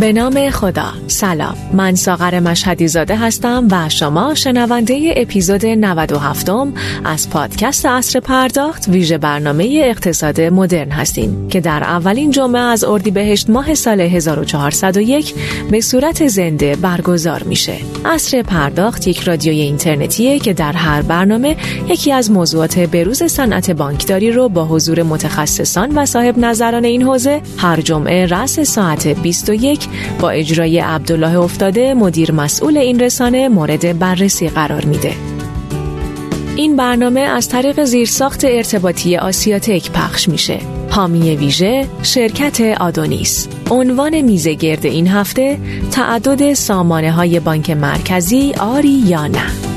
به نام خدا. سلام. من ساغر مشهدی زاده هستم و شما شنونده اپیزود 97 از پادکست اصر پرداخت ویژه برنامه اقتصاد مدرن هستیم که در اولین جمعه از اردیبهشت ماه سال 1401 به صورت زنده برگزار میشه. اصر پرداخت یک رادیوی اینترنتیه که در هر برنامه یکی از موضوعات بروز صنعت بانکداری رو با حضور متخصصان و صاحب نظران این حوزه هر جمعه رأس ساعت 21 با اجرای عبدالله افتاده مدیر مسئول این رسانه مورد بررسی قرار میده. این برنامه از طریق زیرساخت ارتباطی آسیاتک پخش میشه. حامی ویژه شرکت آدونیس عنوان میزه گرد این هفته تعدد سامانه های بانک مرکزی آری یا نه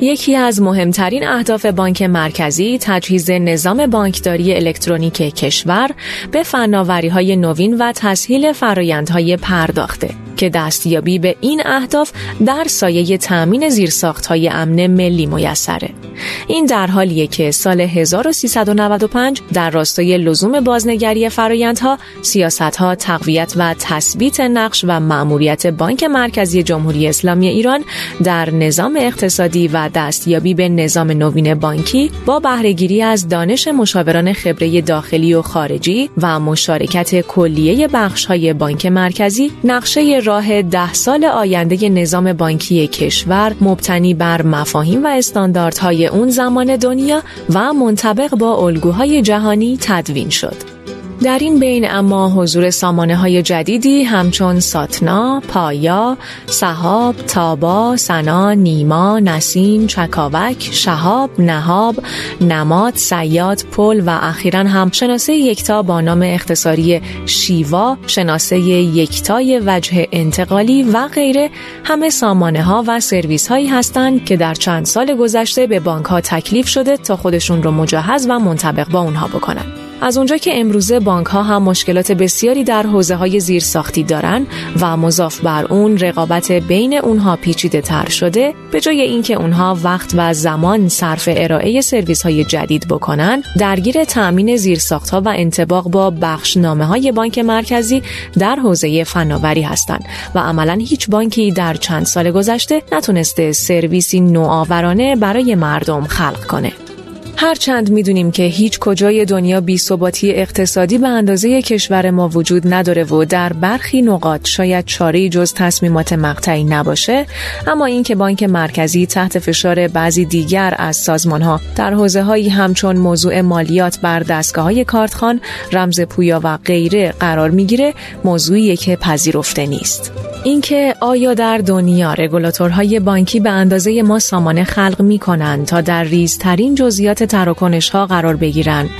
یکی از مهمترین اهداف بانک مرکزی تجهیز نظام بانکداری الکترونیک کشور به فناوری های نوین و تسهیل فرایندهای پرداخته که دستیابی به این اهداف در سایه تأمین زیرساختهای امن ملی میسره. این در حالیه که سال 1395 در راستای لزوم بازنگری فرایندها، سیاستها، تقویت و تثبیت نقش و مأموریت بانک مرکزی جمهوری اسلامی ایران در نظام اقتصادی و دستیابی به نظام نوین بانکی با بهرهگیری از دانش مشاوران خبره داخلی و خارجی و مشارکت کلیه بخش‌های بانک مرکزی نقشه راه ده سال آینده نظام بانکی کشور مبتنی بر مفاهیم و استانداردهای اون زمان دنیا و منطبق با الگوهای جهانی تدوین شد. در این بین اما حضور سامانه های جدیدی همچون ساتنا، پایا، صحاب، تابا، سنا، نیما، نسیم، چکاوک، شهاب، نهاب، نماد، سیاد، پل و اخیرا هم شناسه یکتا با نام اختصاری شیوا، شناسه یکتای وجه انتقالی و غیره همه سامانه ها و سرویس هایی هستند که در چند سال گذشته به بانک ها تکلیف شده تا خودشون رو مجهز و منطبق با اونها بکنن. از اونجا که امروزه بانک ها هم مشکلات بسیاری در حوزه های زیر ساختی دارن و مضاف بر اون رقابت بین اونها پیچیده تر شده به جای اینکه اونها وقت و زمان صرف ارائه سرویس های جدید بکنن درگیر تأمین زیرساخت ها و انتباق با بخشنامه های بانک مرکزی در حوزه فناوری هستند و عملا هیچ بانکی در چند سال گذشته نتونسته سرویسی نوآورانه برای مردم خلق کنه. هرچند می‌دونیم که هیچ کجای دنیا بی ثباتی اقتصادی به اندازه کشور ما وجود نداره و در برخی نقاط شاید چاره جز تصمیمات مقطعی نباشه اما اینکه بانک مرکزی تحت فشار بعضی دیگر از سازمان ها در حوزه هایی همچون موضوع مالیات بر دستگاه های کارتخان رمز پویا و غیره قرار می‌گیره موضوعی که پذیرفته نیست. اینکه آیا در دنیا رگولاتورهای بانکی به اندازه ما سامانه خلق می کنند تا در ریزترین جزئیات تراکنش ها قرار بگیرند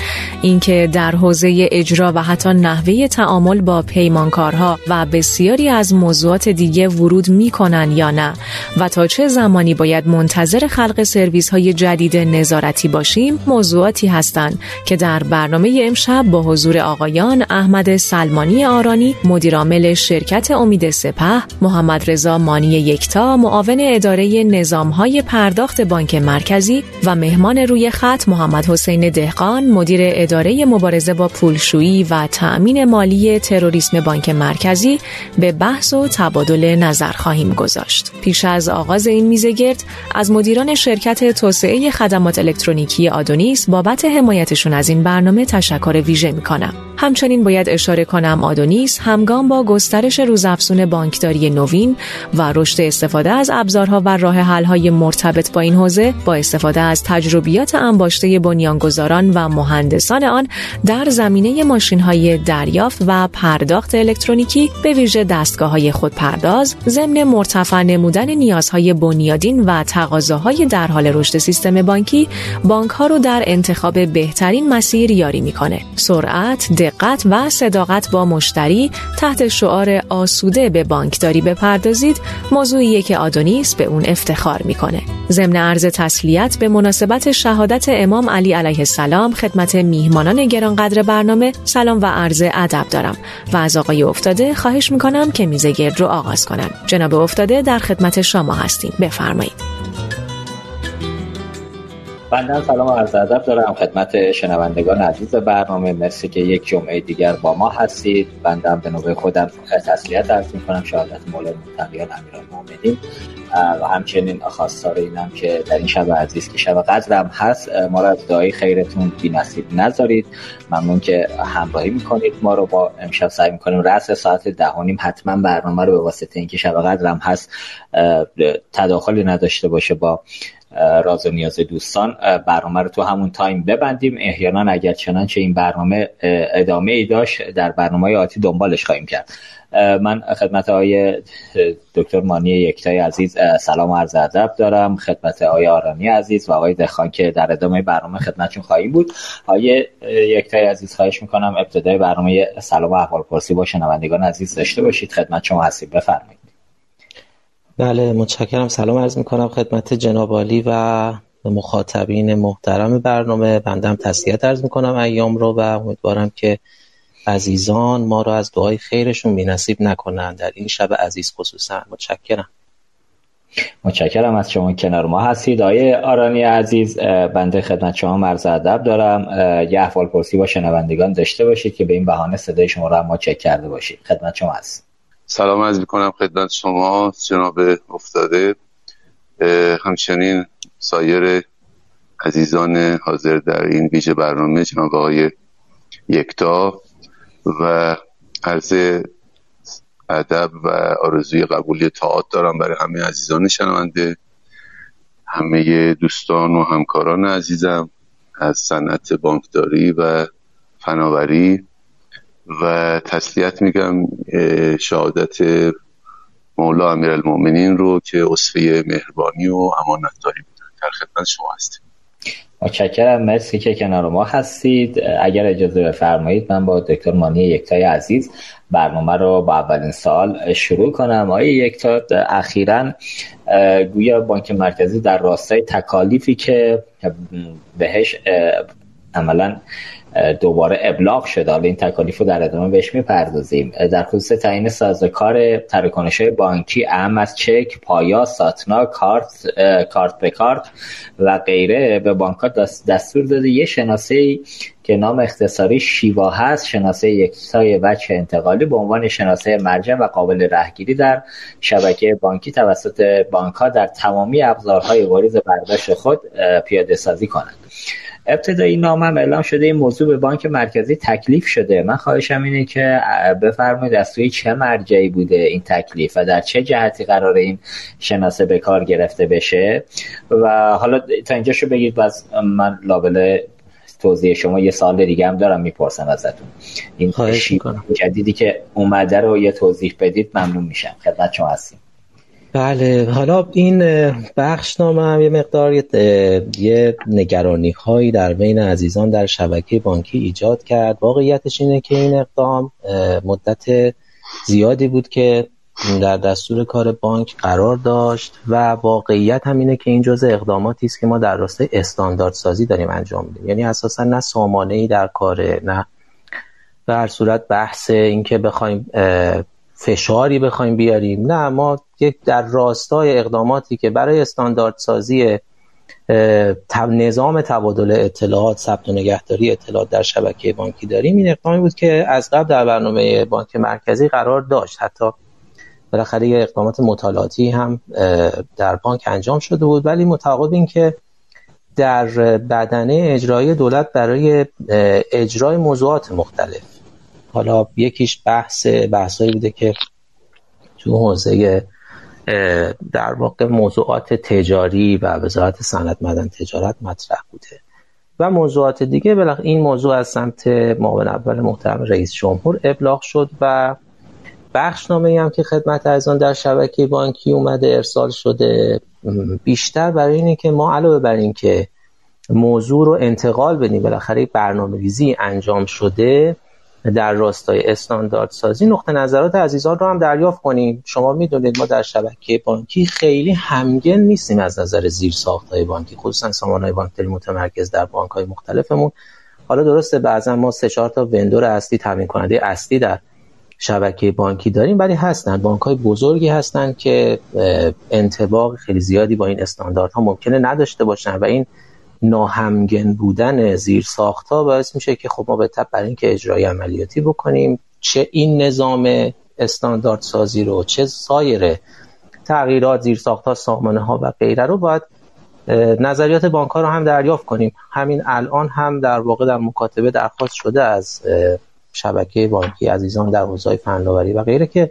اینکه در حوزه اجرا و حتی نحوه تعامل با پیمانکارها و بسیاری از موضوعات دیگه ورود می کنند یا نه و تا چه زمانی باید منتظر خلق سرویس های جدید نظارتی باشیم موضوعاتی هستند که در برنامه امشب با حضور آقایان احمد سلمانی آرانی مدیرعامل شرکت امید سپه محمد رضا مانی یکتا معاون اداره های پرداخت بانک مرکزی و مهمان روی خط محمد حسین دهقان مدیر اداره مبارزه با پولشویی و تأمین مالی تروریسم بانک مرکزی به بحث و تبادل نظر خواهیم گذاشت. پیش از آغاز این میزگرد از مدیران شرکت توسعه خدمات الکترونیکی آدونیس بابت حمایتشون از این برنامه تشکر ویژه می کنم. همچنین باید اشاره کنم آدونیس همگام با گسترش روزافزون بانکداری نوین و رشد استفاده از ابزارها و راه حل‌های مرتبط با این حوزه با استفاده از تجربیات انباشته بنیانگذاران و مهندسان آن در زمینه ماشین‌های دریافت و پرداخت الکترونیکی به ویژه دستگاه‌های خودپرداز ضمن مرتفع نمودن نیازهای بنیادین و تقاضاهای در حال رشد سیستم بانکی بانک‌ها رو در انتخاب بهترین مسیر یاری می‌کنه. سرعت دقت و صداقت با مشتری تحت شعار آسوده به بانکداری بپردازید. موضوعیه که آدونیس به اون افتخار می‌کنه. ضمن عرض تسلیت به مناسبت شهادت امام علی علیه السلام خدمت میهمانان گرانقدر برنامه سلام و عرض ادب دارم. و از آقای افتاده خواهش می‌کنم که میزه گرد رو آغاز کنن. جناب افتاده در خدمت شما هستیم. بفرمایید. بندم سلام و عرض ادب دارم خدمت شنوندگان عزیز برنامه. مرسی که یک جمعه دیگر با ما هستید. بندم به نوبه خودم تسلیت عرض می‌کنم. شهادت مولا متقیان امیرالمومنین و همچنین خواستار اینم که در این شب عزیز که شب قدرم هست ما را از دعای خیرتون بی نصیب نذارید. ممنون که همراهی می‌کنید ما رو. با امشب سعی می‌کنیم رأس ساعت دهانیم حتما برنامه رو به واسطه اینکه شب قدرم هست تداخلی نداشته باشه با راز و نیاز دوستان برنامه رو تو همون تایم ببندیم. احیانا اگر چنانچه این برنامه ادامه ای داشت در برنامه آتی دنبالش خواهیم کرد. من خدمت آقای دکتر مانی یکتای عزیز سلام و عرض ادب دارم. خدمت آقای آرانی عزیز و آقای دخان که در ادامه برنامه خدمتشون خواهیم بود. آقای یکتای عزیز خواهش می‌کنم ابتدای برنامه سلام و احوال پرسی با شنوندگان عزیز داشته باشید. خدمت شما هستید بفرمایید. بله متشکرم. سلام عرض می‌کنم خدمت جناب عالی و مخاطبین محترم برنامه. بندم تسلیت عرض می‌کنم ایام رو و امیدوارم که عزیزان ما رو از دعای خیرشون بینصیب نکنن در این شب عزیز خصوصا. متشکرم. متشکرم از شما کنار ما هستید. آیه آرانی عزیز بنده خدمت شما مرز ادب دارم. یه احوال پرسی با شنوندگان داشته باشید که به این بهانه صدای شما رو ما چک کرده باشید. خدمت شما هست سلام از می‌کنم خدمت شما جناب افتاده. همچنین سایر عزیزان حاضر در این ویژه برنامه جناب آقای یکتا و عرض ادب و آرزوی قبولی تاعت دارم برای همه عزیزان شنونده همه دوستان و همکاران عزیزم از صنعت بانکداری و فناوری. و تسلیت میگم شهادت مولا امیرالمومنین رو که اصفه مهربانی و امانتداری بودن. در خدمت شما هستیم. متشکرم. مرسی که کنار ما هستید. اگر اجازه بفرمایید من با دکتر مانی یکتای عزیز برنامه رو با اولین سال شروع کنم. آیا یکتا اخیرا گویا بانک مرکزی در راستای تکالیفی که بهش عملا دوباره ابلاغ شده حالا این تکالیف رو در ادامه بهش می‌پردازیم. در خصوص تعیین سازوکار تراکنش های بانکی اهم از چک پایا ساتنا کارت کارت به کارت و غیره به بانک دستور داده. یه شناسه که نام اختصاری شیوا هست شناسه یکتای وجه انتقالی به عنوان شناسه مرجع و قابل رهگیری در شبکه بانکی توسط بانک ها در تمامی ابزارهای واریز برداشت خود پیاده سازی کنند ابتدایی نامم اعلام شده این موضوع به بانک مرکزی تکلیف شده. من خواهشم اینه که بفرمایید از توی چه مرجعی بوده این تکلیف و در چه جهتی قرار این شناسه به کار گرفته بشه. و حالا تا اینجا شو بگید باز من لابله توضیح شما یه سال دیگه هم دارم می‌پرسم ازتون. این جدیدی که اومده رو یه توضیح بدید ممنون میشم. خدمت شما هستیم. بله حالا این بخش نامه هم یه مقدار یه نگرانی هایی در بین عزیزان در شبکه بانکی ایجاد کرد. واقعیتش اینه که این اقدام مدت زیادی بود که در دستور کار بانک قرار داشت و واقعیت هم اینه که این جزء اقداماتی است که ما در راستای استاندارد سازی داریم انجام میدیم. یعنی اساسا نه سامانه ای در کاره نه هر صورت بحث اینکه بخوایم فشاری بخوایم بیاریم. نه ما یک در راستای اقداماتی که برای استانداردسازی نظام تبادل اطلاعات ثبت و نگهداری اطلاعات در شبکه بانکی داریم این اقدامی بود که از قبل در برنامه بانک مرکزی قرار داشت. حتی بالاخره یه اقدامات مطالعاتی هم در بانک انجام شده بود. ولی متعاقب این که در بدنه اجرایی دولت برای اجرای موضوعات مختلف حالا یکیش بحث بحثایی بوده که تو حوزه در واقع موضوعات تجاری و وزارت صنعت مدن تجارت مطرح بوده. و موضوعات دیگه بلخ این موضوع از سمت معاون اول محترم رئیس جمهور ابلاغ شد و بخشنامه هم که خدمت ارزان در شبکه بانکی اومده ارسال شده. بیشتر برای اینه که ما علاوه بر این که موضوع رو انتقال بدیم بالاخره برنامه ریزی انجام شده در راستای استاندارد سازی نقطه نظرات عزیزان رو هم دریافت کنیم. شما می‌دونید ما در شبکه بانکی خیلی همگن نیستیم از نظر زیر های بانکی خصوصا سامان های بانکداری متمرکز در بانک های مختلفمون. حالا درسته بعضا ما سه چهار تا وندور اصلی تامین کننده اصلی در شبکه بانکی داریم ولی هستن. بانک های بزرگی هستن که انتباق خیلی زیادی با این استانداردها ممکنه نداشته باشن و این ناهمگن بودن زیر ساخت باعث میشه که خب ما به تب برای اینکه اجرای عملیاتی بکنیم چه این نظام استاندارد سازی رو چه سایر تغییرات زیر ساخت ها سامانه ها و غیره رو باید نظریات بانک ها رو هم دریافت کنیم. همین الان هم در واقع در مکاتبه درخواست شده از شبکه بانکی عزیزان در حوزه فناوری و غیره که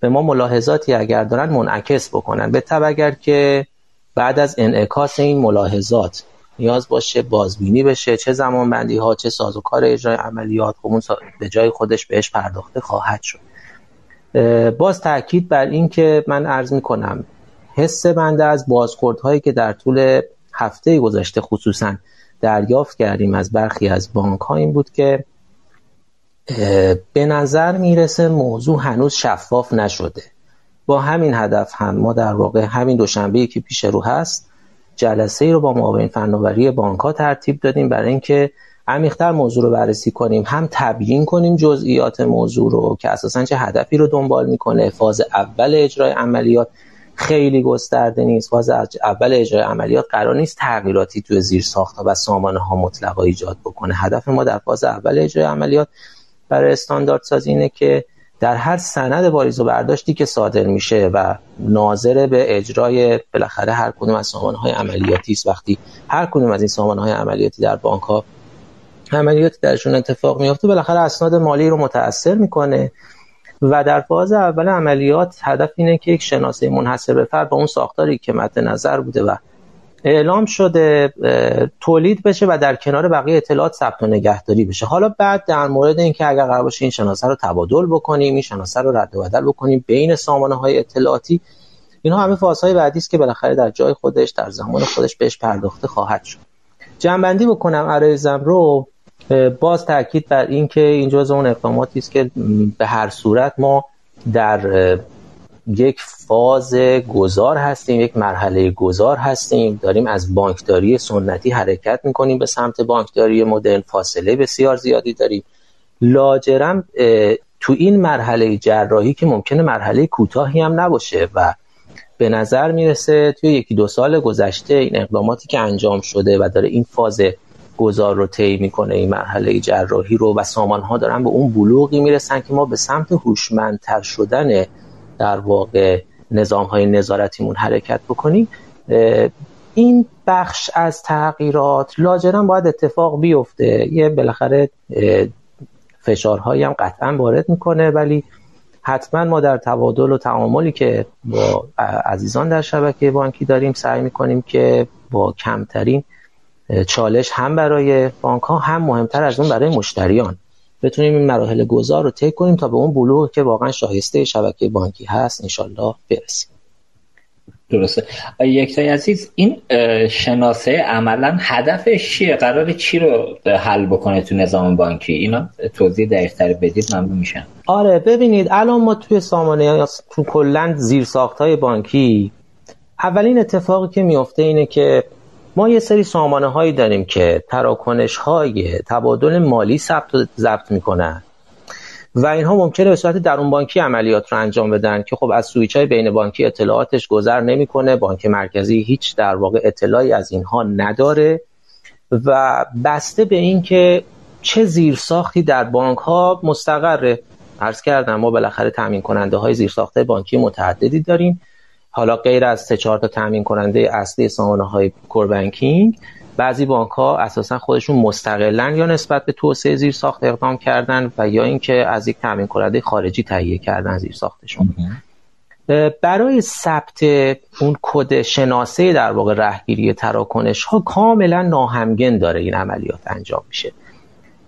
به ما ملاحظاتی اگر دارن منعکس بکنن. به تب اگر که بعد از انعکاس این ملاحظات نیاز باشه بازبینی بشه چه زمان بندی ها چه سازوکار اجرای عملیات خب به جای خودش بهش پرداخته خواهد شد. باز تاکید بر این که من عرض می کنم حس بنده از بازخوردهایی که در طول هفته گذشته خصوصا دریافت کردیم از برخی از بانک ها این بود که به نظر می‌رسه موضوع هنوز شفاف نشده. با همین هدف هم ما در واقع همین دوشنبه که پیش رو هست جلسه ای رو با معاون فناوری بانک ها ترتیب دادیم برای اینکه عمیق‌تر موضوع رو بررسی کنیم هم تبیین کنیم جزئیات موضوع رو که اساسا چه هدفی رو دنبال می‌کنه. فاز اول اجرای عملیات خیلی گسترده نیست. فاز اول اجرای عملیات قرار نیست تغییراتی توی زیر ساخت و سامانه ها مطلقا ایجاد بکنه. هدف ما در فاز اول اجرای عملیات برای استاندارد سازی اینه که در هر سند واریز و برداشتی که صادر میشه و ناظر به اجرای بالاخره هر کدوم از های عملیاتی است. وقتی هر کدوم از این های عملیاتی در بانک ها عملیاتی درشون اتفاق میفته بالاخره اسناد مالی رو متاثر می‌کنه و در فاز اول عملیات هدف اینه که یک شناسه منحصر به فرد با اون ساختاری که مد نظر بوده و اعلام شده تولید بشه و در کنار بقیه اطلاعات ثبت و نگهداری بشه. حالا بعد در مورد اینکه اگر قرار باشه این شناسه رو تبادل بکنیم این شناسه رو رد و بدل بکنیم بین سامانه های اطلاعاتی اینها همه فازهای بعدی است که بالاخره در جای خودش در زمان خودش بهش پرداخته خواهد شد. جنبندی بکنم عرایزم رو. باز تاکید بر اینکه این جزء اون اقداماتی است که به هر صورت ما در یک فاز گذار هستیم یک مرحله گذار هستیم. داریم از بانکداری سنتی حرکت می‌کنیم به سمت بانکداری مدرن. فاصله بسیار زیادی داریم. لاجرم تو این مرحله جراحی که ممکنه مرحله کوتاهی هم نباشه و به نظر می‌رسه توی یکی دو سال گذشته این اقداماتی که انجام شده و داره این فاز گذار رو طی می‌کنه این مرحله جراحی رو و سامان ها دارن به اون بلوغی می‌رسن که ما به سمت هوشمندتر شدن در واقع نظام های نظارتیمون حرکت بکنیم این بخش از تغییرات لاجرم باید اتفاق بیفته. یه بالاخره فشارهایی هم قطعا وارد می‌کنه ولی حتما ما در تبادل و تعاملی که با عزیزان در شبکه بانکی داریم سعی می‌کنیم که با کمترین چالش هم برای بانک ها هم مهمتر از اون برای مشتریان. بتونیم این مراحل گذار رو طی کنیم تا به اون بلوغ که واقعا شایسته شبکه بانکی هست انشالله برسیم. درسته. یکتای عزیز این شناسه عملا هدفش چیه؟ قرار چی رو حل بکنه تو نظام بانکی؟ اینا توضیح دقیقتر بدید ممنون میشن آره ببینید الان ما توی سامانه تو کلا زیر های بانکی اولین اتفاقی که میفته اینه که ما یه سری سامانه هایی داریم که تراکنش های تبادل مالی ثبت و ضبط می‌کنن. و اینها ممکنه به صورت درون بانکی عملیات رو انجام بدن که خب از سویچ های بین بانکی اطلاعاتش گذر نمی‌کنه بانک مرکزی هیچ در واقع اطلاعی از اینها نداره و بسته به اینکه چه زیرساختی در بانک ها مستقره. عرض کردم ما بالاخره تامین کننده های زیرساخته بانکی متعددی داریم. حالا غیر از سه چهار تا تامین کننده اصلی سامانه های کور بانکینگ بعضی بانک ها اساسا خودشون مستقلن یا نسبت به توسعه زیر ساخت اقدام کردن و یا اینکه از یک تامین کننده خارجی تهیه کردن زیر ساختشون برای ثبت اون کد شناسه در واقع رهگیری تراکنش ها کاملا ناهمگن داره این عملیات انجام میشه.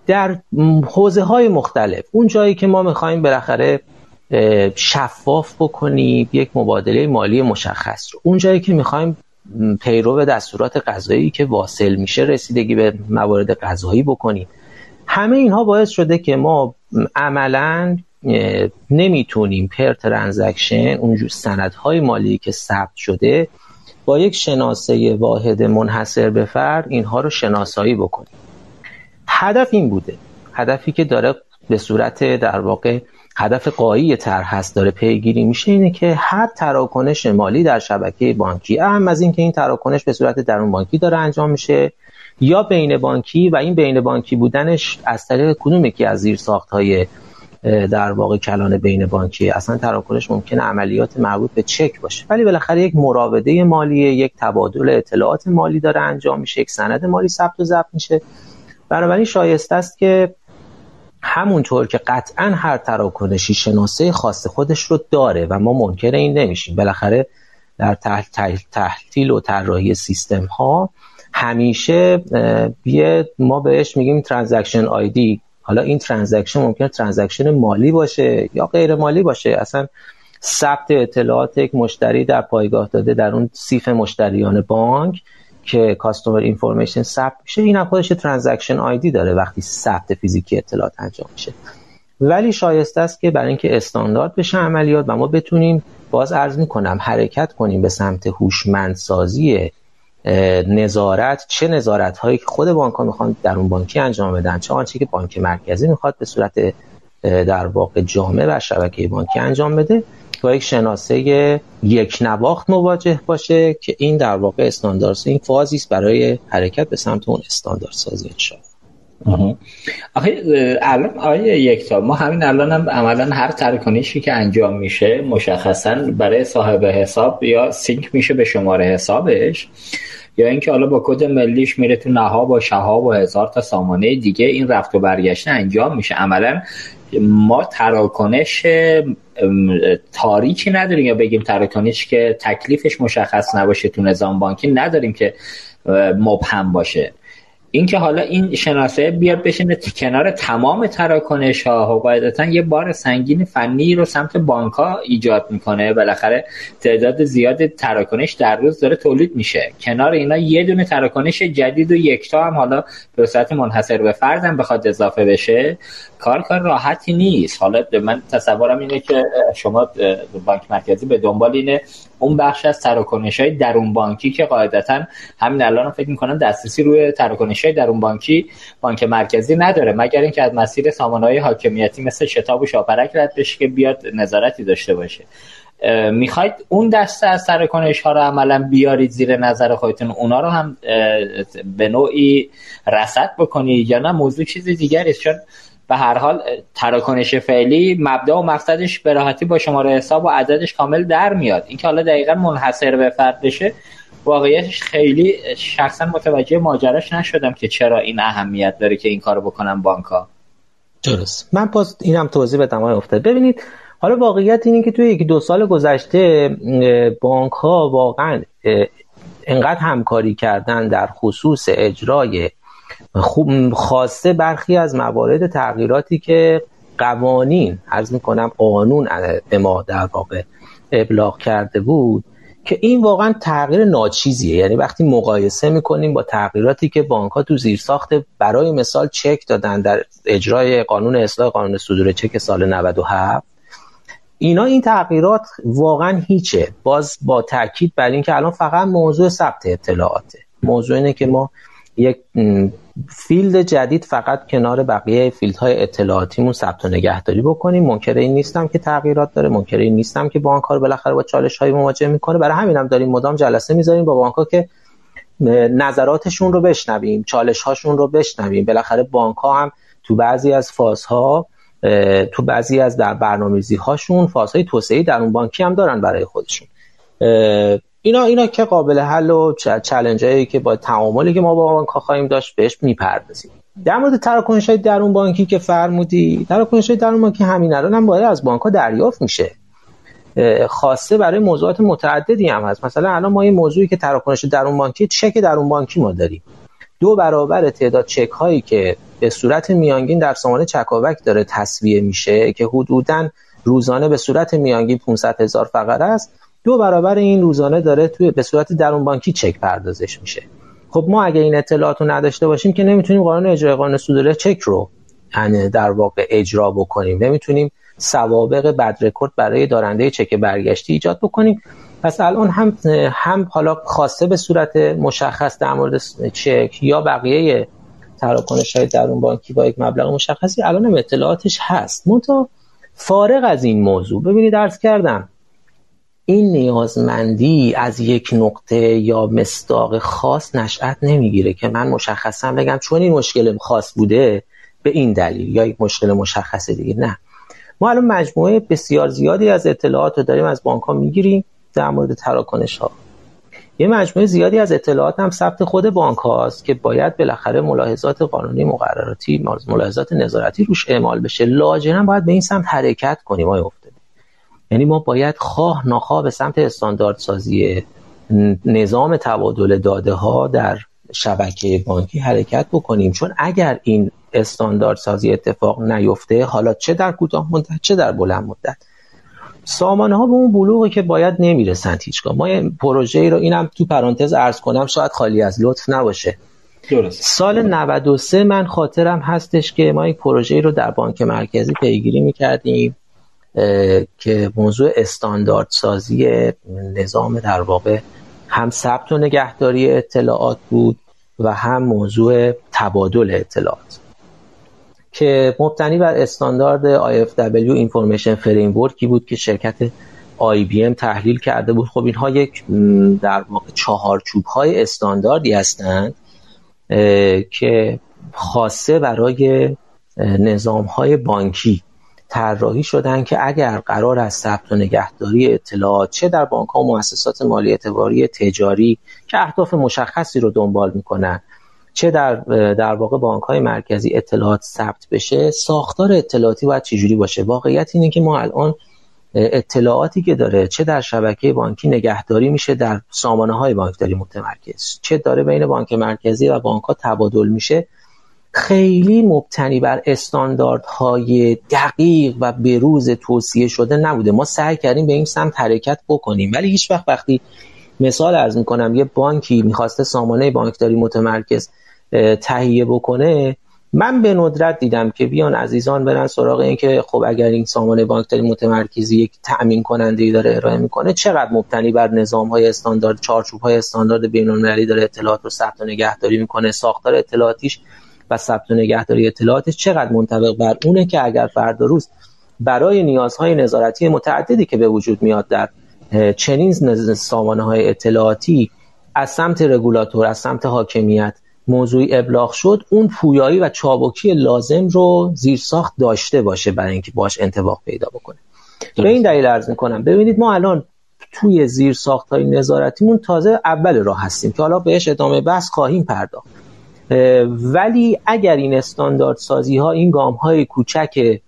در حوزه های مختلف اون جایی که ما می‌خوایم بالاخره شفاف بکنیم یک مبادله مالی مشخص رو. اون جایی که می‌خوایم پیرو دستورات غذایی که واصل میشه رسیدگی به موارد غذایی بکنیم. همه اینها باعث شده که ما عملا نمی‌تونیم پر ترانزکشن اون سندهای مالی که ثبت شده با یک شناسه واحد منحصر به فرد اینها رو شناسایی بکنیم. هدف این بوده. هدفی که داره به صورت در واقع هدف قایی طرح هست داره پیگیری میشه اینه که هر تراکنش مالی در شبکه بانکی اهم از اینکه این تراکنش به صورت درون بانکی داره انجام میشه یا بین بانکی و این بین بانکی بودنش از طریق کدوم یکی از زیر های در واقع کلان بین بانکی؟ اصلا تراکنش ممکنه عملیات مربوط به چک باشه ولی بالاخره یک مراوده مالی یک تبادل اطلاعات مالی داره انجام میشه یک سند مالی ثبت و ضبط میشه. بنابراین شایسته است که همونطور که قطعا هر تراکنشی شناسه خاص خودش رو داره و ما منکر این نمیشیم. بالاخره در تحلیل و طراحی سیستم ها همیشه بیه ما بهش میگیم transaction ID حالا این transaction ممکنه transaction مالی باشه یا غیر مالی باشه. اصلا ثبت اطلاعات یک مشتری در پایگاه داده در اون CIF مشتریان بانک که customer information ثبت میشه این هم خودش transaction ID داره وقتی ثبت فیزیکی اطلاعات انجام میشه. ولی شایسته است که برای اینکه استاندارد بشه عملیات و ما بتونیم باز عرض می‌کنم حرکت کنیم به سمت هوشمندسازی نظارت چه نظارت هایی که خود بانک ها می‌خوان در اون بانکی انجام بدن چه آنچه که بانک مرکزی می‌خواد به صورت در واقع جامع و شبکه بانکی انجام بده. با یک شناسه یک نواخت مواجه باشه که این در واقع استاندارد این فازی است برای حرکت به سمت اون استاندارد سازی انشاء آخه الان آیه یک تا ما همین الان هم عملا هر ترکنشی که انجام میشه مشخصا برای صاحب حساب یا سینک میشه به شماره حسابش یا اینکه حالا با کد ملیش میره تو نهاب و شهاب و هزار تا سامانه دیگه این رفت و برگشت انجام میشه. عملا ما تراکنش تاریکی نداریم یا بگیم تراکنش که تکلیفش مشخص نباشه تو نظام بانکی نداریم که مبهم باشه. اینکه حالا این شناسه بیاد بشینه کنار تمام تراکنش ها. و قاعدتا یه بار سنگین فنی رو سمت بانک ها ایجاد می‌کنه. بالاخره تعداد زیاد تراکنش در روز داره تولید میشه. کنار اینا یه دونه تراکنش جدید و یکتا هم حالا به صورت منحصر به فردم بخواد اضافه بشه کار کار راحتی نیست. حالا من تصورم اینه که شما بانک مرکزی به دنبال اینه اون بخش از تراکنش های درون بانکی که قاعدتا همین الان فکر می‌کنم دسترسی روی تراکنش های درون بانکی بانک مرکزی نداره مگر اینکه از مسیر سامانه حاکمیتی مثل شتاب و شاپرک رد بشه که بیاد نظارتی داشته باشه. می‌خواید اون دسته از تراکنش ها رو عملا بیارید زیر نظر خودتون اونا رو هم به نوعی رسد بکنید یا نه؟ موضوع چیز دیگری چون به هر حال تراکنش فعلی مبدا و مقصدش به راحتی با شماره حساب و عددش کامل در میاد. اینکه حالا دقیقا منحصر به فرد بشه واقعیتش خیلی شخصا متوجه ماجراش نشدم که چرا این اهمیت داره که این کارو بکنن بانک ها درست. من پس اینم توضیح بدم های افتاد. ببینید حالا واقعیت اینه که توی یکی دو سال گذشته بانک ها واقعا انقدر همکاری کردن در خصوص اجرای خوب خواسته برخی از موارد تغییراتی که قوانین عرض می‌کنم قانون ما در واقع ابلاغ کرده بود که این واقعا تغییر ناچیزیه. یعنی وقتی مقایسه می‌کنیم با تغییراتی که بانک ها تو زیرساخت برای مثال چک دادن در اجرای قانون اصلاح قانون صدور چک سال 97 اینا این تغییرات واقعا هیچه. باز با تاکید بر اینکه الان فقط موضوع ثبت اطلاعاته. موضوع اینه که ما یک field جدید فقط کنار بقیه field های اطلاعاتیمون ثبت و نگهداری بکنیم. منکر این نیستم که تغییرات داره. منکر این نیستم که بانک ها بالاخره با چالش های مواجه می‌کنه. برای همین هم داریم مدام جلسه می‌ذاریم با بانک ها که نظراتشون رو بشنویم چالش هاشون رو بشنویم. بالاخره بانک ها هم تو بعضی از فازها تو بعضی از در برنامه‌ریزی هاشون فازهای توسعه در اون بانکی هم دارن برای خودشون. اینا اینا که قابل حل و چالش هایی که با تعاملی که ما با بانک خواهیم داشت بهش می‌پردازیم. در مورد تراکنش های درون بانکی که فرمودی تراکنش های درون بانکی همین الان هم باید از بانک ها دریافت میشه. خاصه برای موضوعات متعددی هم هست. مثلا الان ما این موضوعی که تراکنش درون بانکی چک درون بانکی ما داریم. دو برابر تعداد چک هایی که به صورت میانگین در سامانه چکاوک داره تصویه میشه که حدودا روزانه به صورت میانگین 500 هزار فقره است. دو برابر این روزانه داره توی به صورت درون بانکی چک پردازش میشه. خب ما اگه این اطلاعات رو نداشته باشیم که نمی‌تونیم قانون اجرای قانون صدور چک رو در واقع اجرا بکنیم. نمی‌تونیم سوابق بد رکورد برای دارنده چک برگشتی ایجاد بکنیم. پس الان هم هم حالا خواسته به صورت مشخص در مورد چک یا بقیه تراکنش های درون بانکی با یک مبلغ مشخصی الان هم اطلاعاتش هست. منتها فارغ از این موضوع ببینید درس کردم این نیازمندی از یک نقطه یا مصداق خاص نشأت نمی‌گیره که من مشخصا بگم چون این مشکل خاص بوده به این دلیل یا یک مشکل مشخص دیگه نه. ما الان مجموعه بسیار زیادی از اطلاعات رو داریم از بانک ها می‌گیریم در مورد تراکنش ها یه مجموعه زیادی از اطلاعات هم ثبت خود بانک هاست که باید بالاخره ملاحظات قانونی مقرراتی ملاحظات نظارتی روش اعمال بشه. لاجرم باید به این سمت حرکت کنیم آیا یعنی ما باید خواه ناخواه به سمت استانداردسازی نظام تبادل داده ها در شبکه بانکی حرکت بکنیم. چون اگر این استانداردسازی اتفاق نیفته حالا چه در کوتاه مدت چه در بلند مدت؟ سامانه ها به اون بلوغی که باید نمی‌رسند هیچگاه. ما پروژه ای رو اینم تو پرانتز ارز کنم شاید خالی از لطف نباشه. درست. سال 93 من خاطرم هستش که ما یک پروژه ای رو در بانک مرکزی پیگیری می‌کردیم. که موضوع استاندارد سازی نظام در واقع هم ثبت و نگهداری اطلاعات بود و هم موضوع تبادل اطلاعات. که مبتنی بر استاندارد IFW Information Framework بود که شرکت IBM تحلیل کرده بود. خب اینها یک در واقع چهارچوب های استانداردی هستند که خاصه برای نظام های بانکی طراحی شدن که اگر قرار است ثبت و نگهداری اطلاعات چه در بانک ها و مؤسسات مالی اعتباری تجاری که اهداف مشخصی رو دنبال می‌کنن چه در در واقع بانک های مرکزی اطلاعات ثبت بشه ساختار اطلاعاتی باید چجوری باشه؟ واقعیت اینه که ما الان اطلاعاتی که داره چه در شبکه بانکی نگهداری میشه در سامانه های بانکداری متمرکز. چه داره بین بانک مرکزی و بانک ها تبادل میشه؟ خیلی مبتنی بر استانداردهای دقیق و بروز توصیه شده نبوده. ما سعی کردیم به این سمت حرکت بکنیم. ولی هیچ وقت وقتی مثال ارز می‌کنم یه بانکی می‌خواسته سامانه بانکداری متمرکز تهیه بکنه من به ندرت دیدم که بیان عزیزان برن سراغ این که خب اگر این سامانه بانکداری متمرکزی یک تأمین کننده ای داره ارائه می‌کنه چقدر مبتنی بر نظام های استاندارد چارچوب های استاندارد بین المللی داره اطلاعات رو ثبت و نگهداری می‌کنه ساختار اطلاعاتیش و ثبت و نگهداری اطلاعاتش چقدر منطبق بر اونه که اگر فردا روز برای نیازهای نظارتی متعددی که به وجود میاد در چنین سامانه های اطلاعاتی از سمت رگولاتور از سمت حاکمیت موضوعی ابلاغ شد اون پویایی و چابکی لازم رو زیر ساخت داشته باشه برای اینکه باش انتباه پیدا بکنه. به این دلیل عرض می‌کنم ببینید ما الان توی زیر ساخت های نظارتیمون تازه اول راه هستیم که حالا بهش ادامه بحث خواهیم پرداخت. ولی اگر این استاندارد سازی ها این گام های کوچک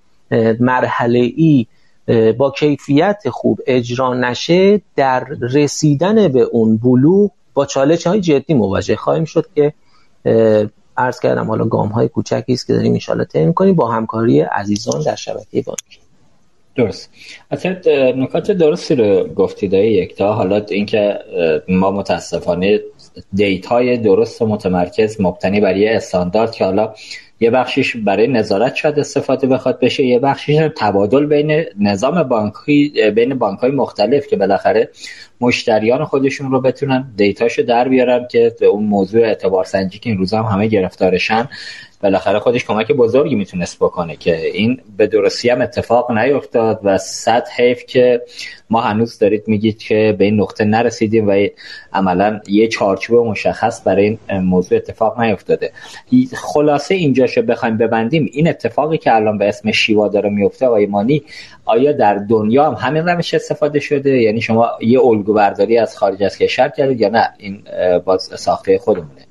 مرحله ای با کیفیت خوب اجرا نشه در رسیدن به اون بلوغ با چالش های جدی مواجه خواهیم شد که عرض کردم حالا گام های کوچکی است که داریم ان طی کنیم با همکاری عزیزان در شبکه بانکی. درست. اصلا نکات درستی رو گفتید یک تا. حالا اینکه ما متاسفانه دیتای درست و متمرکز مبتنی بر یه استاندارد که حالا یه بخشیش برای نظارت شاید استفاده بخواد بشه یه بخشیش تبادل بین نظام بانکی بین بانک های مختلف که بالاخره مشتریان خودشون رو بتونن دیتاشو در بیارن که اون موضوع اعتبار سنجی که این روزا هم همه گرفتارشن. بالاخره خودش کمک بزرگی می‌تونست بکنه که این به درستی هم اتفاق نیفتاد و صد حیف که ما هنوز دارید میگید که به این نقطه نرسیدیم و عملا یه چارچوب مشخص برای این موضوع اتفاق نیفتاده. خلاصه اینجاشو بخوایم ببندیم این اتفاقی که الان به اسم شیوا داره میفته آقای مانی آیا در دنیا هم همین روش استفاده شده؟ یعنی شما یه الگو برداری از خارج از کشور کردید یا نه؟ این باز ساخته خودمونه.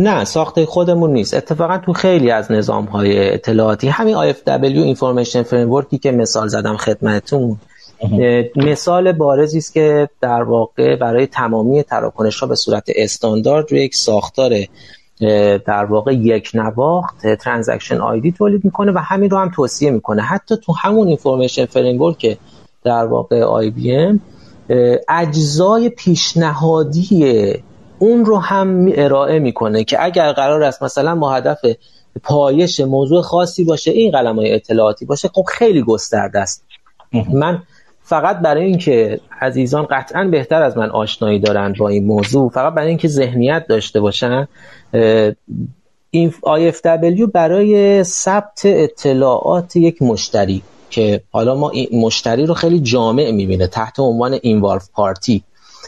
نه ساخته خودمون نیست. اتفاقا تو خیلی از نظام های اطلاعاتی همین IFW Information Framework که مثال زدم خدمتون مثال بارزی است که در واقع برای تمامی تراکنش ها به صورت استاندارد روی یک ساختار در واقع یک نواخت transaction ID تولید می‌کنه و همین رو هم توصیه می‌کنه. حتی تو همون information framework که در واقع IBM اجزای پیشنهادی اون رو هم ارائه می‌کنه که اگر قرار است مثلا با هدف پایش موضوع خاصی باشه این قلم های اطلاعاتی باشه خب خیلی گسترده است. من فقط برای اینکه عزیزان قطعا بهتر از من آشنایی دارن با این موضوع فقط برای اینکه ذهنیت داشته باشن این IFW برای ثبت اطلاعات یک مشتری که حالا ما این مشتری رو خیلی جامع می‌بینه تحت عنوان اینوالف پارتی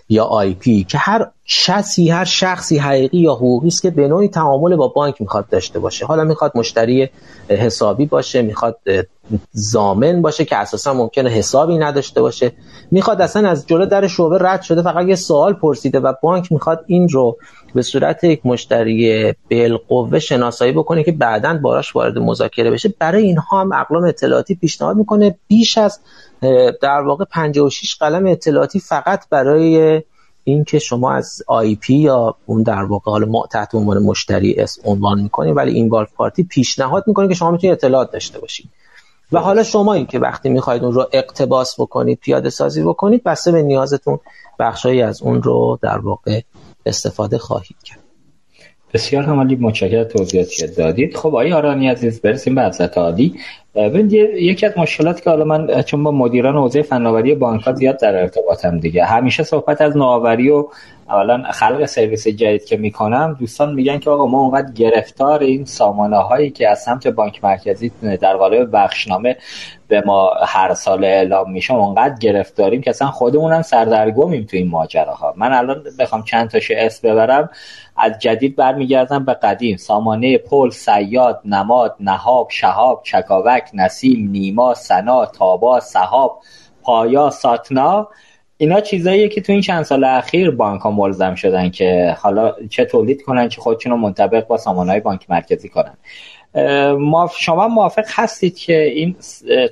یا آی پی که هر شخصی هر شخصی حقیقی یا حقوقی است که به نوعی تعامل با بانک می‌خواد داشته باشه. حالا می‌خواد مشتری حسابی باشه می‌خواد زامن باشه که اساسا ممکنه حسابی نداشته باشه. می‌خواد اصلا از جلو در شعبه رد شده. فقط یه سوال پرسیده و بانک می‌خواد این رو به صورت یک مشتری بالقوه شناسایی بکنه که بعدا باهاش وارد مذاکره بشه. برای اینها هم اقلام اطلاعاتی پیشنهاد می‌کنه. بیش از در واقع 56 قلم اطلاعاتی فقط برای اینکه شما از IP یا اون در واقع حالا ما تحت عنوان مشتری اس عنوان می‌کنیم ولی این involved party پیشنهاد می‌کنه که شما می‌تونید اطلاعات داشته باشید و حالا شما این که وقتی می‌خواید اون رو اقتباس بکنید پیاده سازی بکنید بسته به نیازتون بخشایی از اون رو در واقع استفاده خواهید کرد. بسیار همالی متشکرم توضیحاتی دادید. خب آقای آرانی عزیز برسیم به حضرت عالی. ببینید یکی از مشکلاتی که حالا من چون با مدیران حوزه فناوری بانک زیاد در ارتباطم دیگه همیشه صحبت از نوآوری و اولا خلق سرویس جدید که می‌کنم دوستان میگن که آقا ما اونقدر گرفتار این سامانه هایی که از سمت بانک مرکزی در قالب بخشنامه به ما هر سال اعلام میشه اونقدر گرفتاریم که اصلا خودمونم سردرگمیم تو این ماجراها. من الان بخوام چند تاش اس ببرم از جدید برمیگردم به قدیم. سامانه پل سیاد نماد نهاب شهاب چکاوک نسیم نیما سنا تابا صحاب پایا ساتنا. اینا چیزاییه که تو این چند سال اخیر بانک ها ملزم شدن که حالا چه تولید کنن چه خودشون رو منطبق با سامانه بانک مرکزی کنن. ما شما موافق هستید که این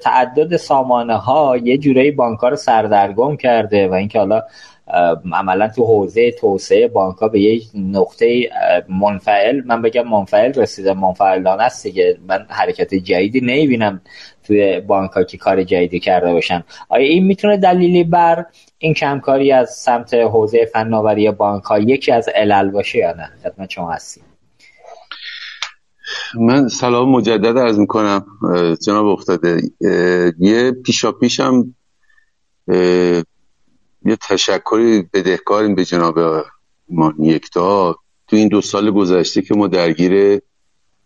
تعدد سامانه ها یه جورایی بانک ها رو سردرگم کرده و اینکه حالا عملا تو حوزه توسعه بانک ها به یه نقطه منفعل من بگم منفعل رسیده منفعلانه است دیگه. من حرکت جدیدی نمی‌بینم. توی بانک ها که کار جدیدی کرده باشن. آیا این می‌تونه دلیلی بر این کمکاری از سمت حوزه فناوری بانک ها یکی از علل باشه یا نه؟ خدمت شما هستیم. من سلام مجدد عرض می‌کنم جناب افتاده. یه پیشا پیشم یه تشکری بدهکاریم به جناب ما یکتا. تو این دو سال گذشته که ما درگیر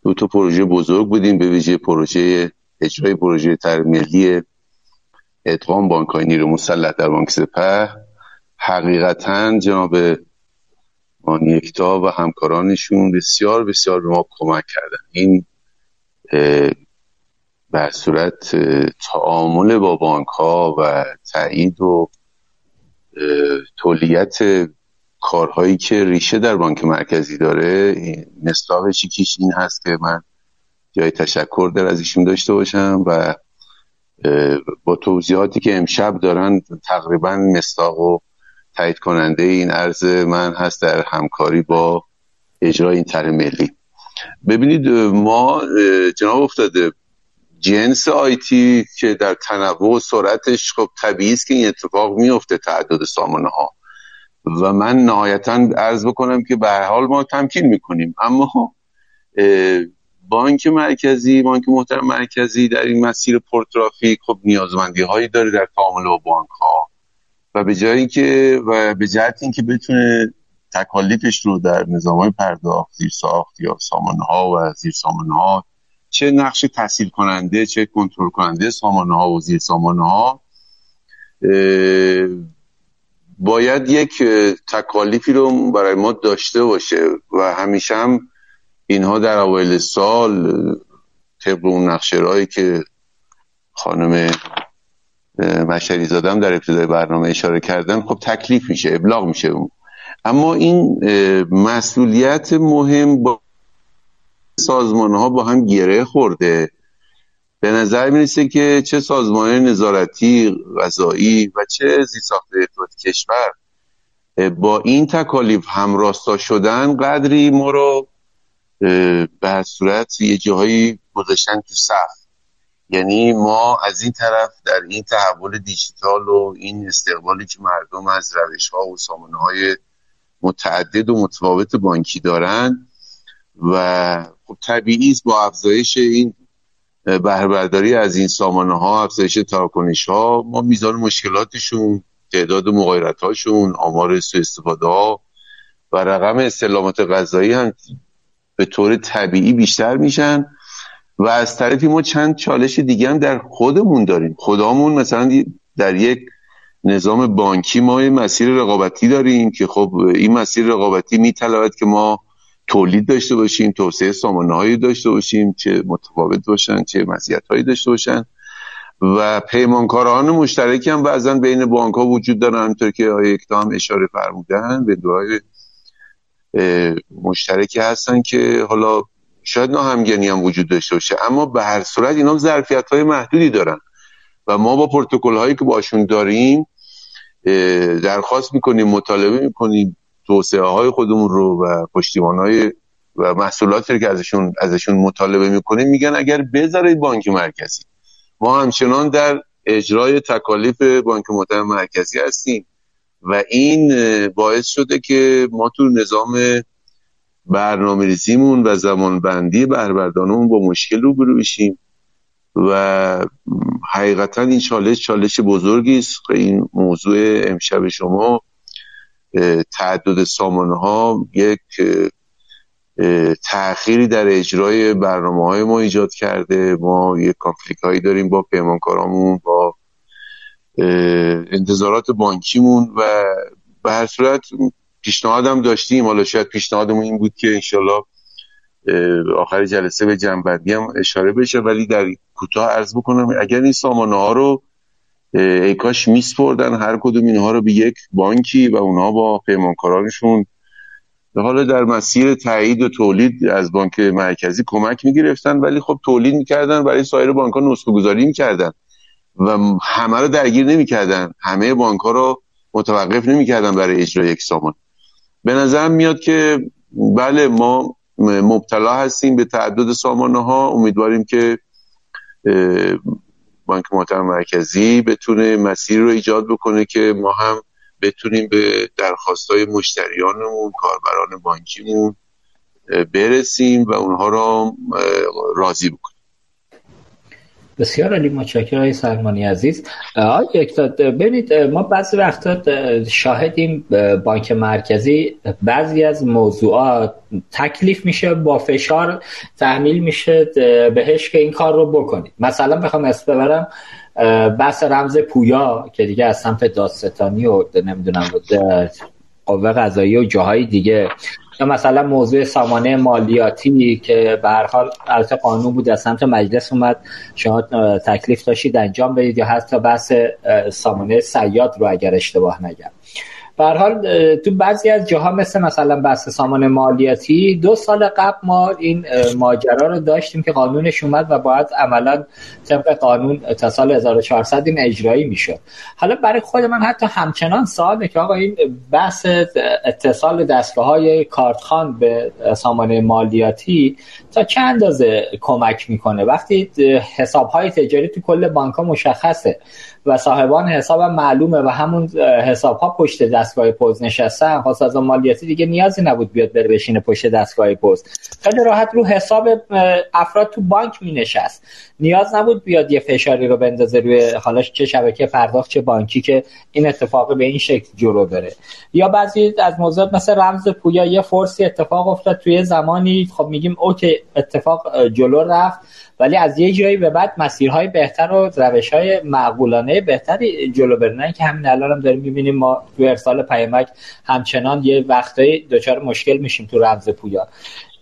دو تا پروژه بزرگ بودیم به ویژه پروژه اجرای پروژه ملی ادغام بانک های نیرو مسلح در بانک سپه. حقیقتا جناب یکتا و همکارانشون بسیار بسیار به ما کمک کردن. این به صورت تعامل با بانک ها و تایید و تولیت کارهایی که ریشه در بانک مرکزی داره مصداق چیکیش این هست که من جای تشکر در از ایشون داشته باشم و با توضیحاتی که امشب دارن تقریبا مصداق و تایید کننده این عرض من هست در همکاری با اجرای این طرح ملی. ببینید ما جناب افتاده جنس آیتی که در تنوع و سرعتش خب طبیعی است که این اتفاق میفته تعدد سامانه ها و من نهایتا عرض بکنم که به حال ما تمکین می‌کنیم. اما بانک مرکزی بانک محترم مرکزی در این مسیر پرترافیک خب نیازمندی هایی داره در تعامل با بانک ها و به جای اینکه و به جهت اینکه بتونه تکالیفش رو در نظام های پرداخت زیر ساخت یا سامانه ها و زیر سامانه ها چه نقش تحصیل کننده چه کنترل کننده سامانه ها و زیر سامانه ها باید یک تکالیفی رو برای ما داشته باشه و همیشه هم اینها در اوایل سال طبق اون نقشه که خانم مشری زادم در ابتدای برنامه اشاره کردن خب تکلیف میشه ابلاغ میشه. اما این مسئولیت مهم با سازمان ها با هم گره خورده. به نظر می‌رسه که چه سازمان نظارتی غذایی و چه زیرساخت ارتباط کشور با این تکالیف همراستا شدن قدری ما رو به صورت یه جاهایی گذاشتن تو صف یعنی ما از این طرف در این تحول دیجیتال و این استقبالی که مردم از روش ها و سامانه های متعدد و متفاوت بانکی دارن و خب طبیعی است با افزایش این بهرهبرداری از این سامانه ها افزایش تراکنش ها ما میزان مشکلاتشون تعداد مغایرت هاشون آمار سو استفاده ها و رقم استلامات غذایی هم به طور طبیعی بیشتر میشن و از طرفی ما چند چالش دیگه هم در خودمون داریم. خدامون مثلا در یک نظام بانکی ما یه مسیر رقابتی داریم که خب این مسیر رقابتی میطلبد که ما تولید داشته باشیم توسعه سامانه هایی داشته باشیم چه متفاوت باشن چه مزیت هایی داشته باشن و پیمانکاران مشترکی هم بعضا بین بانک ها وجود دارن همونطور که یکتا هم اشاره فرمودن به دعای مشترکی هستن که حالا شاید همگنی هم وجود داشته باشه. اما به هر صورت اینا ظرفیت های محدودی دارن. و ما با پروتکل هایی که باشون داریم درخواست می‌کنیم مطالبه می‌کنیم توسعه های خودمون رو و پشتیبان های و محصولاتی که ازشون ازشون مطالبه می‌کنیم میگن اگر بذارید بانک مرکزی. ما همچنان در اجرای تکالیف بانک محترم مرکزی هستیم. و این باعث شده که ما تو نظام برنامه ریزیمون و زمان بندی بهرهبردانمون با مشکل روبرو بشیم و حقیقتا این چالش چالش بزرگی است این موضوع امشب شما تعدد سامانه ها یک تأخیری در اجرای برنامه های ما ایجاد کرده. ما یک کانفلیک هایی داریم با پیمانکارامون با انتظارات بانکیمون و به هر صورت پیشنهادم داشتیم. حالا شاید پیشنهادمون این بود که انشالله آخر جلسه به جنبندی هم اشاره بشه ولی در کوتاه عرض بکنم اگر این سامانه ها رو ای کاش میسپردن هر کدوم اینها رو به یک بانکی و اونها با پیمانکارانشون. حالا در مسیر تایید و تولید از بانک مرکزی کمک می‌گرفتن ولی خب تولید می‌کردن برای سایر بانک ها نسخه گذاری می‌کردن. و همه رو درگیر نمی‌کردن. همه بانک ها رو متوقف نمی‌کردن برای اجرای یک سامان. به نظر میاد که بله ما مبتلا هستیم به تعدد سامانه ها امیدواریم که بانک محترم مرکزی بتونه مسیر رو ایجاد بکنه که ما هم بتونیم به درخواست های مشتریانمون کاربران بانکیمون برسیم و اونها را راضی بکنیم. بسیار علی متشکرم های سلمانی عزیز. یک ببینید ما بعضی وقتا شاهدیم بانک مرکزی بعضی از موضوعات تکلیف میشه با فشار تحمیل میشه بهش که این کار رو بکنید. مثلا بخوام اسم ببرم بحث رمز پویا که دیگه از سمت داستانی و نمی‌دونم قوه قضایی و جاهای دیگه. یا مثلا موضوع سامانه مالیاتی که به هر حال البته قانون بود از سمت مجلس اومد. شما تکلیف داشتید انجام بدید یا حتی بحث سامانه سیاد رو اگر اشتباه نگم. به حال تو بعضی از جاها مثل مثلا بحث سامان مالیاتی دو سال قبل ما این ماجرا رو داشتیم که قانونش اومد و باید عملا طبق قانون تا سال 1400 این اجرایی می‌شد. حالا برای خود من حتی همچنان سواله که آقا این بحث اتصال دستگاه های کارتخان به سامانه مالیاتی تا چه اندازه کمک می‌کنه؟ وقتی حساب های تجاری تو کل بانک مشخصه. و صاحبان حساب معلومه و همون حساب ها پشت دستگاه پوز نشستن. خواست مالیاتی دیگه نیازی نبود بیاد بره بشینه پشت دستگاه پوز خیلی راحت رو حساب افراد تو بانک می نشست نیاز نبود بیاد یه فشاری رو بندازه روی حالا چه شبکه پرداخت چه بانکی که این اتفاق به این شکل جلو بره. یا بعضی از موضوعات مثل رمز پویا یه فرسی اتفاق افتاد توی زمانی. خب میگیم اوکی اتفاق جلو رفت. ولی از یه جایی به بعد مسیرهای بهتر و روشهای معقولانه بهتری جلو برنن که همین الان هم داریم می‌بینیم ما تو ارسال پیامک همچنان یه وقتایی دچار مشکل میشیم تو رمز پویا.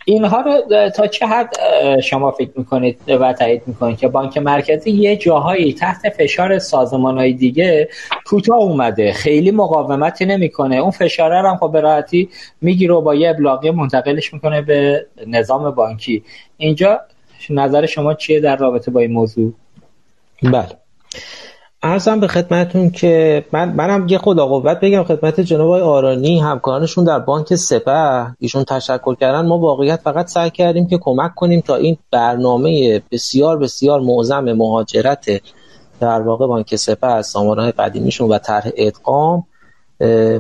اینها رو تا چه حد شما فکر می‌کنید و تایید می‌کنید که بانک مرکزی یه جاهایی تحت فشار سازمان های دیگه کوتاه اومده خیلی مقاومتی نمی‌کنه. اون فشاره هم خب به راحتی می‌گیره و با یه ابلاغی منتقلش می‌کنه به نظام بانکی. اینجا نظر شما چیه در رابطه با این موضوع؟ بله. ارزم به خدمتون که من منم یه خدا قوت بگم خدمت جناب آقای آرانی همکارانشون در بانک سپه ایشون تشکر کردن. ما واقعیت فقط سعی کردیم که کمک کنیم تا این برنامه بسیار بسیار معظم مهاجرت در واقع بانک سپه از سامانه قدیمیشون و طرح ادغام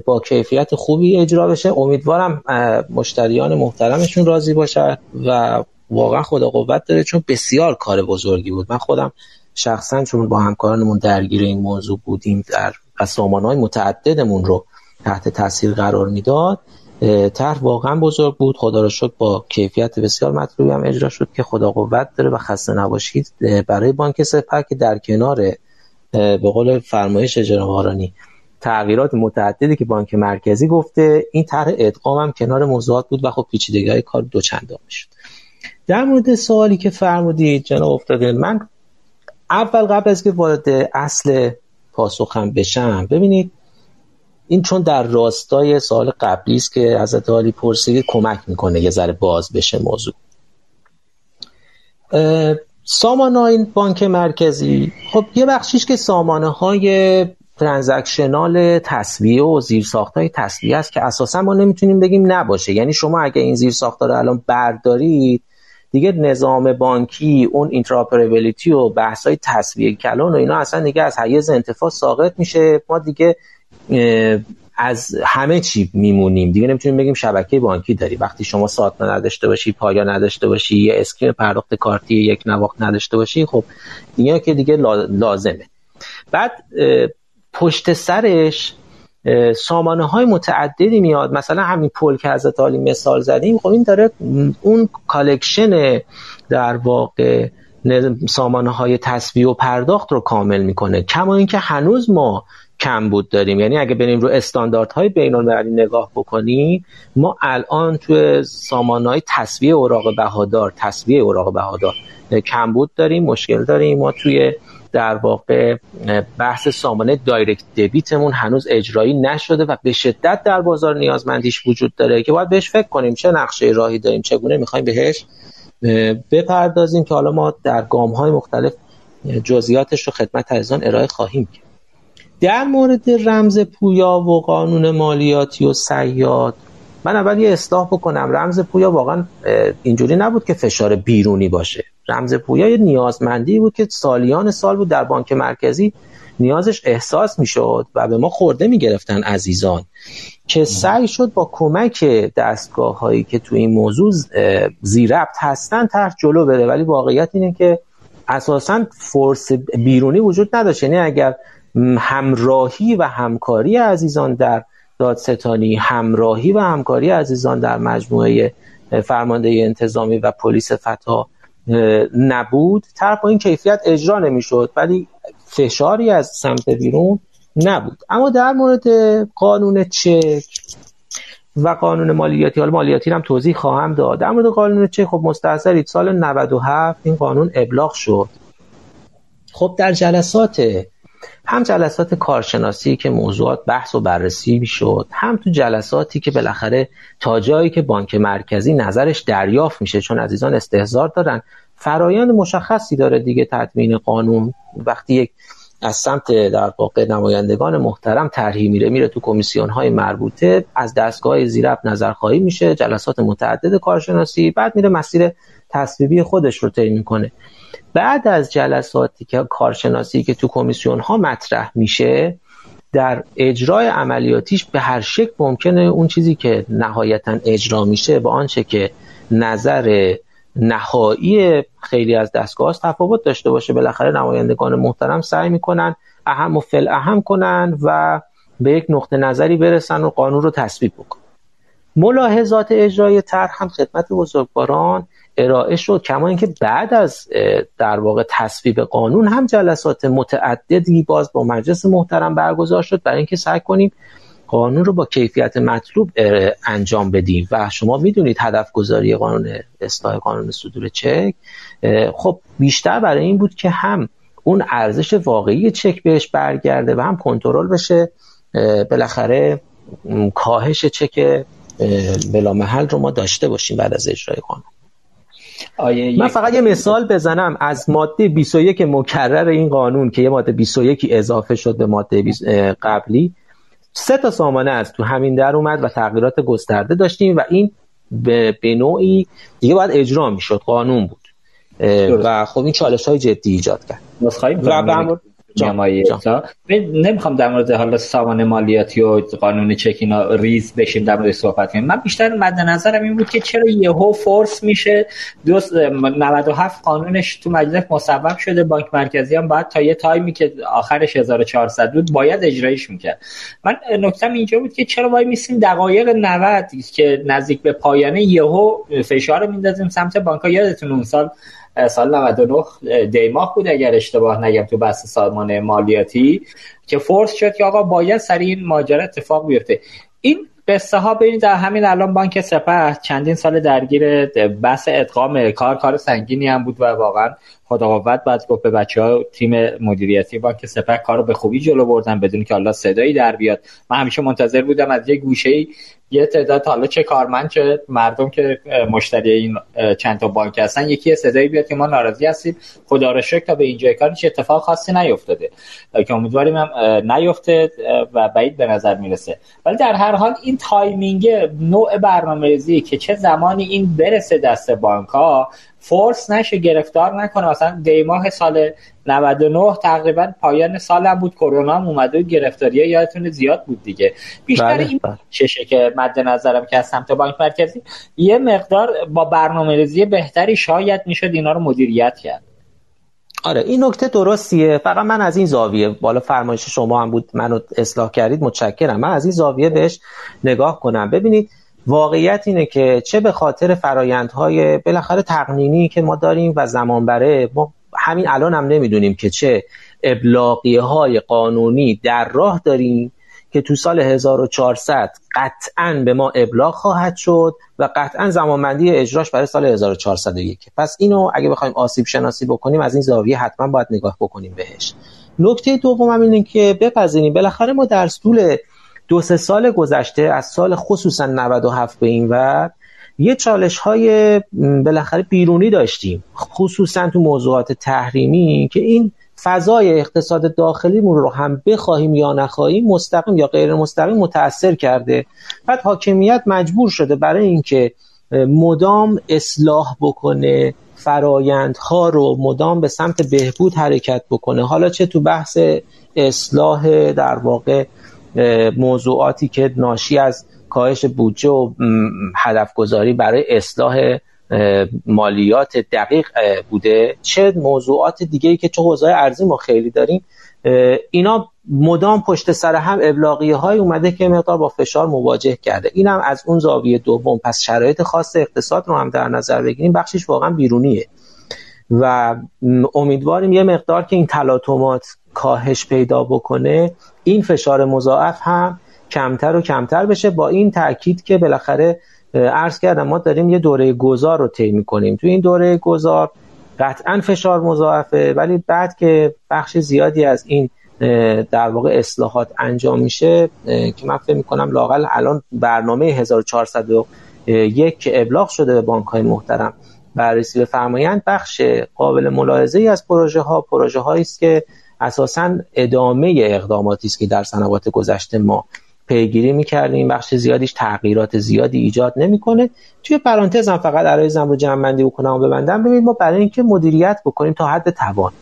با کیفیت خوبی اجرا بشه. امیدوارم مشتریان محترمشون راضی باشد و واقعا خدا قوت داره چون بسیار کار بزرگی بود. من خودم شخصا چون با همکارانمون درگیر این موضوع بودیم در سامان های متعددمون رو تحت تاثیر قرار می‌داد طرح واقعا بزرگ بود. خدا را شکر با کیفیت بسیار مطلوبی هم اجرا شد که خدا قوت داره و خسته نباشید. برای بانک سپر که در کنار به قول فرمایش جناب تغییرات متعددی که بانک مرکزی گفته این طرح ادغام هم کنار موضوعات بود و خب پیچیدگی های کار دوچندان شد در مورد سوالی که فرمودید جناب افتاده من اول قبل از که وارد اصل پاسخم بشم ببینید این چون در راستای سال قبلی است که از عالی پرسید کمک می‌کنه یه ذره باز بشه موضوع. سامانه های بانک مرکزی. خب یه بخشیش که سامانه های transactional تسویه و زیرساخت های تسویه است که اساسا ما نمی‌تونیم بگیم نباشه. یعنی شما اگه این زیرساخت رو الان بردارید دیگه نظام بانکی اون interoperability و بحث های تسویه کلان و اینا اصلا دیگه از حیز انتفاع ساقط میشه. ما دیگه از همه چی میمونیم. دیگه نمی‌تونیم بگیم شبکه بانکی داری. وقتی شما ساتنا نداشته باشی پایا نداشته باشی یه scheme پرداخت کارتی یک نواخت نداشته باشی خب دیگه که دیگه لازمه. بعد پشت سرش سامانه های متعددی میاد. مثلا همین پل که حضرت عالی مثال زدیم خب این داره اون collection در واقع سامانه های تسویه و پرداخت رو کامل می‌کنه. کما اینکه هنوز ما کمبود داریم. یعنی اگه بریم رو استانداردهای بین المللی نگاه بکنیم ما الان توی سامانه های تسویه اوراق بهادار تسویه اوراق بهادار کمبود داریم مشکل داریم. ما توی در واقع بحث سامانه دایرکت دبیتمون هنوز اجرایی نشده و به شدت در بازار نیازمندیش وجود داره که باید بهش فکر کنیم چه نقشه راهی داریم چگونه می‌خوایم بهش بپردازیم که حالا ما در گام های مختلف جزئیاتش رو خدمت عزیزان ارائه خواهیم کرد. در مورد رمز پویا و قانون مالیاتی و سیاد من اول یه اصلاح بکنم. رمز پویا واقعا اینجوری نبود که فشار بیرونی باشه. رمز پویا یه نیازمندی بود که سالیان سال بود در بانک مرکزی نیازش احساس می‌شد و به ما خورده می‌گرفتن عزیزان. که سعی شد با کمک دستگاه هایی که تو این موضوع زیربط هستن طرح جلو بره. ولی واقعیت اینه که اساسا فرس بیرونی وجود نداشت. یعنی اگر همراهی و همکاری عزیزان در دادستانی همراهی و همکاری عزیزان در مجموعه فرمانده انتظامی و پلیس فتا نبود. با این کیفیت اجرا نمی‌شد ولی فشاری از سمت بیرون نبود. اما در مورد قانون چک و قانون مالیاتی حالا مالیاتی هم توضیح خواهم داد. در مورد قانون چک خب مستحضرید سال 97 این قانون ابلاغ شد. خب در جلسات هم جلسات کارشناسی که موضوعات بحث و بررسی می‌شد هم تو جلساتی که بالاخره تا جایی که بانک مرکزی نظرش دریافت میشه چون عزیزان استهزار دارن فرایند مشخصی داره دیگه تدوین قانون. وقتی یک از سمت در واقع نمایندگان محترم طرحی میره میره تو کمیسیون های مربوطه از دستگاه زیرب نظرخواهی میشه جلسات متعدد کارشناسی بعد میره مسیر تصویبی خودش رو طی می‌کنه. بعد از جلساتی که کارشناسی که تو کمیسیون ها مطرح میشه در اجرای عملیاتیش به هر شکل ممکنه اون چیزی که نهایتا اجرا میشه با آنچه که نظر نهایی خیلی از دستگاه تفاوت داشته باشه. بالاخره نمایندگان محترم سعی می‌کنن اهم و فل اهم کنن و به یک نقطه نظری برسن و قانون رو تصویب بکنن. ملاحظات اجرای طرح هم خدمت بزرگواران ارائه شد کما اینکه بعد از در واقع تصویب قانون هم جلسات متعددی باز با مجلس محترم برگزار شد. برای اینکه سعی کنیم قانون رو با کیفیت مطلوب انجام بدیم. و شما می‌دونید هدف گذاری قانون اصلاح قانون صدور چک. خب بیشتر برای این بود که هم اون ارزش واقعی چک بهش برگرده و هم کنترل بشه. بالاخره کاهش چک بلا محل رو ما داشته باشیم بعد از اجرای قانون. من فقط یه مثال بزنم. از ماده 21 مکرر این قانون که یه ماده 21 اضافه شد به ماده قبلی سه تا سامانه از تو همین در اومد و تغییرات گسترده داشتیم و این به, به نوعی دیگه باید اجرا می‌شد. قانون بود. و خب این چالش های جدی ایجاد کرد. و نمی‌خوام در مورد حالا سامان مالیاتی و قانون چک اینا ریز بشیم در مورد صحبت کنیم. من بیشتر مد نظرم این بود که چرا یهو فورس میشه 97 قانونش تو مجلس مصوب شده. بانک مرکزی هم باید تا یه تایمی که آخرش 1400 بود باید اجرایش می‌کرد. من نکتم اینجا بود که چرا وای میسیم دقایق 90 که نزدیک به پایانه یهو فشار میندازیم سمت بانک ها یادتون اون سال سال 99 دیماه بود اگر اشتباه نگم تو بحث سازمان مالیاتی که فورس شد که آقا باید سری این ماجرا اتفاق بیفته. این قصه ها ببینید در همین الان بانک سپه چندین سال درگیر بحث ادغام کار کار سنگینی هم بود و واقعا خدا قوت بعد گفت به بچه ها تیم مدیریتی بانک سپه کار رو به خوبی جلو بردن بدون که الله صدایی در بیاد. من همیشه منتظر بودم از یه گوشه یه تعداد حالا چه کارمند چه مردم که مشتری این چند تا بانک هستن یکی صدایی بیاد که ما ناراضی هستیم. خدا رو شکر تا به اینجا کار هیچ اتفاق خاصی نیفتاده. که امیدواریم هم نیفته و بعید به نظر می‌رسه. ولی در هر حال این timing نوع برنامه‌ریزی که چه زمانی این برسه دست بانک ها force نشه گرفتار نکنه. مثلا دی ماه سال 99 تقریبا پایان سالم بود. کرونا هم اومده و گرفتاری یادتون زیاد بود دیگه. بیشتر بله، این. چشه که مد نظرم که از سمت بانک مرکزی. یه مقدار با برنامه ریزی بهتری شاید می‌شد اینا رو مدیریت کرد. آره این نکته درستیه. فقط من از این زاویه بالا فرمایش شما هم بود منو اصلاح کردید متشکرم. من از این زاویه بهش نگاه کنم. ببینید واقعیت اینه که چه به خاطر فرایندهای بالاخره تقنینی که ما داریم و زمان بره ما همین الان هم نمی‌دونیم که چه ابلاغیه های قانونی در راه داریم که تو سال 1400 قطعا به ما ابلاغ خواهد شد و قطعا زمانبندی اجراش برای سال 1401 پس اینو اگه بخوایم آسیب شناسی بکنیم از این زاویه حتما باید نگاه بکنیم بهش. نکته دوم هم اینه که بپذیریم. بالاخره ما در طول دو سه سال گذشته از سال خصوصا 97 به این ور یه چالش های بالاخره بیرونی داشتیم. خصوصا تو موضوعات تحریمی که این فضای اقتصاد داخلیمون رو هم بخواهیم یا نخواهیم مستقیم یا غیر مستقیم متاثر کرده. بعد حاکمیت مجبور شده برای اینکه مدام اصلاح بکنه فرایندها رو مدام به سمت بهبود حرکت بکنه. حالا چه تو بحث اصلاح در واقع موضوعاتی که ناشی از کاهش بودجه و هدف گذاری برای اصلاح مالیات دقیق بوده. چه موضوعات دیگه ای که چه حوزه ارزی ما خیلی داریم. اینا مدام پشت سر هم ابلاغیه های اومده که مقدار با فشار مواجه کرده. اینم از اون زاویه دوم. پس شرایط خاص اقتصاد رو هم در نظر بگیریم. بخشش واقعا بیرونیه. و امیدواریم یه مقدار که این تلاطمات کاهش پیدا بکنه. این فشار مضاعف هم کمتر و کمتر بشه. با این تاکید که بالاخره عرض کردم ما داریم یه دوره گذار رو طی می‌کنیم. تو این دوره گذار قطعا فشار مضاعفه ولی بعد که بخش زیادی از این در واقع اصلاحات انجام میشه که من فکر می‌کنم لاقل الان برنامه 1401 که ابلاغ شده به بانک های محترم بررسی بفرمایند بخش قابل ملاحظه ای از پروژه ها پروژه است که اساسا ادامه اقداماتی است که در سنوات گذشته ما پیگیری می‌کردیم بخش زیادیش تغییرات زیادی ایجاد نمی‌کنه. توی پرانتز هم فقط عرایزم رو جمع بندی بکنم و ببندم. ببینید ما برای اینکه مدیریت بکنیم تا حد توان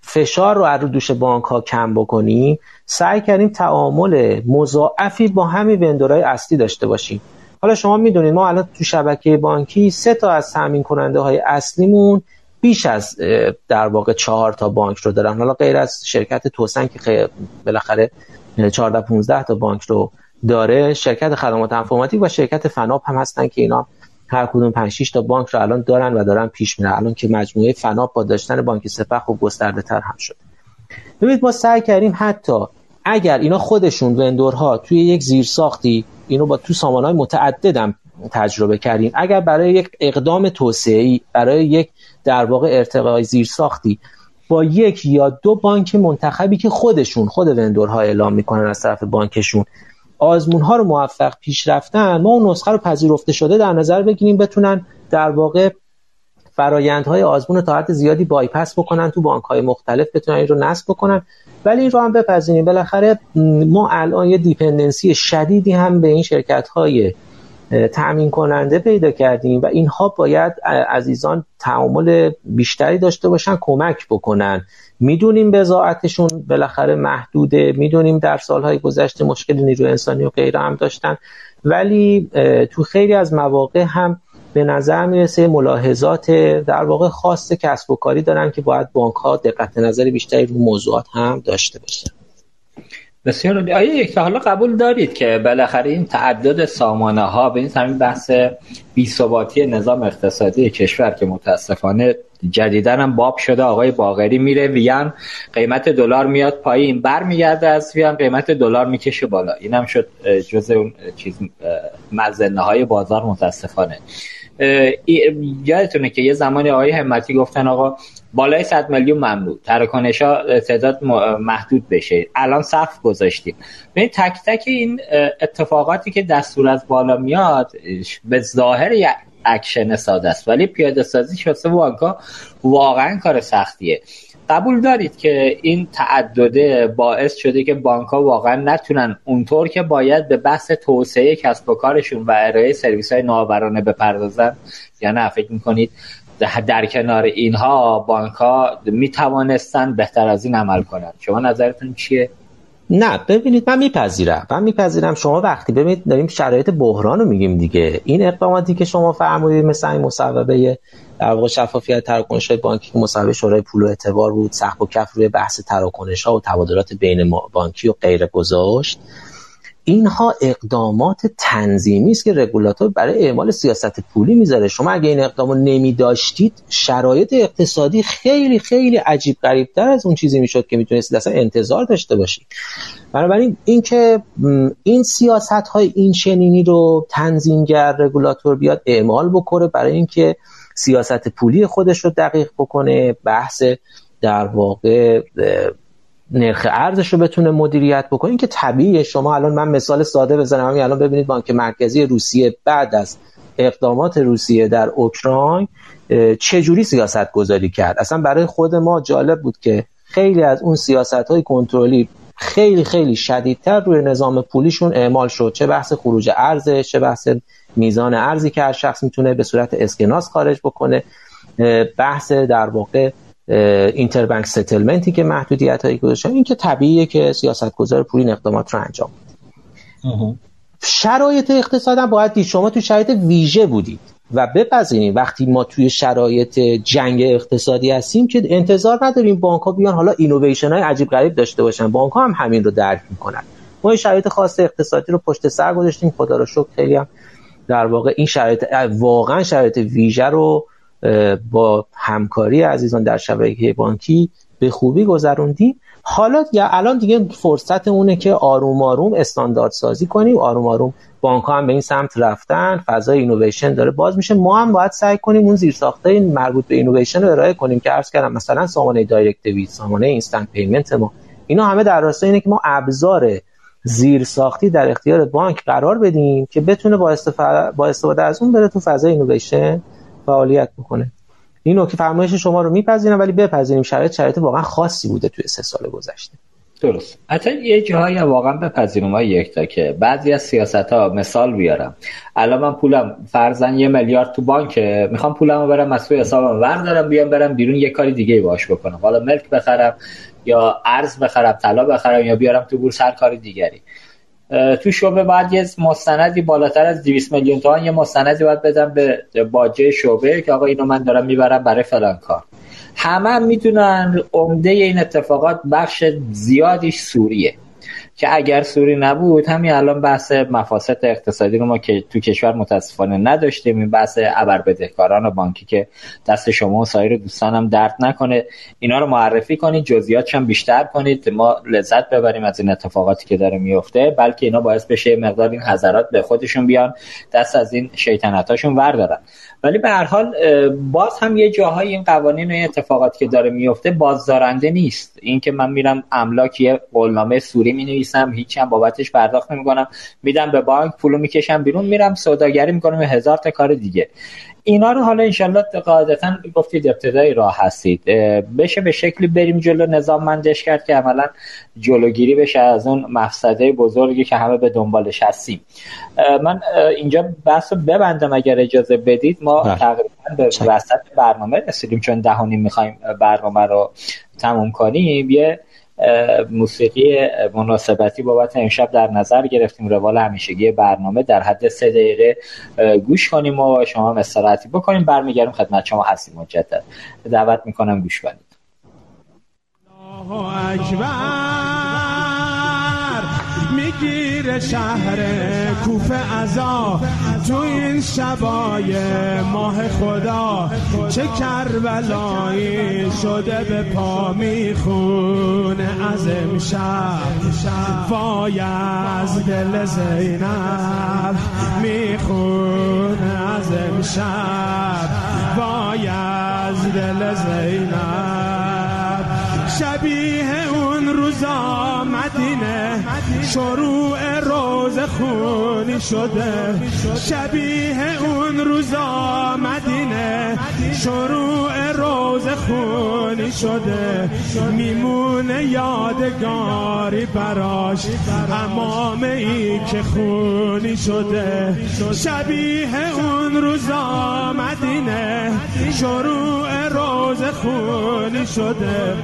فشار رو از دوش بانک ها کم بکنیم. سعی کردیم تعامل مضاعفی با همین وندورهای اصلی داشته باشیم. حالا شما می‌دونید ما الان تو شبکه بانکی سه تا از تامین کننده های اصلیمون بیش از در واقع چهار تا بانک رو دارن. حالا غیر از شرکت توسن که بالاخره 14 15 تا بانک رو داره شرکت خدمات انفرماتیک و شرکت فناپ هم هستن که اینا هر کدوم 5 6 تا بانک رو الان دارن و دارن پیش میرن. الان که مجموعه فناپ با داشتن بانک سپه خوب گسترده تر هم شد. ببینید ما سعی کردیم حتی اگر اینا خودشون وندورها توی یک زیرساختی اینو با تو سامانهای متعددم تجربه کردیم. اگر برای یک اقدام توسعه‌ای برای یک در واقع ارتقای زیرساختی با یک یا دو بانک منتخبی که خودشون خود وندورها اعلام می‌کنن از طرف بانکشون. آزمون ها رو موفق پیش رفتن. ما اون نسخه رو پذیرفته شده در نظر بگیریم بتونن در واقع فرایندهای آزمون تا حد زیادی بایپس بکنن تو بانک های مختلف بتونن این رو نصب بکنن. ولی این رو هم بپذیریم. بالاخره ما الان یه دیپندنسی شدیدی هم به این شرکت های تأمین کننده پیدا کردیم و اینها باید عزیزان تعامل بیشتری داشته باشن کمک بکنن. می‌دونیم بزاعتشون بالاخره محدوده می‌دونیم در سالهای گذشته مشکل نیروی انسانی و غیره هم داشتن. ولی تو خیلی از مواقع هم به نظر می‌رسه ملاحظات در واقع خاص کسب و کاری دارن که باید بانک ها دقت نظر بیشتری رو موضوعات هم داشته باشن. بسیار آیا یک حالا قبول دارید که بالاخره این تعدد سامانه ها به این همین بحث بیثباتی نظام اقتصادی کشور که متاسفانه جدیدن هم باب شده. آقای باغری میره ویان قیمت دلار میاد پایین. برمیگرده از ویان قیمت دلار می‌کشه بالا. اینم شد جز اون چیز مزنه های بازار متاسفانه. یادتونه که یه زمانی آقای همتی گفتن آقا بالای 100 میلیون ممنوع تراکنش ها تعداد محدود بشه. الان صف گذاشتیم. ببین تک تک این اتفاقاتی که دستور از بالا میاد به ظاهر اکشن ساده است ولی پیاده سازی شده واقعا واقعا کار سختیه. قبول دارید که این تعدده باعث شده که بانک ها واقعا نتونن اونطور که باید به بحث توسعه کسب و کارشون و ارائه سرویس های نوآورانه بپردازن؟ یا نه؟ فکر می‌کنید در کنار اینها بانک ها می توانستن بهتر از این عمل کنند شما نظرتون چیه؟ نه ببینید من میپذیرم. من میپذیرم. شما وقتی ببینید داریم شرایط بحران رو میگیم دیگه. این اقداماتی که شما فرمودید مثل این مصوبه در واقع شفافیت تراکنش های بانکی که مصوبه شورای پول و اعتبار بود سخت و کف روی بحث تراکنش ها و تبادلات بین بانکی و غیر گذاشت. اینها اقدامات تنظیمی است که رگولاتور برای اعمال سیاست پولی می‌ذاره. شما اگه این اقدامو نمی داشتید شرایط اقتصادی خیلی خیلی عجیب غریب تر از اون چیزی می‌شد که می‌تونستید اصلا انتظار داشته باشید. بنابراین اینکه این سیاست های این چنینی رو تنظیمگر رگولاتور بیاد اعمال بکنه برای اینکه سیاست پولی خودش رو دقیق بکنه بحث در واقع نرخ ارزش رو بتونه مدیریت بکنه. این که طبیعیه شما الان من مثال ساده بزنم. همین الان ببینید بانک مرکزی روسیه بعد از اقدامات روسیه در اوکراین چجوری سیاست گذاری کرد؟ اصلا برای خود ما جالب بود که خیلی از اون سیاست های کنترلی خیلی خیلی شدیدتر روی نظام پولیشون اعمال شد. چه بحث خروج ارزش چه بحث میزان ارزی که هر شخص می‌تونه به صورت اسکناس خارج بکنه. بحث در واقع interbank settlement ی که محدودیت هایی گذاشتن. این که طبیعیه که سیاست گذار پولی اقدامات رو انجام بده. شرایط اقتصاد هم باید دید. شما تو شرایط ویژه بودید. و بپذیریم. وقتی ما توی شرایط جنگ اقتصادی هستیم که انتظار نداریم بانک ها بیان حالا اینویشن های عجیب غریب داشته باشن. بانک ها هم همین رو درک می‌کنن. ما این شرایط خاص اقتصادی رو پشت سر گذاشتیم. خدا رو شکر خیلی هم در واقع این شرایط واقعا شرایط ویژه رو با همکاری عزیزان در شبکه بانکی به خوبی گذروندیم حالا یا الان دیگه فرصت اونه که آروم آروم استاندارد سازی کنیم. آروم آروم بانک هم به این سمت رفتن. فضای اینویشن داره باز میشه. ما هم باید سعی کنیم اون زیرساختای مربوط به اینویشن رو ارائه کنیم که عرض کردم مثلا سامانه direct debit سامانه instant payment ما. اینا همه در راستای اینه که ما ابزار زیرساختی در اختیار بانک قرار بدیم که بتونه با استفاده, با استفاده از اون بره تو فضای اینویشن فعالیت بکنه. این نکته فرمایش شما رو میپذیرم ولی بپذیریم شرایط شرایط واقعا خاصی بوده توی سه سال گذشته. درست. حتی یه جاهایی واقعا بپذیریم های یک تا که بعضی از سیاست ها مثال بیارم. الان من پولم فرزن یه میلیارد تو بانکه می‌خوام پولم رو برم از توی حسابم وردارم بیام برم بیرون یه کاری دیگه باش بکنم. حالا ملک بخرم یا ارز بخرم طلا بخرم یا بیارم تو بورس هر کار دیگری. تو شعبه باید یه مستندی بالاتر از 200 میلیون تومان یه مستندی باید بدم به باجه شعبه که آقا اینو من دارم می‌برم برای فلان کار. همه هم می‌دونن عمده این اتفاقات بخش زیادیش سوریه. که اگر سوری نبود همین الان بحث مفاسد اقتصادی رو ما که تو کشور متاسفانه نداشتیم. این بحث ابر بدهکاران و بانکی که دست شما و سایر دوستانم درد نکنه. اینا رو معرفی کنید جزئیاتش هم بیشتر کنید. ما لذت ببریم از این اتفاقاتی که داره میفته. بلکه اینا باعث بشه مقدار این حضرات به خودشون بیان دست از این شیطنتاشون وردارن. ولی به هر حال باز هم یه جاهای این قوانین و این اتفاقاتی که داره میفته بازدارنده نیست. اینکه من میرم املاک یه قولنامه سوری می نمی‌نویسم هیچ هم بابتش پرداخت نمی‌کنم. میدم به بانک پولو می‌کشم بیرون میرم سوداگری می‌کنم هزار تا کار دیگه. اینا رو حالا انشالله قاعدتا گفتید ابتدای راه هستید. بشه به شکلی بریم جلو نظام مندش کرد که عملا جلوگیری بشه از اون مفسده بزرگی که همه به دنبالش هستیم. من اینجا بحث رو ببندم اگر اجازه بدید. ما بله. تقریبا به وسط برنامه رسیدیم چون دهانی می‌خوایم برنامه رو تموم کنیم. یه موسیقی مناسبتی بابت امشب در نظر گرفتیم. روال همیشگی برنامه در حد سه دقیقه گوش کنیم و شما هم بکنیم. برمیگردیم خدمت شما هستیم. مجدد دعوت می‌کنم گوش کنید. می‌گیره شهر کوفه ازا تو این شبای ماه خدا چه کربلایی شده به پا می‌خونه از امشب. وای از دل زینب می‌خونه از امشب. وای از دل زینب. شبیه اون روزا مدینه شروع روز خونی شده. شبیه اون روزا مدینه. شروع روز خونی شده. میمونه یادگاری براش. امام ای که خونی شده. شبیه اون روزا مدینه. شروع روز خونی شده.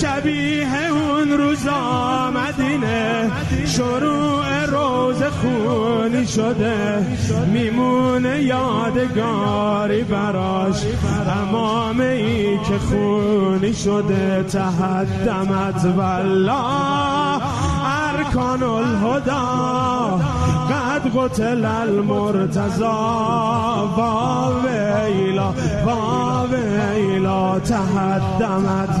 شبیه اون روزا مدینه. شروع روز خونی شده. میمونه یادگاری براش. امام ای که خونی شده. تهدمت والله. ارکان الهدا قد قتل المرتضا با ویلا با ویلا. تهدمت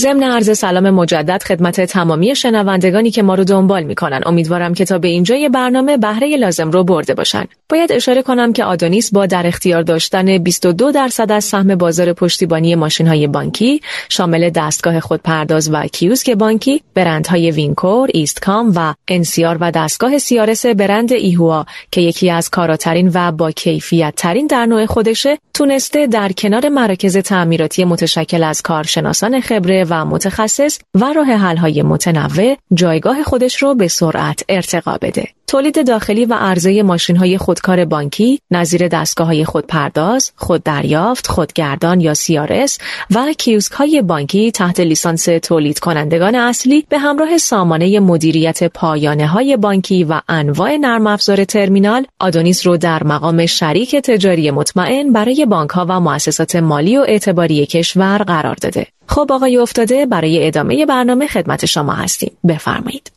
ضمن عرض سلام مجدد خدمت تمامی شنوندگانی که ما رو دنبال می‌کنن. امیدوارم که تا به اینجای برنامه بهره لازم رو برده باشن. باید اشاره کنم که آدونیس با در اختیار داشتن 22 درصد از سهم بازار پشتیبانی ماشین های بانکی شامل دستگاه خودپرداز و کیوسک بانکی برندهای وینکور، ایستکام و NCR و دستگاه CRS برند ایهوا که یکی از کاراترین و با کیفیت ترین در نوع خودشه تونسته در کنار مراکز تعمیراتی متشکل از کارشناسان خبره و متخصص و راه حل‌های متنوع جایگاه خودش رو به سرعت ارتقا بده. تولید داخلی و عرضه ماشین های خودکار بانکی نظیر دستگاه های خودپرداز، خوددریافت، خودگردان یا CRS و کیوسک های بانکی تحت لیسانس تولید کنندگان اصلی به همراه سامانه مدیریت پایانه های بانکی و انواع نرم افزار ترمینال آدونیس رو در مقام شریک تجاری مطمئن برای بانک ها و مؤسسات مالی و اعتباری کشور قرار داده. خب آقای افتاده برای ادامه برنامه خدمت شما هستیم. بفرمایید.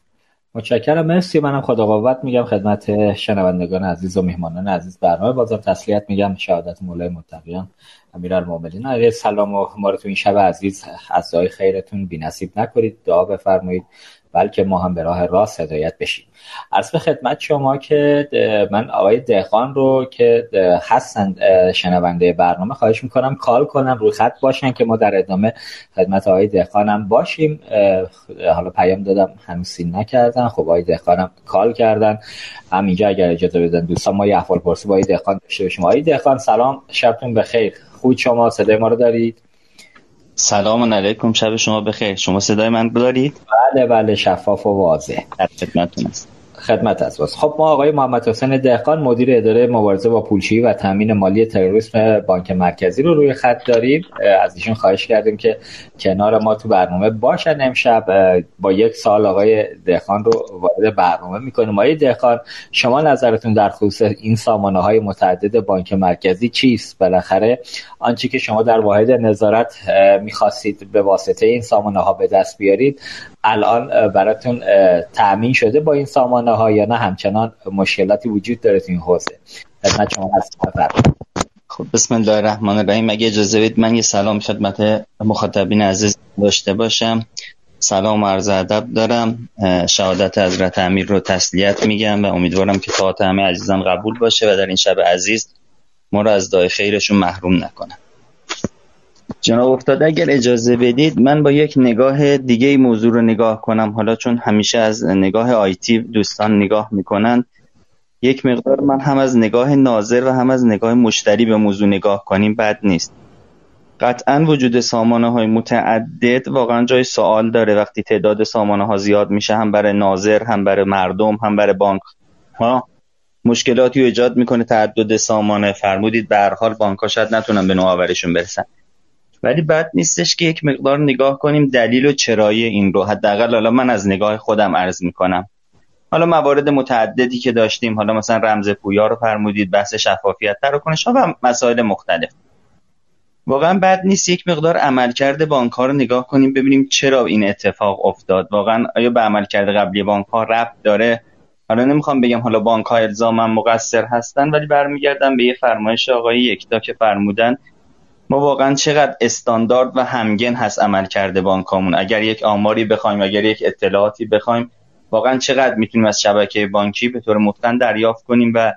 متشکرم. مرسی. منم خدا قوت میگم خدمت شنوندگان عزیز و میهمانان عزیز. برنامه بازار تسلیت میگم. شهادت مولای متقیان امیرالمومنین. علیه سلام و ما رو تو این شب عزیز. از خیرتون. نصیب نکنید. دعا بفرمایید. بلکه ما هم به راه راست هدایت بشیم. از به خدمت شما که من آقای دهخان رو که هستن شنونده برنامه خواهش می‌کنم کال کنم روی خط باشن که ما در ادامه خدمت آقای دهخانم باشیم. حالا پیام دادم همسین نکردن. خب آقای دهخانم کال کردن. همینجا اگر اجازه بدن دوستان ما یه احوال پرسی با آقای دهخان داشته باشیم. آقای دهخان سلام. شبتون بخیر. خوب شما صدای ما رو دارید؟ سلام علیکم شب شما بخیر. شما صدای من دارید؟ بله بله شفاف و واضح. در خدمتتون است خدمت از باز خب ما آقای محمد حسین دهقان مدیر اداره مبارزه با پولشویی و تامین مالی تروریسم بانک مرکزی رو روی خط داریم. از ایشون خواهش کردیم که کنار ما تو برنامه باشن امشب. با یک سال آقای دهقان رو وارد برنامه می‌کنیم. آقای دهقان شما نظرتون در خصوص این سامانه های متعدد بانک مرکزی چیست؟ بالاخره آنچه که شما در واحد نظارت می‌خواستید به واسطه این سامانه ها به دست بیارید الان براتون تأمین شده با این سامانه ها یا نه؟ همچنان مشکلاتی وجود داره تو این حوزه. خدمت شما هست خب بسم الله الرحمن الرحیم. اگه اجازه بدید من یه سلام خدمت مخاطبین عزیز داشته باشم. سلام عرض ادب دارم. شهادت حضرت امیر رو تسلیت میگم و امیدوارم که طاعت همه عزیزان قبول باشه و در این شب عزیز ما رو از دعای خیرشون محروم نکنم جناب افتاده اگر اجازه بدید من با یک نگاه دیگه موضوع رو نگاه کنم. حالا چون همیشه از نگاه آیتی دوستان نگاه می‌کنن یک مقدار من هم از نگاه ناظر و هم از نگاه مشتری به موضوع نگاه کنیم بد نیست. قطعا وجود سامانه های متعدد واقعا جای سوال داره. وقتی تعداد سامانه ها زیاد میشه هم برای ناظر هم برای مردم هم برای بانک ها مشکلاتی رو ایجاد می‌کنه. تعدد سامانه فرمودید به هر حال بانک ها شاید نتونن به نوآوریشون برسن. ولی بد نیستش که یک مقدار نگاه کنیم دلیل و چرایی این رو. حداقل حالا من از نگاه خودم عرض می‌کنم. حالا موارد متعددی که داشتیم حالا مثلا رمز پویا رو فرمودید بحث شفافیت تراکنش ها و مسائل مختلف. واقعا بد نیست یک مقدار عملکرد بانک ها رو نگاه کنیم ببینیم چرا این اتفاق افتاد. واقعا آیا به عملکرد قبلی بانک ها ربط داره؟ حالا نمی‌خوام بگم حالا بانک ها مقصر هستن ولی برمیگردم به یه فرمایش آقای یکتا که فرمودن. ما واقعا چقدر استاندارد و همگن هست عمل کرده بانکامون. اگر یک آماری بخوایم اگر یک اطلاعاتی بخوایم واقعا چقدر می‌تونیم از شبکه بانکی به طور متقن دریافت کنیم و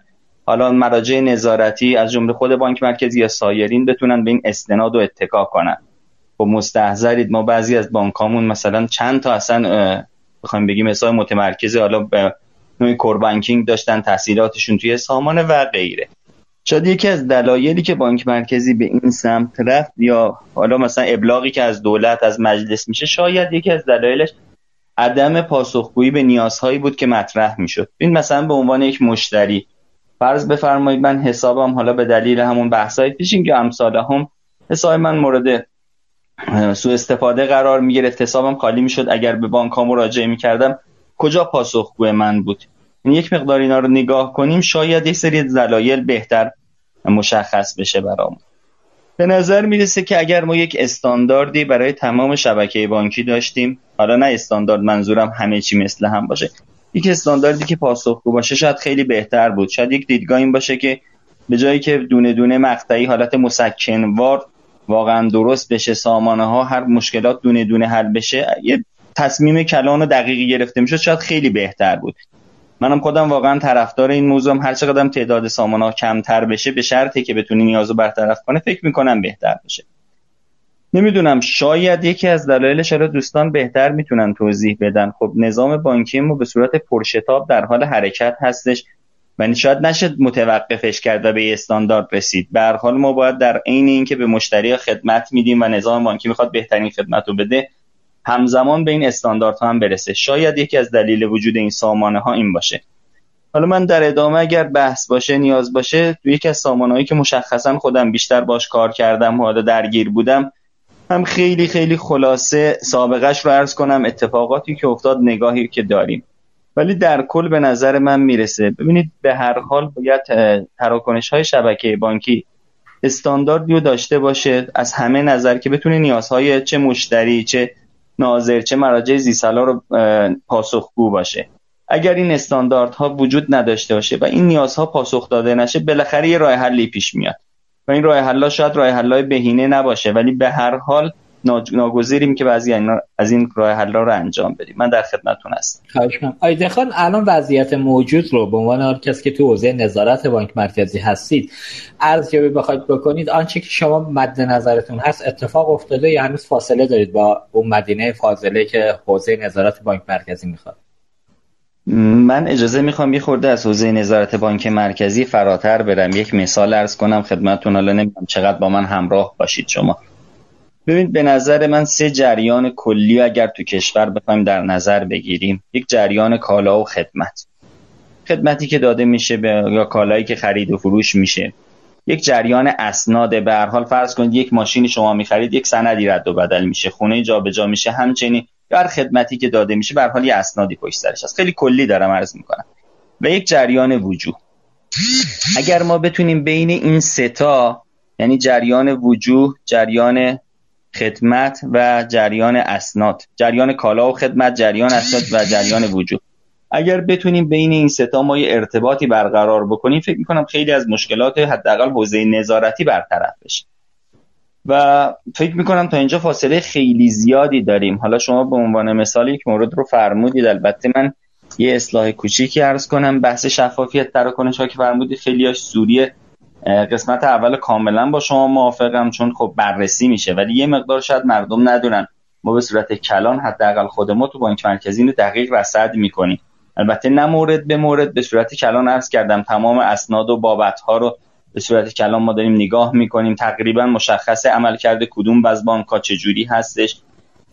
حالا مراجع نظارتی از جمله خود بانک مرکزی یا سایرین بتونن به این استناد و اتکا کنن. خب مستحضرید. ما بعضی از بانکامون مثلا چند تا اصلا بخوایم بگیم حساب متمرکز حالا به نوعی کور بانکینگ داشتن تحصیلاتشون توی سامانه و غیره. شاید یکی از دلایلی که بانک مرکزی به این سمت رفت یا حالا مثلا ابلاغی که از دولت از مجلس میشه شاید یکی از دلایلش عدم پاسخگویی به نیازهایی بود که مطرح می‌شد. این مثلا به عنوان یک مشتری. فرض بفرمایید من حسابم حالا به دلیل همون بحثای پیشین که امثال هم حساب من مورد سوء استفاده قرار می حسابم خالی می‌شد اگر به بانک ها مراجعه می کردم کجا پاسخگوی من بود؟ این یک مقدار اینا رو نگاه کنیم شاید یک سری دلایل بهتر مشخص بشه برامون. به نظر می‌رسه که اگر ما یک استانداردی برای تمام شبکه بانکی داشتیم حالا نه استاندارد منظورم همه چی مثل هم باشه یک استانداردی که پاسخگو باشه شاید خیلی بهتر بود. شاید یک دیدگاه این باشه که به جایی که دونه دونه مقطعی حالت مسکنوار واقعا درست بشه سامانه ها هر مشکلات دونه دونه حل بشه یه تصمیم کلان و دقیقی گرفته می‌شد شاید خیلی بهتر بود. منم خودم واقعا طرفدار این موضوع هر چقدر تعداد سامانه ها کمتر بشه به شرطی که بتونی نیازو برطرف کنه فکر می‌کنم بهتر بشه. نمی‌دونم شاید یکی از دلایلش رو دوستان بهتر می‌تونن توضیح بدن. خب نظام بانکی ما به صورت پرشتاب در حال حرکت هستش. و شاید نشد متوقفش کرد و به استاندارد رسید. به حال ما باید در عین اینکه به مشتری خدمت میدیم و نظام بانکی می‌خواد بهترین خدمت رو بده همزمان به این استانداردها هم برسه. شاید یکی از دلیل وجود این سامانه ها این باشه. حالا من در ادامه اگر بحث باشه نیاز باشه تو یکی از سامانهایی که مشخصا خودم بیشتر باش کار کردم و حالا درگیر بودم هم خیلی خیلی خلاصه سابقش رو عرض کنم اتفاقاتی که افتاد نگاهی که داریم. ولی در کل به نظر من می‌رسه. ببینید به هر حال باید تراکنش های شبکه بانکی استانداردی رو داشته باشه. از همه نظر که بتونه نیازهای چه مشتری چه ناظر چه مراجع زیسالا رو پاسخگو باشه. اگر این استانداردها وجود نداشته باشه و این نیازها پاسخ داده نشه بالاخره یه راه حلی پیش میاد. و این راه حلا شاید راه حلای بهینه نباشه ولی به هر حال ناگزیریم که بعضی از این راه حلا رو انجام بدیم. من در خدمتتون هستم. خواهش آیده خان الان وضعیت موجود رو به عنوان کسی که تو حوزه نظارت بانک مرکزی هستید ارزیابی بخواید بکنید آنچه که شما مد نظرتون هست اتفاق افتاده یا هنوز فاصله دارید با اون مدینه فاضله که حوزه نظارت بانک مرکزی می‌خواد؟ من اجازه می‌خوام یه خورده از حوزه نظارت بانک مرکزی فراتر برم. یک مثال ارز کنم خدمتتون. حالا نمی‌دونم چقدر با من همراه باشید شما. ببینید به نظر من سه جریان کلی اگر تو کشور بخوایم در نظر بگیریم یک جریان کالا و خدمت. خدمتی که داده میشه به یا کالایی که خرید و فروش میشه. یک جریان اسناد به هر حال فرض کنید یک ماشین شما می‌خرید یک سندی رد و بدل میشه. خونه جابجا میشه. همچنین هر خدمتی که داده میشه به حال یه اسنادی پشت سرش هست. خیلی کلی دارم عرض می‌کنم. و یک جریان وجود. اگر ما بتونیم بین این ستا یعنی جریان وجوه جریان خدمت و جریان اسناد. جریان کالا و خدمت جریان اسناد و جریان وجود. اگر بتونیم بین این ستا ما یه ارتباطی برقرار بکنیم فکر می‌کنم خیلی از مشکلات حداقل حوزه نظارتی برطرف بشه. و فکر می‌کنم تا اینجا فاصله خیلی زیادی داریم. حالا شما به عنوان مثال یک مورد رو فرمودید. البته من یه اصلاح کوچیکی عرض کنم. بحث شفافیت تراکنش ها که فرمودید خیلیاش سوریه قسمت اول کاملا با شما موافقم چون خب بررسی میشه ولی یه مقدار شاید مردم ندونن. ما به صورت کلان حداقل خود ما تو بانک مرکزی رو دقیق رصد می‌کنیم. البته نه مورد به مورد به صورت کلان عرض کردم تمام اسناد و بابت ها رو به صورت کلان ما داریم نگاه می‌کنیم. تقریبا مشخص عمل کرده کدوم از بانک ها چجوری هستش.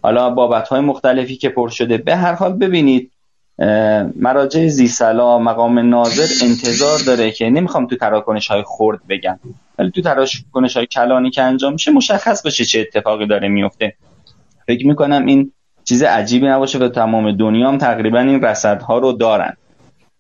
حالا بابت های مختلفی که پر شده به هر حال ببینید مراجع زیسلا مقام ناظر انتظار داره که نمی‌خوام تو تراکنش های خرد بگم ولی تو تراکنش های کلانی که انجام میشه مشخص باشه چه اتفاقی داره میفته. فکر می‌کنم این چیز عجیبی نباشه و تمام دنیا هم تقریبا این رصدها رو دارن.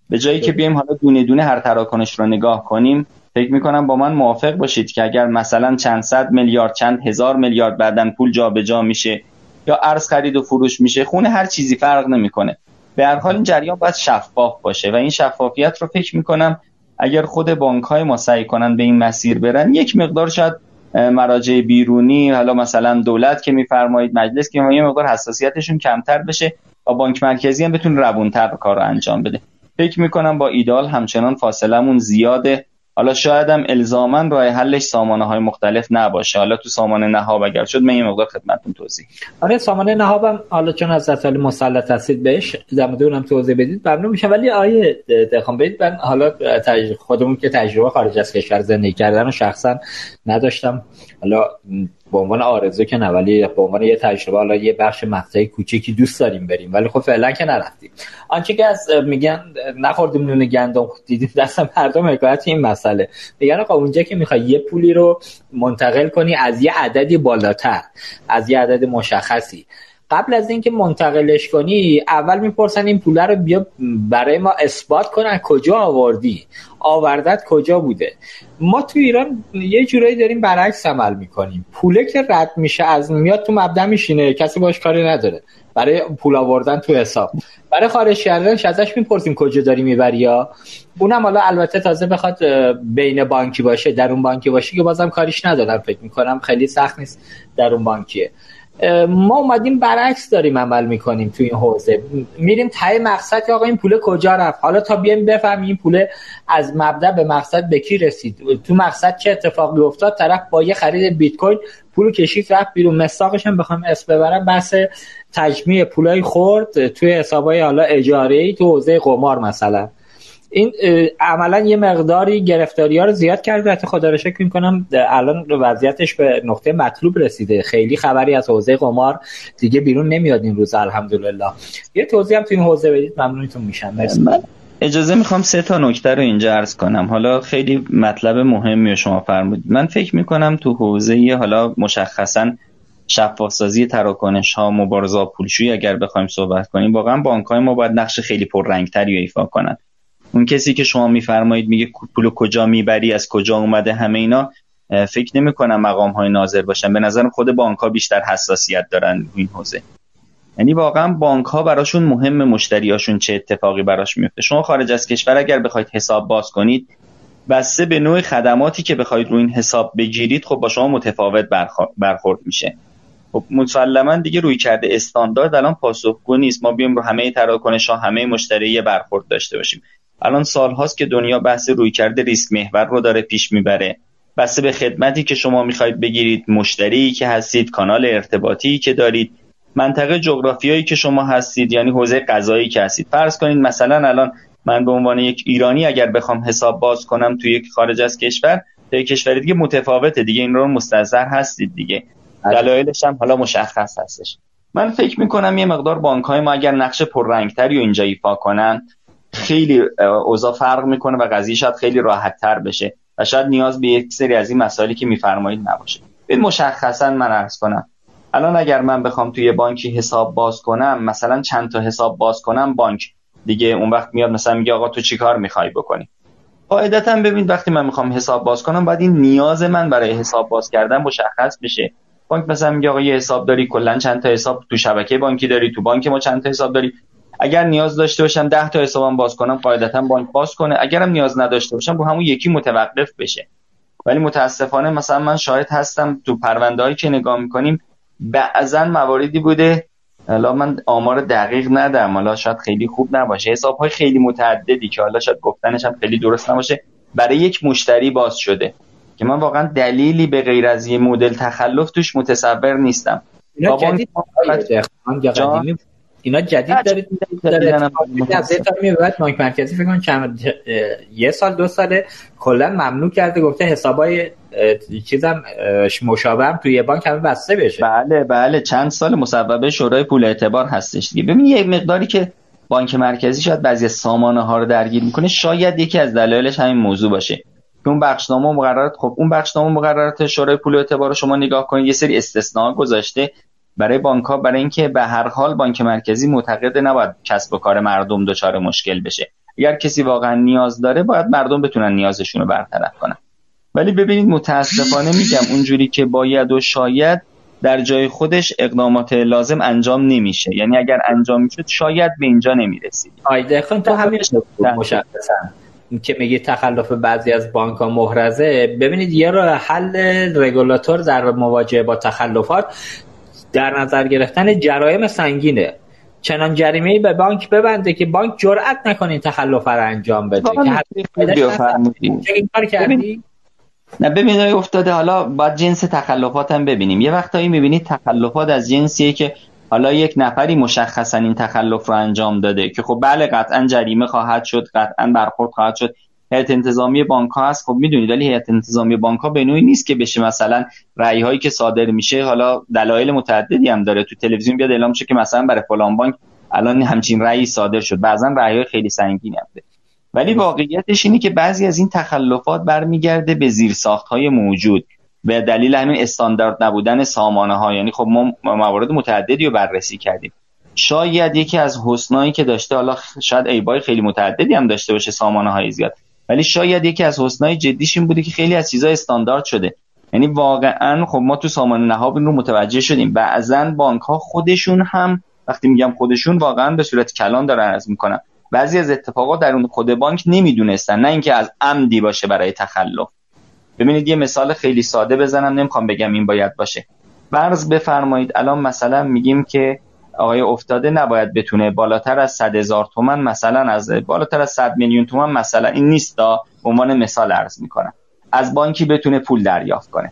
به جایی که بیایم حالا دونه دونه هر تراکنش رو نگاه کنیم فکر می‌کنم با من موافق باشید که اگر مثلا چند صد میلیارد چند هزار میلیارد بعدن پول جابجا جا میشه یا ارز خرید و فروش میشه خونه هر چیزی فرق نمی‌کنه. به هر حال این جریان باید شفاف باشه و این شفافیت رو فکر می‌کنم اگر خود بانک های ما سعی کنن به این مسیر برن یک مقدار شاید مراجع بیرونی حالا مثلا دولت که میفرمایید مجلس که یه مقدار حساسیتشون کمتر بشه و بانک مرکزی هم بتونه روونتر کار انجام بده. فکر می‌کنم با ایدال همچنان فاصلمون زیاده. حالا شاید هم الزاما راه حلش سامانه های مختلف نباشه. حالا تو سامانه نهاب اگر شد من یه مقدار خدمتتون توضیح آره سامانه نهابم حالا چون از سال مسلط هستید بهش در اونم توضیح بدید. ممنون میشه ولی آیه دخوام بدید. من حالا خودمون که تجربه خارج از کشور زندگی کردن و شخصا نداشتم. حالا به عنوان آرزو که نه ولی به عنوان یه تجربه حالا یه بخش مقطعی کوچیکی دوست داریم بریم. ولی خب فعلا که نرفتیم. آنچه که از میگن نخوردیم نون گندم دیدیم دست مردم حکایت این مسئله. میگن آقا اونجا که می‌خوای یه پولی رو منتقل کنی از یه عددی بالاتر از یه عدد مشخصی. قبل از اینکه منتقلش کنی اول می‌پرسن این پول رو بیا برای ما اثبات کنن کجا آوردی؟ آوردت کجا بوده؟ ما تو ایران یه جورایی داریم برعکس عمل می‌کنیم. پوله که رد میشه از میاد تو مبدا میشینه کسی باش کاری نداره. برای پول آوردن تو حساب. برای خارج کردنش ازش می‌پرسیم کجا داری می‌بری یا؟ اونم حالا البته تازه بخواد بین بانکی باشه در اون بانکی باشه که بازم کاریش ندارم. فکر می‌کنم خیلی سخت نیست در اون بانکیه. ما اومدیم برعکس داریم عمل می‌کنیم توی این حوزه. میریم تای مقصد که آقا این پول کجا رفت؟ حالا تا بیایم بفهمیم این پول از مبدا به مقصد به کی رسید؟ تو مقصد چه اتفاقی افتاد؟ طرف با یه خرید بیت کوین پول کشید رفت بیرون. مساقش هم بخوام اسم ببرم بحث تجمیع پولای خورد توی حسابای حالا اجاره ای تو حوزه قمار مثلا. این عملا یه مقداری گرفتاری ها رو زیاد کرده. حتی خدا رو شکر کنم الان وضعیتش به نقطه مطلوب رسیده. خیلی خبری از حوزه قمار دیگه بیرون نمیاد این روز الحمدلله. یه توضیح هم تو این حوزه بدید ممنونتون میشم. من اجازه می‌خوام سه تا نکته رو اینجا عرض کنم. حالا خیلی مطلب مهمی رو شما فرمودید. من فکر می‌کنم تو حوزه حالا مشخصا شفافسازی تراکنش ها مبارزه پولشویی اگر بخوایم صحبت کنیم واقعا بانک های ما باید نقش خیلی پررنگتری ایفا کنن. اون کسی که شما میفرمایید میگه پولو کجا می‌بری از کجا اومده همه اینا فکر نمی کنم مقام های ناظر باشن. به نظرم خود بانک ها بیشتر حساسیت دارن این حوزه. یعنی واقعا بانک ها براشون مهم مشتریاشون چه اتفاقی براش میفته شما خارج از کشور اگر بخواید حساب باز کنید بسته به نوع خدماتی که بخواید رو این حساب بگیرید خب با شما متفاوت برخورد میشه. خب مسلما دیگه روی کرده استاندارد الان پاسخگو نیست. ما بیایم رو همه تراکنش ها همه مشتری برخورد داشته باشیم. الان سالهاست که دنیا بحث روی کرده ریسک محور رو داره پیش می‌بره. بسته به خدمتی که شما می‌خواید بگیرید مشتری که هستید کانال ارتباطی که دارید منطقه جغرافیایی که شما هستید یعنی حوزه غذایی که هستید. فرض کنید مثلا الان من به عنوان یک ایرانی اگر بخوام حساب باز کنم توی یک خارج از کشور توی کشور دیگه متفاوته دیگه این رو مستظر هستید دیگه. دلایلش هم حالا مشخص هستش. من فکر می‌کنم یه مقدار بانک های ما اگر نقش پررنگتری رو اینجا ایفا کنن خیلی اوضاع فرق می‌کنه و قضیه شاید خیلی راحت تر بشه و شاید نیاز به یک سری از این مسائلی که میفرمایید نباشه. ببین مشخصا من عرض کنم. الان اگر من بخوام توی بانکی حساب باز کنم مثلا چند تا حساب باز کنم بانک دیگه اون وقت میاد مثلا میگه آقا تو چیکار می‌خوای بکنی؟ قاعدتا ببین وقتی من می‌خوام حساب باز کنم باید این نیاز من برای حساب باز کردن مشخص بشه. بانک مثلا میگه آقا یه حساب داری کلا چند تا حساب تو شبکه بانکی داری تو بانک ما چند تا حساب داری؟ اگر نیاز داشته باشم 10 تا حسابم باز کنم قاعدتا بانک باز کنه. اگرم نیاز نداشته باشم با همون یکی متوقف بشه. ولی متاسفانه مثلا من شاهد هستم تو پرونده که نگاه می‌کنیم بعضا مواردی بوده. حالا من آمار دقیق ندارم. حالا شاید خیلی خوب نباشه. حساب های خیلی متعددی که حالا شاید گفتنش هم خیلی درست نباشه برای یک مشتری باز شده. که من واقعا دلیلی به غیر از یه مدل تخلف توش متصور نیستم. اینا جدید اینا جدید دارید دارید. بانک مرکزی فکر کنم چند یه سال دو ساله کلا ممنوع کرده گفته حسابای چیزم مشابه هم توی بانک همه بسته بشه. بله بله. چند سال مصوبه شورای پول اعتبار هستش دیگه. ببین یه مقداری که بانک مرکزی شاید بعضی سامانه ها رو درگیر می‌کنه شاید یکی از دلایلش همین موضوع باشه. که اون بخشنامه مقررات خب اون بخشنامه مقررات شورای پول اعتبار رو شما نگاه کنید یه سری استثناء گذاشته. برای بانک ها برای اینکه به هر حال بانک مرکزی معتقد نباید کسب و کار مردم دچار مشکل بشه. اگر کسی واقعا نیاز داره باید مردم بتونن نیازشون رو برطرف کنن. ولی ببینید متاسفانه میگم اونجوری که باید و شاید در جای خودش اقدامات لازم انجام نمیشه. یعنی اگر انجام می‌شد شاید به اینجا نمی‌رسید. آیده تو همین که میگه تخلف بعضی از بانک ها محرزه. ببینید یه راه حل رگولاتور در مواجهه با تخلفات. در نظر گرفتن جرایم سنگینه. چنان جریمه ای به بانک ببنده که بانک جرئت نکنه این تخلف رو انجام بده. که این کار کردی؟ نه ببینید افتاده حالا باید جنس تخلفات هم ببینیم. یه وقتایی می‌بینید تخلفات از جنسیه که حالا یک نفری مشخصا این تخلف رو انجام داده که خب بله قطعا جریمه خواهد شد قطعا برخورد خواهد شد. هیئت انتظامی بانک ها هست. خب می‌دونید ولی هیئت انتظامی بانک ها به نوعی نیست که بشه مثلا رأی هایی که صادر میشه. حالا دلایل متعددی هم داره. تو تلویزیون بیاد اعلام شه که مثلا برای فلان بانک الان همچین رأی صادر شد. بعضا رأی های خیلی سنگینی هم ولی واقعیتش اینه که بعضی از این تخلفات برمیگرده به زیرساخت های موجود. به دلیل همین استاندارد نبودن سامانه ها یعنی خب ما موارد متعددی رو بررسی کردیم. شاید یکی از حسنایی که داشته حالا شاید ایبای خیلی متعددی هم داشته باشه سامانه های زیاد. ولی شاید یکی از حسنای جدیش این بوده که خیلی از چیزها استاندارد شده. یعنی واقعا خب ما تو سامانه نهاب رو متوجه شدیم. بعضا بانک ها خودشون هم وقتی میگم خودشون واقعا به صورت کلان دارن از می‌کنن. بعضی از اتفاقات در اون خود بانک نمی‌دونستن نه اینکه از عمدی باشه برای تخلف. ببینید یه مثال خیلی ساده بزنم نمی‌خوام بگم این باید باشه. فرض بفرمایید الان مثلا میگیم که آقای افتاده نباید بتونه بالاتر از 100 هزار تومن مثلا از بالاتر از 100 میلیون تومن مثلا این نیست به عنوان مثال عرض می‌کنم. از بانکی بتونه پول دریافت کنه.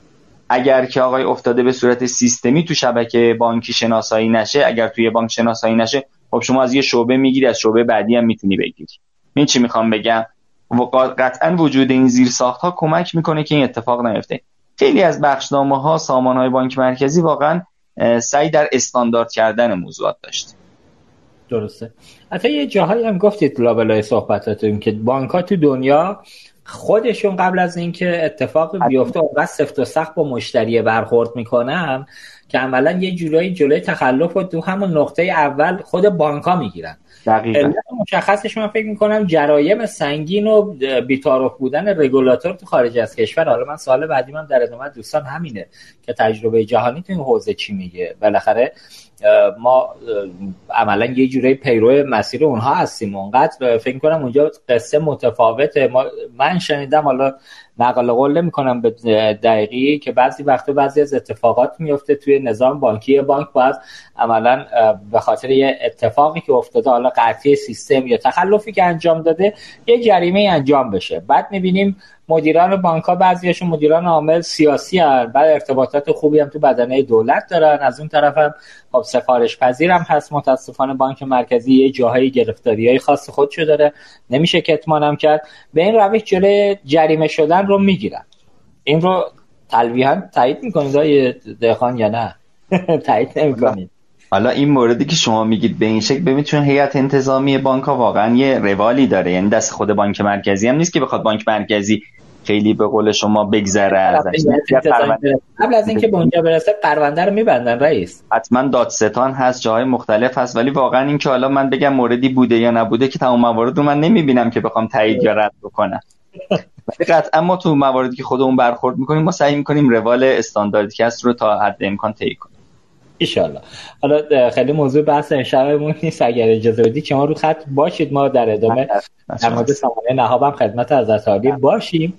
اگر که آقای افتاده به صورت سیستمی تو شبکه بانکی شناسایی نشه اگر توی بانک شناسایی نشه خب شما از یه شعبه می‌گیری از شعبه بعدی هم می‌تونی بگیری. این چی می‌خوام بگم؟ قطعا وجود این زیر ساخت ها کمک می‌کنه که این اتفاق نیفته. خیلی از بخشنامه ها سامان های بانک مرکزی واقعا سعی در استاندارد کردن موضوعات داشت. درسته. حتی یه جاهایی هم گفتید لابلای صحبتاتون که بانک تو دنیا خودشون قبل از اینکه اتفاق بیفته اونقدر سفت و سخت با مشتری برخورد می‌کنن که عملا یه جورایی جلوی تخلف رو تو همون نقطه اول خود بانک ها می‌گیرن. دقیقا. مشخصش من فکر می‌کنم جرایم سنگین و بیتارف بودن رگولاتور تو خارج از کشور. حالا من سوال بعدی من در ادامه دوستان همینه که تجربه جهانی تو این حوزه چی میگه؟ بالاخره ما عملا یه جوری پیرو مسیر اونها هستیم. اونقدر فکر کنم اونجا قصه متفاوته. ما من شنیدم حالا نقل قول کنم به دقیقی که بعضی وقتا بعضی از اتفاقات میفته توی نظام بانکی. بانک باید عملا به خاطر یه اتفاقی که افتاده حالا قطعی سیستم یا تخلفی که انجام داده یه جریمه انجام بشه. بعد می‌بینیم مدیران بانک ها بعضیشون مدیران عامل سیاسی هن. بعد ارتباطات خوبی هم تو بدنه دولت دارن. از اون طرف هم خب سفارش پذیرم هست. متاسفانه بانک مرکزی یه جاهای گرفتاری های خاص خودشو داره. نمیشه کتمانم کرد. به این روش جلوی جریمه شدن رو می‌گیرن. این رو تلویحا تایید می‌کنید آقای دهخان یا نه؟ تایید نمی‌کنید. حالا این موردی که شما میگید به این شکل ببینید چون هیئت انتظامی بانک ها واقعا یه روالی داره. یعنی دست خود بانک مرکزی هم نیست که بخواد بانک مرکزی خیلی به قول شما بگذره ازش قبل از اینکه به اونجا برسه پرونده رو میبندن رئیس. حتما دادستان هست جاهای مختلف هست ولی واقعا اینکه حالا من بگم موردی بوده یا نبوده که تمام موارد رو من نمی‌بینم که بخوام تایید یا رد بکنم. ولی قطعا ما تو مواردی که خودمون برخورد می‌کنیم ما سعی می‌کنیم روال استانداردی که هست رو تا حد امکان طی کنیم. ایشالله حالا خیلی موضوع بحث امشبمون نیست. اگر اجازه بدید شما رو خط باشید ما در ادامه در مورد سامانه نهابم خدمت از عالی باشیم.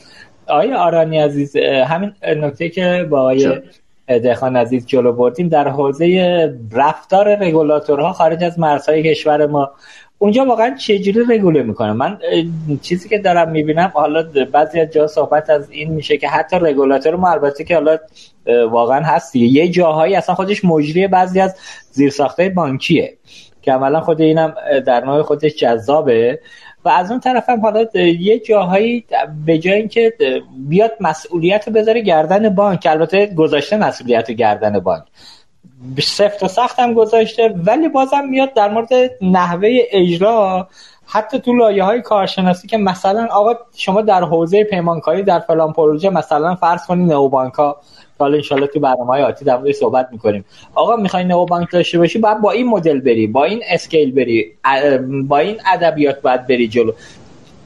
آقای آرانی عزیز همین نکته که با آقای دهخان عزیز جلو بردیم در حوزه رفتار رگولاتورها خارج از مرزهای کشور ما اونجا واقعا چجوری رگوله می‌کنه؟ من چیزی که دارم می‌بینم حالا بعضی از جا صحبت از این میشه که حتی رگولاتور ما البته که حالا واقعا هست یه جاهایی اصلا خودش مجری بعضی از زیرساختهای بانکیه که عملا خود اینم در نوع خودش جذابه. و از اون طرف هم حالا یه جاهایی به جای اینکه بیاد مسئولیت رو بذاره گردن بانک البته گذاشته مسئولیت گردن بانک. سفت و هم گذاشته ولی بازم میاد در مورد نحوه اجرا. حتی تو لایه های کارشناسی که مثلا آقا شما در حوزه پیمانکاری در فلان پروژه مثلا فرض کنید نوبانک ها حالا انشالله تو برنامه های آتی در موردش صحبت می‌کنیم. آقا می‌خوای نئوبانک داشته باشی باید با این مدل بری با این scale بری با این ادبیات باید بری جلو.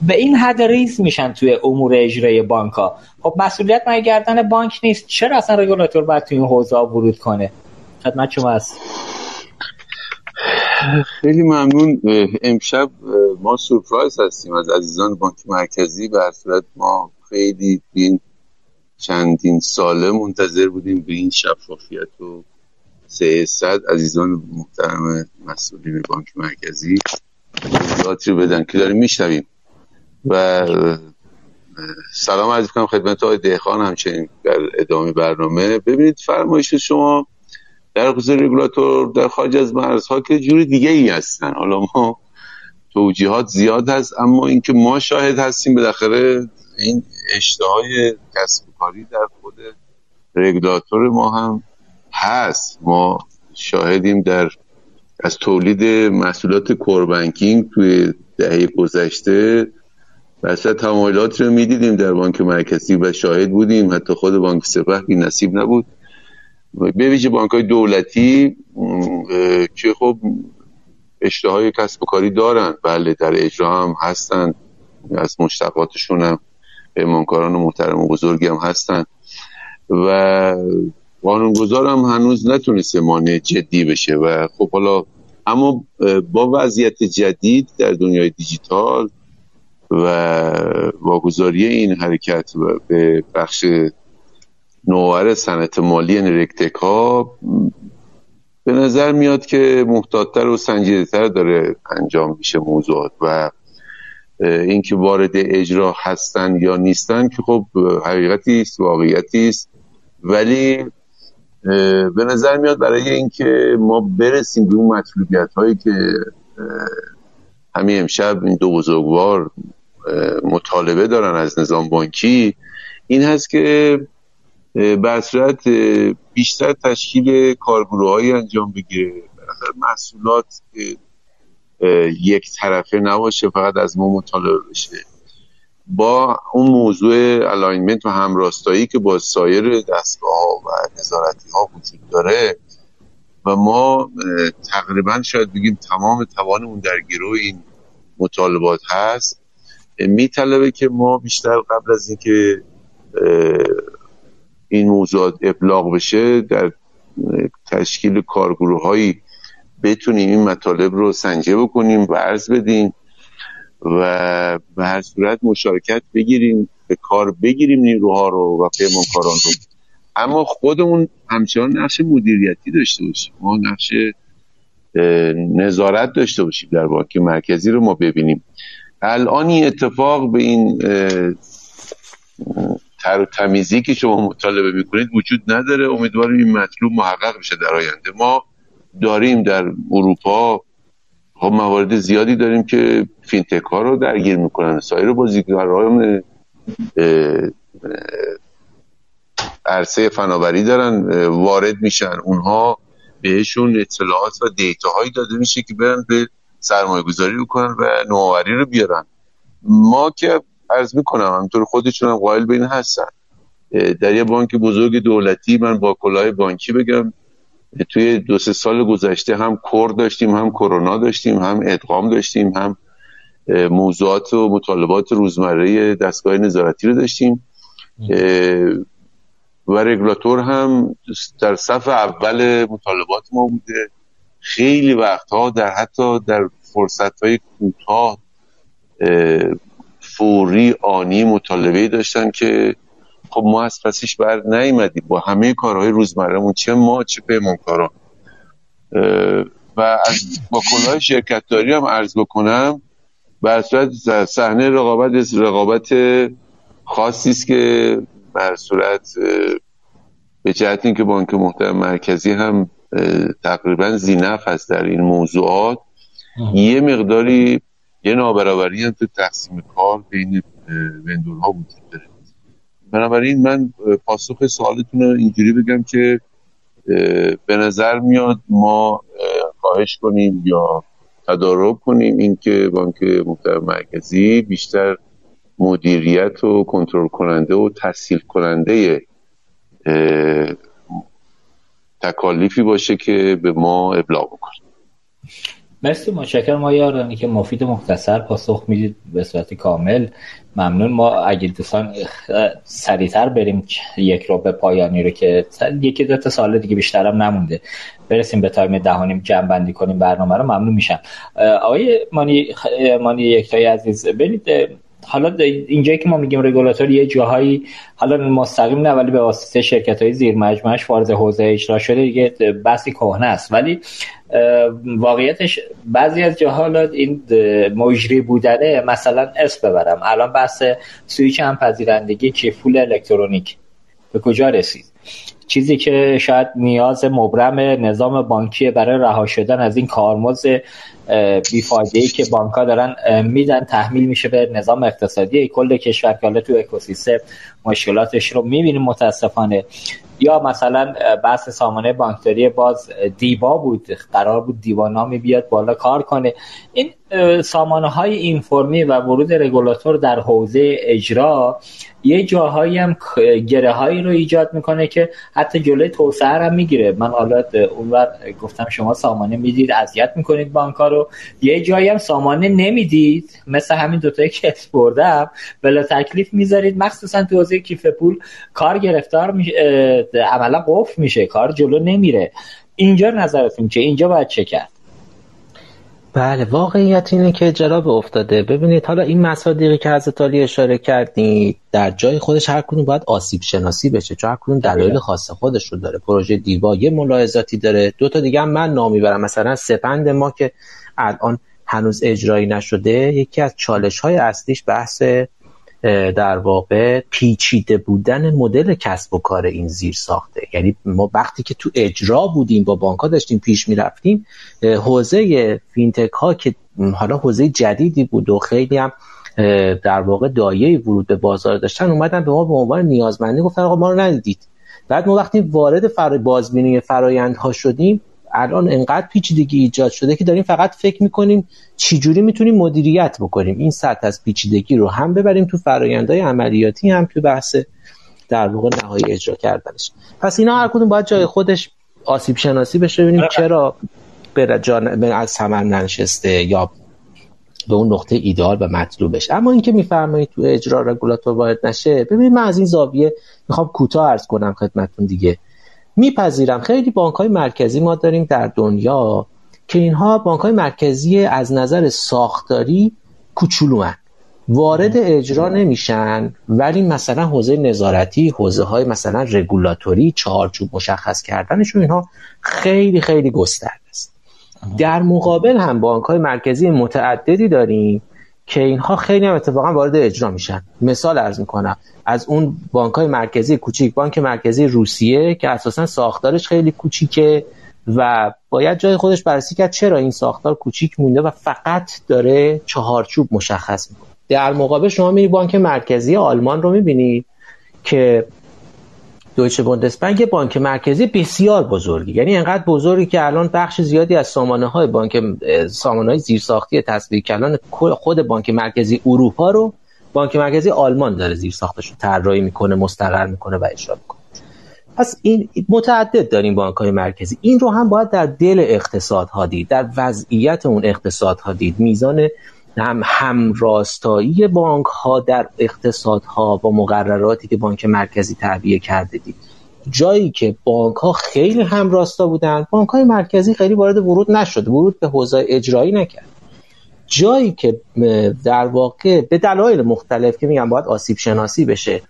به این حد ریز میشن توی امور اجرای بانک ها خب مسئولیت مگه گردن بانک نیست؟ چرا اصلا رگولاتور باید توی این حوزه ورود کنه؟ خدمت شما هست. خیلی ممنون. امشب ما سورپرایز هستیم از عزیزان بانک مرکزی. به صورت ما خیلی این چندین ساله منتظر بودیم به این شفافیت و صد. عزیزان محترم مسئولین بانک مرکزی اطلاعاتی رو بدن که داریم میشنویم. و سلام عرض کنم خدمت آقای دهخان همچنین در ادامه برنامه. ببینید فرمایش شما در خصوص رگولاتور در خارج از مرزها که جوری دیگه ای هستن. حالا ما توجیهات زیاد هست اما اینکه ما شاهد هستیم بالاخره این اشتهای کسب کاری در خود رگولاتور ما هم هست. ما شاهدیم در از تولید محصولات کوربنکینگ توی دهه گذشته. بسیار تمایلات رو می‌دیدیم در بانک مرکزی و شاهد بودیم. حتی خود بانک سپه بی نصیب نبود. به ویژه بانک های دولتی که خب اشتهای کسب کاری دارن. بله در اجرا هم هستن. از مشتقاتشون هم پیمانکاران محترم و بزرگی هم هستن. و قانونگذار هم هنوز نتونسته مانع جدی بشه. و خب حالا اما با وضعیت جدید در دنیای دیجیتال و واگذاری این حرکت به بخش نوآور صنعت مالی یعنی رکتک ها به نظر میاد که محتاطتر و سنجیدهتر داره انجام میشه موضوعات و اینکه وارد اجرا هستن یا نیستن که خب حقیقتی است واقعیتی است. ولی به نظر میاد برای اینکه ما برسیم به اون مطلوبیت هایی که همین امشب این دو بزرگوار مطالبه دارن از نظام بانکی این هست که به بیشتر تشکیل کارگروه انجام بگیره. محصولات یک طرفه نباشه فقط از ما مطالبه بشه. با اون موضوع alignment و همراستایی که با سایر دستگاه ها و نظارتی ها وجود داره و ما تقریبا شاید بگیم تمام توانمون در گروه این مطالبات هست میطلبه که ما بیشتر قبل از اینکه این موضوعات ابلاغ بشه در تشکیل کارگروه هایی بتونیم این مطالب رو سنجه بکنیم و عرض بدیم و به هر صورت مشارکت بگیریم به کار بگیریم نیروها رو و پیمانکاران رو. اما خودمون همچنان نقش مدیریتی داشته باشیم. ما نقش نظارت داشته باشیم در بانک مرکزی رو ما ببینیم. الان این اتفاق به این تر و تمیزی که شما مطالبه می‌کنید وجود نداره. امیدواریم این مطلوب محقق بشه در آینده. ما داریم در اروپا خب موارد زیادی داریم که فینتک ها رو درگیر می‌کنن. سایر بازیگران عرصه فناوری دارن وارد میشن. اونها بهشون اطلاعات و دیتا هایی داده میشه که برن به سرمایه گذاری بکنن و نوآوری رو بیارن. ما که عرض می‌کنم همطور خودشون هم قائل به این هستن. در یه بانک بزرگ دولتی من با کلاه بانکی بگم توی دو سه سال گذشته هم کور داشتیم هم کرونا داشتیم هم ادغام داشتیم هم موضوعات و مطالبات روزمره دستگاه نظارتی رو داشتیم. و رگولاتور هم در صف اول مطالبات ما بوده. خیلی وقتها در حتی در فرصت های کوتاه فوری آنی مطالبه داشتن که خب ما از پسش بر نیومدیم. با همه کارهای روزمرهمون چه ما چه پیمانکاران و از با کلاه شرکت داری هم عرض بکنم بر صورت صحنه رقابت رقابت خاصی است که بر صورت به جهت اینکه بانک محترم مرکزی هم تقریبا زینف هست در این موضوعات یه مقداری یه نابرابری هم تو تقسیم کار بین وندورها وجود داره. بنابراین من پاسخ سوالتون رو اینجوری بگم که به نظر میاد ما خواهش کنیم یا تدارک کنیم اینکه بانک مرکزی بیشتر مدیریت و کنترل کننده و تسهیل کننده تکالیفی باشه که به ما ابلاغ بکنه. مرسی متشکرم ما یارانی که مفید مختصر پاسخ می‌دید به صورت کامل. ممنون. ما اگه دوستان سریعتر بریم یک رو به پایانی رو که یکی دو تا سال دیگه بیشترم نمونده. برسیم به تایم دهانیم جمع بندی کنیم برنامه رو. ممنون میشم. آقای مانی, مانی یکتای عزیز برید حالا اینجایی که ما میگیم رگولاتور یه جاهایی حالا مستقیم نه ولی به واسطه شرکت های زیر مجموعش وارد حوزه اجرا شده دیگه بسی کهنه است. ولی واقعیتش بعضی از جاها این مجری بودنه مثلا اسم ببرم. الان بحث سویچ هم پذیرندگی کیفول الکترونیک؟ به کجا رسید؟ چیزی که شاید نیاز مبرم نظام بانکی برای رها شدن از این کارمز بیفایده ای که بانک دارن میدن تحمیل میشه به نظام اقتصادی کل کشور که حالا تو اکوسیستم مشکلاتش رو می‌بینیم متاسفانه. یا مثلا بحث سامانه بانکداری باز دیبا بود قرار بود دیبا نامی بیاد بالا کار کنه. این سامانه های اینفورمی و ورود رگولاتور در حوزه اجرا یه جاهایی هم گره هایی رو ایجاد می‌کنه که حتی جلوی توسعه هم می‌گیره. من حالا اونور گفتم شما سامانه می‌دید اذیت می‌کنید بانک رو. یه جایی هم سامانه نمی‌دید. مثل همین دوتایی که بردم. بلا تکلیف می‌ذارید. مخصوصا تو حوزه کیف پول کار گرفتار میشه عملا قفل میشه. کار جلو نمیره. اینجا نظرتون که اینجا باید چه کرد؟ بله واقعیت اینه که جراب افتاده. ببینید حالا این مصادیقی که حضرت علی اشاره کردید در جای خودش هر کدوم باید آسیب شناسی بشه چون هر کدوم دلایل خاص خودش رو داره. پروژه دیوا یه ملاحظاتی داره. دو تا دیگه هم من نامی برم مثلا سپند ما که الان هنوز اجرایی نشده یکی از چالش های اصلیش بحث در واقع پیچیده بودن مدل کسب و کار این زیر ساخته. یعنی ما وقتی که تو اجرا بودیم با بانک ها داشتیم پیش می‌رفتیم حوزه فینتک ها که حالا حوزه جدیدی بود و خیلی هم در واقع دایه ورود به بازار داشتن اومدن به ما به عنوان نیازمندی گفتن آقا ما رو ندیدید. بعد ما وقتی وارد فر... بازبینی فرایندها شدیم الان انقدر پیچیدگی ایجاد شده که داریم فقط فکر می‌کنیم چجوری می‌تونیم مدیریت بکنیم. این سطح از پیچیدگی رو هم ببریم تو فرایندهای عملیاتی هم تو بحث در واقع نهایی اجرا کردنش. پس اینا هر کدوم باید جای خودش آسیب شناسی بشه ببینیم آره. چرا به جان از ثمر ننشسته یا به اون نقطه ایدئال و مطلوبش. اما اینکه میفرمایید تو اجرا رگولاتور وارد نشه ببینید من از این زاویه می‌خوام کوتاه عرض کنم خدمتتون دیگه. میپذیرم. خیلی بانک های مرکزی ما داریم در دنیا که اینها بانک های مرکزی از نظر ساختاری کوچولو وارد اجرا نمیشن ولی مثلا حوزه نظارتی حوزه های مثلا رگولاتوری چهارچوب مشخص کردنشون اینها خیلی خیلی گسترده است. در مقابل هم بانک های مرکزی متعددی داریم که اینها خیلی هم اتفاقا وارد اجرا میشن. مثال ارز می‌کنم. از اون بانک های مرکزی کوچیک بانک مرکزی روسیه که اساسا ساختارش خیلی کوچیکه و باید جای خودش بررسی کرد چرا این ساختار کوچیک مونده و فقط داره چهارچوب مشخص می‌کنه. در مقابل شما میری بانک مرکزی آلمان رو می‌بینید که دویچه بوندسبنک بانک مرکزی بسیار بزرگی. یعنی انقدر بزرگی که الان بخش زیادی از سامانه های بانک سامانه های زیرساختی تصویر کردن خود بانک مرکزی اروپا رو بانک مرکزی آلمان داره زیر ساختش رو طراحی می‌کنه مستقر می‌کنه و اجرا می‌کنه. پس این متعدد داریم بانک های مرکزی. این رو هم باید در دل اقتصاد ها دید در وضعیت اون اقتصاد ها دید. میزان هم همراستایی بانک ها در اقتصاد ها با مقرراتی که بانک مرکزی تعبیه کرده دید. جایی که بانک ها خیلی همراستا بودن بانک های مرکزی خیلی وارد ورود نشد ورود به حوزه اجرایی نکرد. جایی که در واقع به دلایل مختلف که میگم باید آسیب شناسی بشه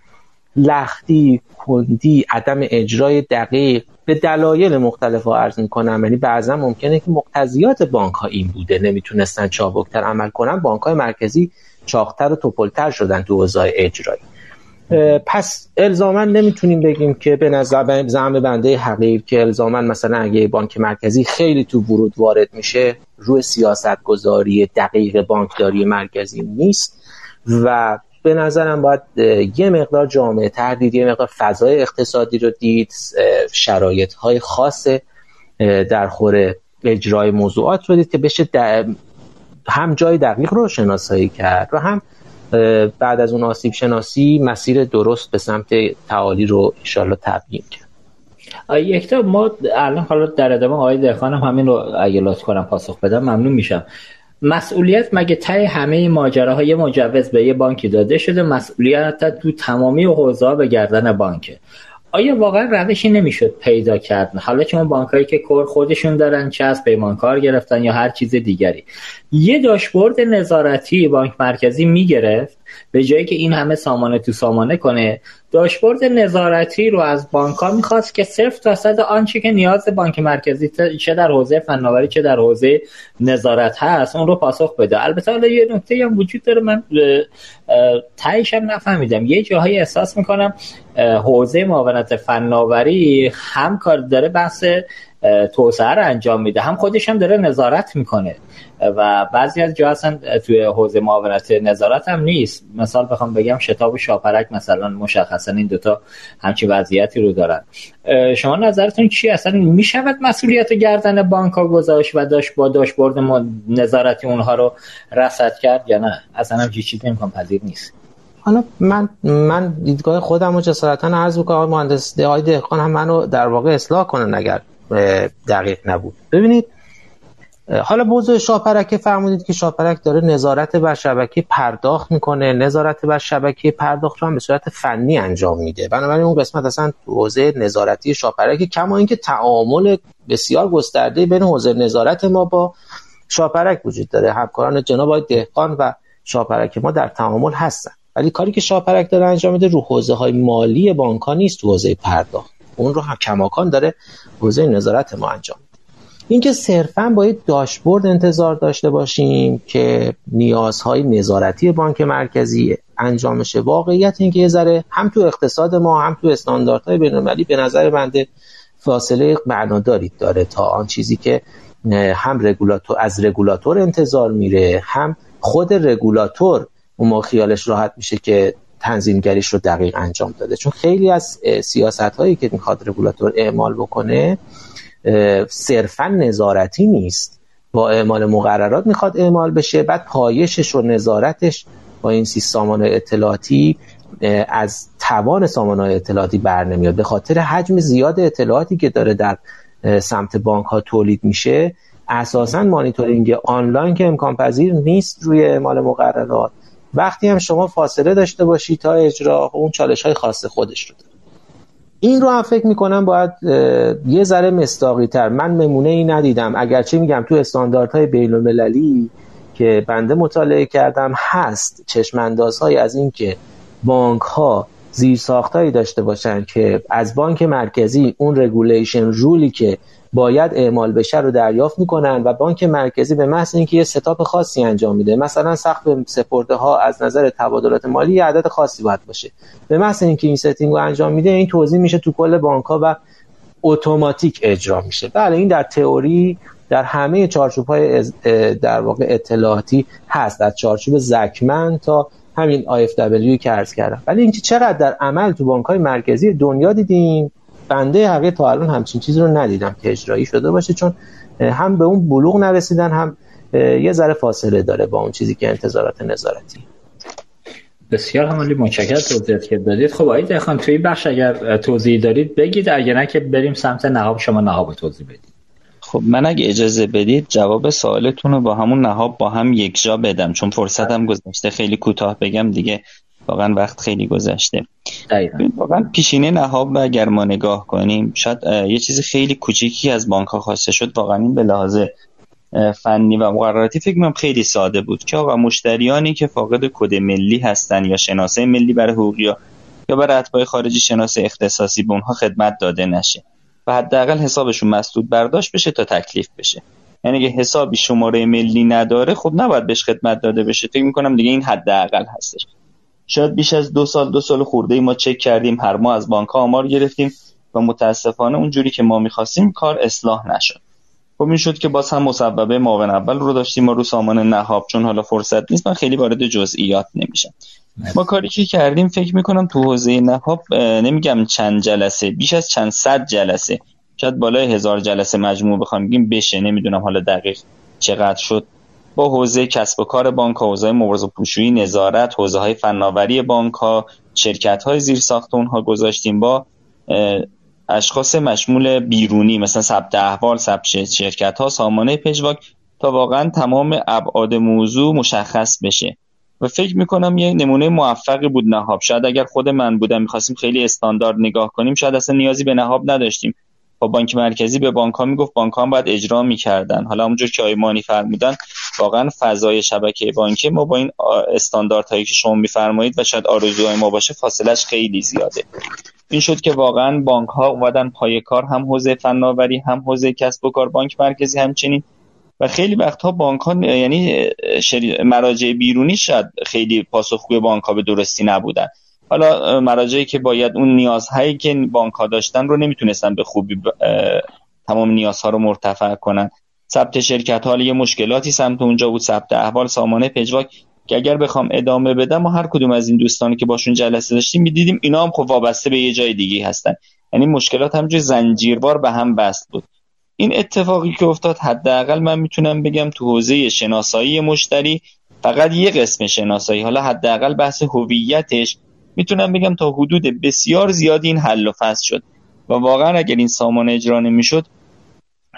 لختی کندی عدم اجرای دقیق به دلایل مختلف ها عرض می‌کنم. یعنی بعضا ممکنه که مقتضیات بانک ها این بوده. نمی‌تونستن چابکتر عمل کنن. بانک های مرکزی چاختر و توپلتر شدن تو اوضاع اجرایی. پس الزاما نمی‌تونیم بگیم که به نظر زعم بنده حقیر که الزاما مثلا اگه بانک مرکزی خیلی تو ورود وارد میشه روی سیاست گذاری دقیق بانکداری مرکزی نیست و به نظرم باید یه مقدار جامعه تر دید یه مقدار فضای اقتصادی رو دید شرایط های خاص در خور اجرای موضوعات رو دید که بشه هم جای دقیق رو شناسایی کرد و هم بعد از اون آسیب شناسی مسیر درست به سمت تعالی رو انشالله تبیین کرد. یکتا ما الان حالا در ادامه آقای دهخانم همین رو اگه کنم پاسخ بدم ممنون میشم. مسئولیت مگه تای همه ماجراهای مجوز به یه بانکی داده شده؟ مسئولیت تو تمامی حوزه به گردن بانکه. آیا واقعا روشی نمی‌شد پیدا کرد؟ حالا چون بانکایی که کور خودشون دارن چه از پیمانکار گرفتن یا هر چیز دیگری. یه داشبورد نظارتی بانک مرکزی می‌گرفت. به جایی که این همه سامانه تو سامانه کنه داشبورد نظارتی رو از بانک ها می‌خواست که صرف درصد آنچه که نیاز بانک مرکزی چه در حوزه فناوری چه در حوزه نظارت هست اون رو پاسخ بده. البته حالا یه نکته هم وجود داره من تایش هم نفهمیدم. یه جاهایی احساس می‌کنم حوزه معاونت فناوری هم کار داره بحث توسعه رو انجام میده هم خودش هم داره نظارت می‌کنه. و بعضی از جا اصلا توی حوزه معاونت نظارت هم نیست. مثال بخوام بگم شتاب و شاپرک مثلا مشخصا این دوتا همچی وضعیتی رو دارن. شما نظرتون چی؟ اصلا می‌شود مسئولیت گردن بانک ها گذاشت و داشت با داشبورد نظارتی اونها رو رصد کرد یا نه؟ اصلا هم چیزی امکان پذیر نیست. حالا من من دیدگاه خودم رو جسارتا عرض بکنم آقای مهندس آقای دهقان هم منو در واقع اصلاح کنن اگر دقیق نبود. ببینید حالا موضوع شاپرک فرمودید که شاپرک داره نظارت بر شبکه پرداخت می‌کنه. نظارت بر شبکه پرداخت رو هم به صورت فنی انجام میده. بنابراین اون قسمت اصلا حوزه نظارتی شاپرک کما اینکه تعامل بسیار گسترده بین حوزه نظارت ما با شاپرک وجود داره. همکاران جناب آقای دهقان و شاپرک ما در تعامل هستن. ولی کاری که شاپرک داره انجام میده رو حوزه های مالی بانک ها نیست حوزه پرداخت. اون رو هم کماکان داره حوزه نظارت ما انجام اینکه صرفا باید داشبورد انتظار داشته باشیم که نیازهای نظارتی بانک مرکزی انجام شه واقعیت اینکه یه ذره هم تو اقتصاد ما هم تو استانداردهای بین‌المللی به نظر بنده فاصله معناداری داره تا آن چیزی که هم رگولاتور از رگولاتور انتظار میره هم خود رگولاتور اون خیالش راحت میشه که تنظیمگریش رو دقیق انجام داده. چون خیلی از سیاست هایی که می‌خواد رگولاتور اعمال بکنه صرفا نظارتی نیست. با اعمال مقررات می‌خواد اعمال بشه بعد پایشش و نظارتش با این سیستمان اطلاعاتی از توان سامان اطلاعاتی بر نمیاد. به خاطر حجم زیاد اطلاعاتی که داره در سمت بانک ها تولید میشه اساسا مانیتورینگ آنلاین که امکان پذیر نیست روی اعمال مقررات. وقتی هم شما فاصله داشته باشی تا اجرا اون چالش های خاص خودش رو داره این رو هم فکر می‌کنم باید یه ذره مستاقی تر من نمونه ای ندیدم. اگرچه میگم تو استانداردهای بین المللی که بنده مطالعه کردم هست چشماندازهایی از اینکه بانک ها زیر داشته باشن که از بانک مرکزی اون regulation rule ی که باید اعمال بشه رو دریافت می‌کنن و بانک مرکزی به محض اینکه یه setup خاصی انجام میده مثلا سقف سپرده ها از نظر تبادلات مالی یه عدد خاصی باید باشه. به محض اینکه این setting رو انجام میده این توزیع میشه تو کل بانک ها و اتوماتیک اجرا میشه. بله این در تئوری در همه چارچوب های در واقع اطلاعاتی هست از چارچوب زکمن تا همین IFW که عرض کردم. ولی اینکه چقدر در عمل تو بانک های مرکزی دنیا دیدیم بنده حقیقت تا الان همچین چیزی رو ندیدم که اجرایی شده باشه چون هم به اون بلوغ نرسیدن هم یه ذره فاصله داره با اون چیزی که انتظارات نظارتی. بسیار همالی متشکرم توضیحات که دادید. خب آقای دهخان توی بخش اگر توضیح دارید بگید اگر نه که بریم سمت نهاب شما نهاب توضیح بدید. خب من اگه اجازه بدید جواب سوالتون رو با همون نهاب با هم یک جا بدم چون فرصتم گذشته خیلی کوتاه بگم دیگه. واقعا وقت خیلی گذشته. واقعا پیشینه نهاب و اگر ما نگاه کنیم شاید یه چیز خیلی کوچیکی از بانک ها خواسته شد واقعا این به لحاظ فنی و مقرراتی فکر می‌کنم خیلی ساده بود که آقا مشتریانی که فاقد کد ملی هستن یا شناسه ملی برای حقوقی یا برای اتباع خارجی شناسه اختصاصی به اونها خدمت داده نشه و حداقل حسابشون مسدود برداشت بشه تا تکلیف بشه. یعنی اگه حسابی شماره ملی نداره خب نباید بهش خدمت داده بشه. فکر می‌کنم دیگه این حداقل هستش. شاید بیش از دو سال دو سال خورده ای ما چک کردیم هر ماه از بانک ها آمار گرفتیم و متاسفانه اونجوری که ما می‌خواستیم کار اصلاح نشد. خب این شد که باز هم مسببه معاون اول رو داشتیم ما رو سامان نهاب چون حالا فرصت نیست من خیلی وارد جزئیات نمیشم. ما کاری که کردیم فکر می‌کنم تو حوزه نهاب نمیگم چند جلسه بیش از چند صد جلسه شاید بالای هزار جلسه مجموع بخوام بگیم بشه نمی‌دونم حالا دقیق چقدر شد. با حوزه کسب و کار بانک ها حوزه مبارزه پوشویی نظارت حوزه های فناوری بانک ها شرکت های زیر ساخت اونها گذاشتیم با اشخاص مشمول بیرونی مثلا ثبت احوال ثبت شرکت ها سامانه پژواک تا واقعا تمام ابعاد موضوع مشخص بشه. و فکر می‌کنم یه نمونه موفقی بود نهاب. شاید اگر خود من بودم می‌خواستیم خیلی استاندارد نگاه کنیم شاید اصلا نیازی به نهاب نداشتیم. با بانک مرکزی به بانک ها می‌گفت بانک ها باید اجرا می‌کردن. حالا همونجور که آیمانی فرمودن واقعا فضای شبکه بانکی ما با این استانداردهایی که شما میفرمایید و شاید آرزوهای ما باشه فاصلش خیلی زیاده. این شد که واقعا بانک ها اومدن پای کار هم حوزه فناوری هم حوزه کسب و کار بانک مرکزی همچنین. و خیلی وقتها بانک ها یعنی مراجع بیرونی شاید خیلی پاسخگوی بانک ها به درستی نبودن. حالا مراجعی که باید اون نیازهایی که بانک ها داشتن رو نمی‌تونستن به خوبی تمام نیازها رو مرتفع کنن. ثبت شرکت حال یه مشکلاتی سمت اونجا بود ثبت احوال سامانه پژواک که اگر بخوام ادامه بدم و هر کدوم از این دوستانی که باشون جلسه داشتیم می‌دیدیم اینا هم خب وابسته به یه جای دیگه هستن. یعنی مشکلات همجوری زنجیروار به هم بست بود. این اتفاقی که افتاد حداقل من می‌تونم بگم تو حوزه شناسایی مشتری فقط یه قسم شناسایی. حالا حداقل بحث هویتش. می‌تونم بگم تا حدود بسیار زیادی این حل و فصل شد. و واقعا اگر این سامان اجرا نمی‌شد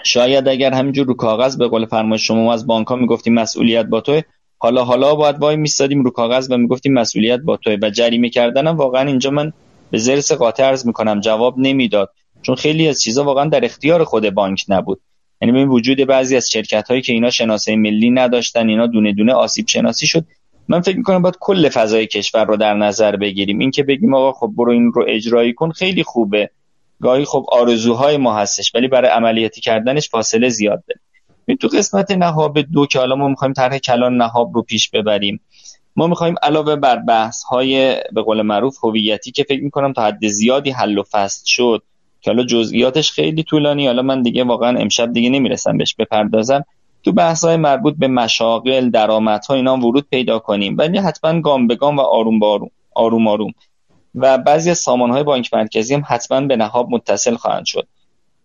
شاید اگر همینجور رو کاغذ به قول فرمایش شما از بانک ها می‌گفتیم مسئولیت با توه حالا حالا باید وای میستادیم رو کاغذ و می‌گفتیم مسئولیت با توه و جریمه کردنم واقعا اینجا من به زرس قاطع عرض می‌کنم جواب نمی‌داد. چون خیلی از چیزا واقعا در اختیار خود بانک نبود. یعنی به وجود بعضی از شرکت هایی که اینا شناسه ملی نداشتن اینا دونه دونه آسیب شناسی شد. من فکر می‌کنم باید کل فضای کشور رو در نظر بگیریم. این که بگیم آقا خب برو این رو اجرایی کن خیلی خوبه. گاهی خب آرزوهای ما هستش ولی برای عملیاتی کردنش فاصله زیاد داره. این تو قسمت نهاب دو که حالا ما می‌خوایم طرح کلان نهاب رو پیش ببریم. ما می‌خوایم علاوه بر بحث های به قول معروف هویتی که فکر می‌کنم تا حد زیادی حل و فصل شد که حالا جزئیاتش خیلی طولانی حالا من دیگه واقعا امشب دیگه نمی‌رسم بهش بپردازم. تو بحث های مربوط به مشاغل درآمدها اینا ورود پیدا کنیم. ولی حتما گام به گام و آروم آروم آروم آروم. و بعضی از سامان های بانک مرکزی هم حتما به نهاب متصل خواهند شد.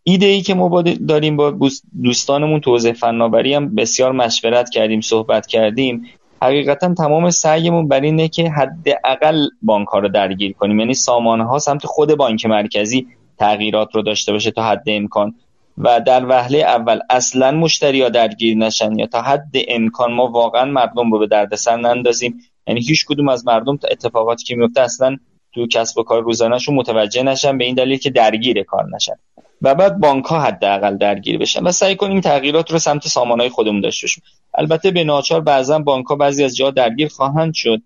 ایده ای که ما داریم با دوستانمون تو حوزه فناوری هم بسیار مشورت کردیم صحبت کردیم. حقیقتا تمام سعیمون بر اینه که حداقل بانک ها رو درگیر کنیم. یعنی سامان ها سمت خود بانک مرکزی تغییرات رو داشته باشه تا حد امکان. و در وهله اول اصلا مشتری ها درگیر نشن یا تا حد امکان ما واقعا مردم رو به دردسر نندازیم. یعنی هیچ کدوم از مردم اتفاقاتی که میفته اصلا تو کسب و کار روزانهشون متوجه نشن به این دلیل که درگیر کار نشن. و بعد بانک ها حداقل درگیر بشن. و سعی کنیم تغییرات رو سمت سامانهای خودمون داشته باشیم. البته به ناچار بعضا بانک ها بعضی از جاها درگیر خواهند شد.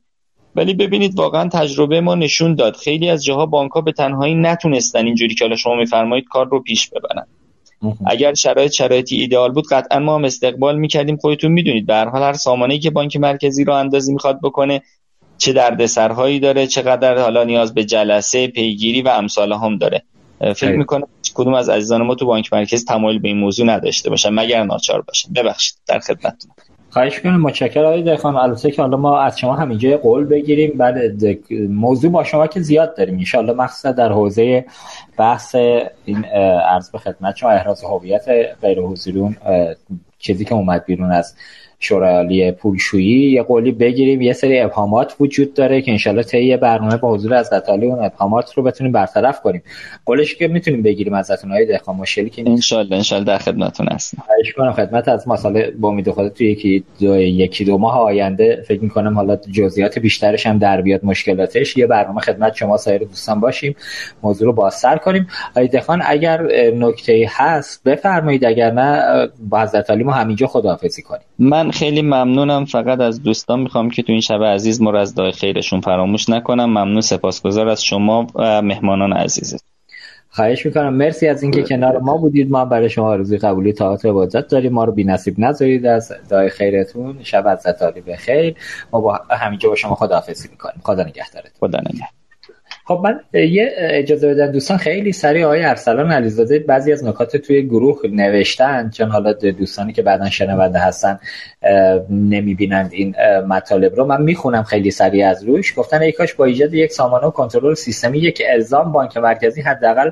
ولی ببینید واقعا تجربه ما نشون داد خیلی از جاها بانک ها به تنهایی نتونستن اینجوری که حالا شما میفرمایید کار رو پیش ببرن. اگر شرایط شرایطی ایدئال بود قطعا ما هم استقبال می‌کردیم. خودتون می‌دونید به هر حال هر سامانه که بانک مرکزی رو اندازی می‌خواد بکنه چه دردسرهایی داره چقدر حالا نیاز به جلسه پیگیری و امثال هم داره. فکر می‌کنم کدوم از عزیزان ما تو بانک مرکز تمایل به این موضوع نداشته باشن مگر ناچار باشن. ببخشید در خدمتتون. خواهش کنم متشکرم آقای دخان البته که حالا ما از شما همینجا قول بگیریم بعد موضوع با شما که زیاد داریم. ان مخصوصا در حوزه بحث این عرض به خدمت شما احراز هویت غیر حضوریون چیزی که اومد بیرون از شورای پولشویی یه قولی بگیریم یه سری ابهامات وجود داره که انشالله طی برنامه با حضور از علی اون ابهامات رو بتونیم برطرف کنیم. قولش که می‌تونیم بگیریم ازتون های دهقان مشکلی که انشالله انشالله در خدمتتون هستم. کنم خدمت از مسئله با امید خدا تو یکی دو یکی دو ماه آینده فکر می‌کنم حالا جزئیات بیشترش هم در بیاد مشکلاتش. یه برنامه خدمت شما سایر دوستان باشیم. موضوع رو بازتر کنیم. آقای دخان اگر نکته هست بفرمایید اگر نه با حضرت علی ما همینجا خداحافظی کنیم. من خیلی ممنونم. فقط از دوستان می‌خوام که تو این شب عزیز مر از دعای خیرشون فراموش نکنم. ممنون سپاسگزار از شما و مهمانان عزیزت خواهش می‌کنم. مرسی از اینکه کنار ما بودید. ما برای شما آرزوی قبولی و عبادت داریم. ما رو بی نصیب نذارید از دعای خیرتون. شب از به خیر ما با همینجا با شما خداحافظی می‌کنیم. خدا نگهدارت خدا نگهدار. خب من یه اجازه بدن دوستان خیلی سریع آقای ارسلان علیزاده بعضی از نکات توی گروه نوشتن چون حالا دوستانی که بعدا شنونده هستن نمی‌بینند این مطالب رو. من می‌خونم خیلی سریع از روش. گفتن ای کاش با ایجاد یک سامانه و کنترل سیستمی یک الزام بانک مرکزی حداقل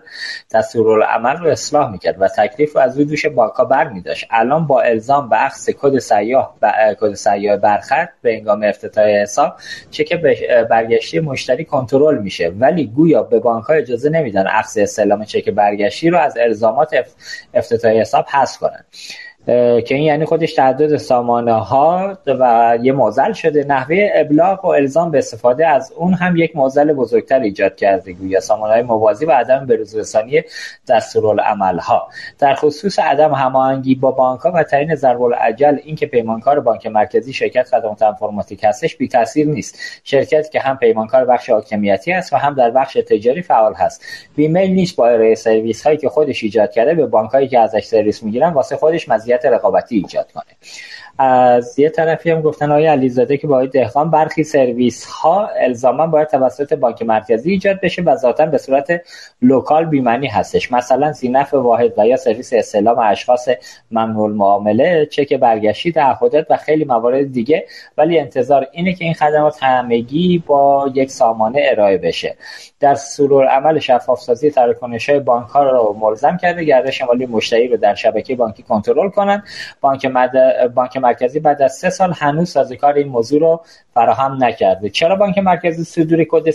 دستورالعمل رو اصلاح می‌کرد و تکلیف رو از روی دوش بانک‌ها برمیداشت. الان با الزام به اخذ کد سیاه کد سیاه برخط به هنگام افتتاح حساب چک برگشتی مشتری کنترل میشه ولی گویا به بانک ها اجازه نمیدن اخذ استعلام چک برگشتی رو از الزامات افتتاح حساب حذف کنن. که این یعنی خودش تعدد سامانه ها و یه موزل شده. نحوه ابلاغ و الزام به استفاده از اون هم یک موزل بزرگتر ایجاد کرده گویا. سامانه های موازی و عدم بروزرسانی دستورالعمل ها در خصوص عدم هماهنگی با بانک ها و تعیین ضرب العجل اینکه پیمانکار بانک مرکزی شرکت خدمات انفرماتیک هستش بی تاثیر نیست. شرکت که هم پیمانکار بخش حاکمیتی است و هم در بخش تجاری فعال هست. بیمیل نیست با ارائه سرویس هایی که خودش ایجاد کرده به بانک هایی که ازش سرویس می‌گیرن واسه خودش مزیت رقابتی ایجاد کنه. از یه طرفی هم گفتن آقای علیزاده که با دهقان برخی سرویس ها الزاما باید توسط بانک مرکزی ایجاد بشه و ذاتا به صورت لوکال بیمنی هستش. مثلا زینف واحد و یا سرویس استعلام اشخاص ممنوع معامله چک برگشتی تعهدات و خیلی موارد دیگه. ولی انتظار اینه که این خدمات همگی با یک سامانه ارائه بشه. در سرور عمل شفاف سازی تراکنش های بانک ها رو ملزم کرده گردش مالی مشتری رو در شبکه بانکی کنترل کنن. بانک مد... بانک مرکزی بعد از سه سال هنوز سازوکار این موضوع رو فراهم نکرده. چرا بانک مرکزی صدور کد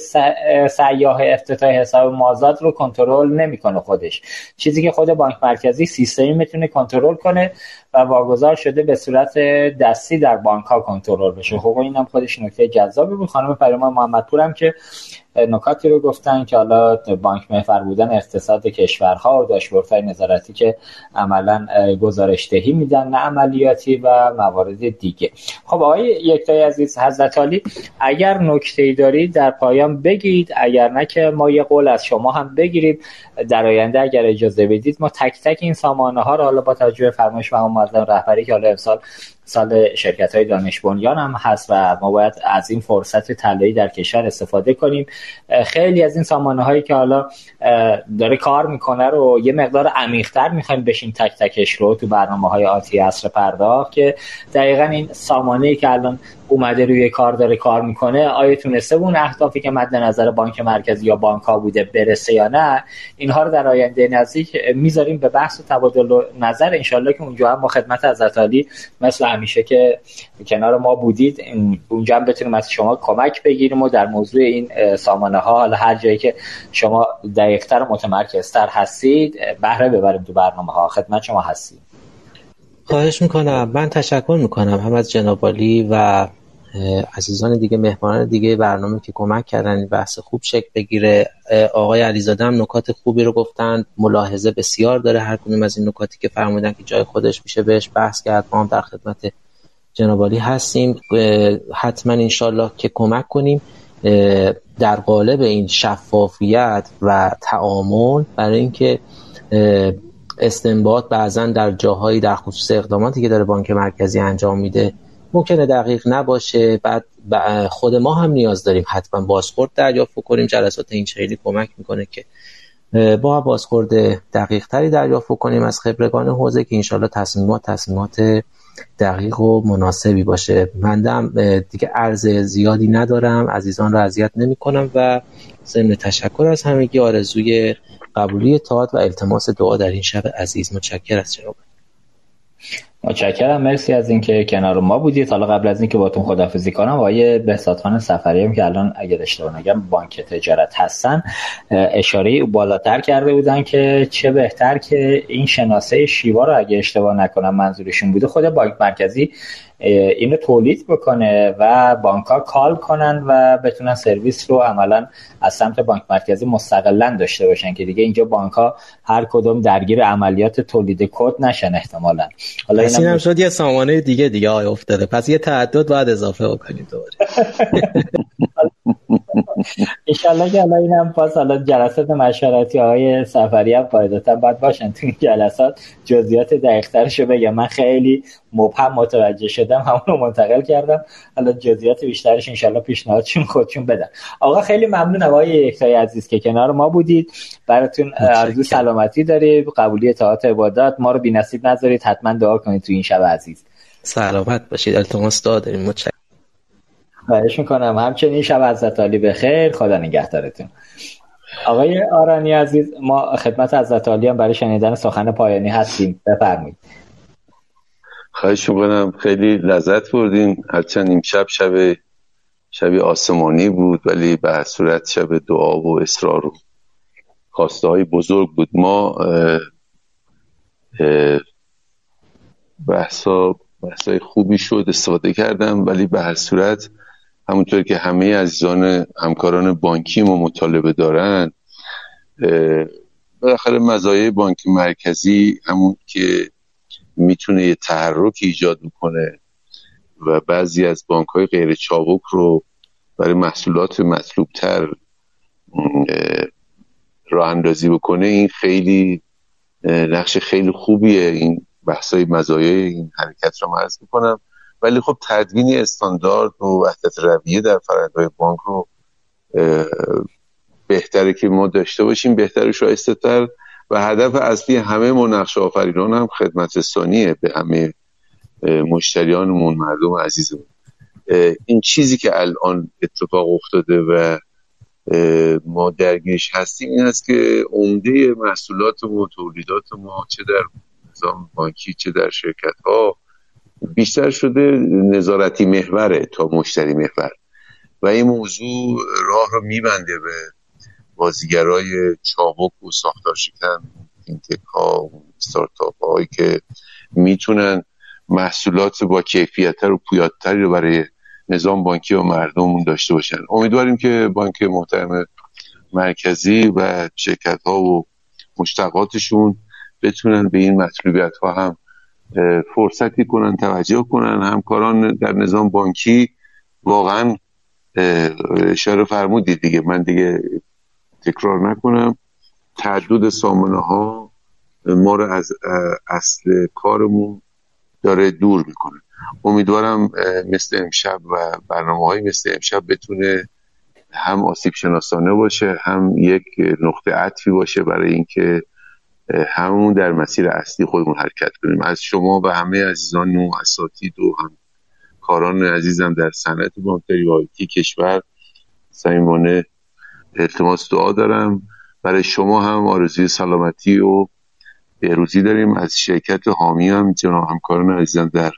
سیاه افتتاح حساب مازاد رو کنترل نمی‌کنه خودش؟ چیزی که خود بانک مرکزی سیستمی می‌تونه کنترل کنه و واگذار شده به صورت دستی در بانک ها کنترل بشه. خب اینم خودش نکته جذابی بود. خانم محمد محمدپور هم که نکاتی رو گفتن که حالا بانک محور بودن اقتصاد کشورها و داشبورت‌های نظارتی که عملا گزارش دهی میدن نه عملیاتی و موارد دیگه. خب آقای یکتای عزیز حضرت علی اگر نکته دارید در پایان بگید اگر نه که ما یه قول از شما هم بگیریم. در آینده اگر اجازه بدید ما تک تک این سامانه ها رو حالا با توجه فرمایش و رهبری که حالا امسال سال شرکت های دانش بنیان هم هست و ما باید از این فرصت طلایی در کشور استفاده کنیم. خیلی از این سامانه هایی که حالا داره کار می‌کنه رو یه مقدار عمیقتر می‌خوایم بشیم تک تکش رو تو برنامه های آتی اصر پرداخت که دقیقا این سامانه ای که الان اومده روی کار داره کار می‌کنه آیا تونسته اون اهدافی که مد نظر بانک مرکزی یا بانک ها بوده برسه یا نه؟ اینها رو در آینده نزدیک می‌ذاریم به بحث و تبادل نظر. انشالله که اونجا هم ما خدمت حضرت علی مثل همیشه که کنار ما بودید اونجا هم بتونیم از شما کمک بگیریم و در موضوع این سامانه ها حالا هر جایی که شما دقیقتر و متمرکزتر هستید بهره ببریم تو برنامه ها خدمت شما هستیم. خواهش می‌کنم. من تشکر می‌کنم هم از جنابالی و عزیزان دیگه مهمانان دیگه برنامه که کمک کردن این بحث خوب شکل بگیره. آقای علیزاده هم نکات خوبی رو گفتن. ملاحظه بسیار داره هر کدوم از این نکاتی که فرمودن که جای خودش میشه بهش بحث کرد. ما در خدمت جنابالی هستیم. حتما انشالله که کمک کنیم. در قالب این شفافیت و تعامل برای اینکه استنباط بعضا در جاهایی در خصوص اقداماتی که داره بانک مرکزی انجام میده ممکنه دقیق نباشه. بعد خود ما هم نیاز داریم حتما بازخورد دریافت کنیم جلسات این خیلی کمک می‌کنه که با بازخورد دقیق تری دریافت کنیم از خبرگان حوزه که انشالله تصمیمات تصمیمات دقیق و مناسبی باشه. من دیگه عرض زیادی ندارم. عزیزان رو اذیت نمی کنم و ضمن تشکر از همگی آرزوی قبولی تاعت و التماس دعا در این شب عزیز. متشکر از جناب. متشکرم. مرسی از اینکه کنار ما بودید. حالا قبل از اینکه باتون خدافزی کنم آقای بهزاد خان سفری هم که الان اگر اشتباه نگم بانک تجارت هستن. اشاره بالاتر کرده بودن که چه بهتر که این شناسه شیوا رو اگه اشتباه نکنم منظورشون بوده. خود بانک مرکزی اینو تولید بکنه و بانک ها کال کنن و بتونن سرویس رو عملا از سمت بانک مرکزی مستقلا داشته باشن که دیگه اینجا بانک ها هر کدوم درگیر عملیات تولید کد نشن احتمالا. حالا این هم شد یه سامانه دیگه دیگه آیا افتاده. پس یه تعدد باید اضافه بکنید دوباره. انشالله که حالا این هم پاس حالا جلسات مشورتی های سفری هم قاعدتا باید باشن تو این جلسات. جزئیات دقیقترش رو بگم. من خیلی مبهم متوجه شدم همون رو منتقل کردم. حالا جزئیات بیشترش انشالله پیشنهادشون خودشون بدن آقا خیلی ممنون آقای یکتای عزیز که کنار ما بودید. براتون آرزو سلامتی داریم. قبولی اطاعت عبادات. ما رو بی‌نصیب نذارید. حتما دعا کنید تو این شب عزیز. سلامت باشید. التماس دعا داریم متشکرم. خواهش می‌کنم. همچنین شب حضرت علی بخیر. خدا نگهدارتون. آقای آرانی عزیز ما خدمت حضرت علی هم برای شنیدن سخن پایانی هستیم. بفرمایید. خواهش می‌کنم. خیلی لذت بردیم. هرچند این شب شب شبی آسمانی بود ولی به صورت شب دعا و اصرار و خواسته های بزرگ بود. ما بحثا بحثای خوبی شد استفاده کردم ولی به هر صورت همونطور که همه عزیزان همکاران بانکی ما مطالبه دارن بالاخره مزایای بانک مرکزی همون که می‌تونه یه تحرک ایجاد بکنه و بعضی از بانک های غیر چابک رو برای محصولات مطلوب تر راه اندازی بکنه این خیلی نقش خیلی خوبیه. این بحثای مزایای این حرکت رو مرز می‌کنم. ولی خب تدوین استاندارد و وحدت رویه در فرآیندهای بانک رو بهتره که ما داشته باشیم بهتر شایسته تر و هدف اصلی همه ما نقش آفرینان هم خدمت رسانیه به همه مشتریانمون مردم عزیزمون. این چیزی که الان اتفاق افتاده و ما درگیرش هستیم این است که عمده محصولات و تولیدات ما چه در نظام بانکی چه در شرکت ها بیشتر شده نظارتی محوره تا مشتری محور. و این موضوع راه رو میبنده به بازیگرای چابک و ساختار شکن فینتک ها هایی که می‌تونن محصولات با کیفیت و پویادتری رو برای نظام بانکی و مردم داشته باشن. امیدواریم که بانک محترم مرکزی و شرکت ها و مشتقاتشون بتونن به این مطلوبیت ها هم فرصتی کنن توجه کنن. همکاران در نظام بانکی واقعا اشاره فرمودید دیگه. من دیگه تکرار نکنم. تعدد سامانه ها ما رو از اصل کارمون داره دور می‌کنه. امیدوارم مثل امشب و برنامه های مثل امشب بتونه هم آسیب شناسانه باشه هم یک نقطه عطفی باشه برای اینکه همون در مسیر اصلی خودمون حرکت کنیم. از شما و همه عزیزان و اساتید و هم کاران عزیزم در صنعت بانکداری و کشور صمیمانه التماس دعا دارم. برای شما هم آرزوی سلامتی و بهروزی داریم. از شرکت حامی هم جناب همکاران عزیزم در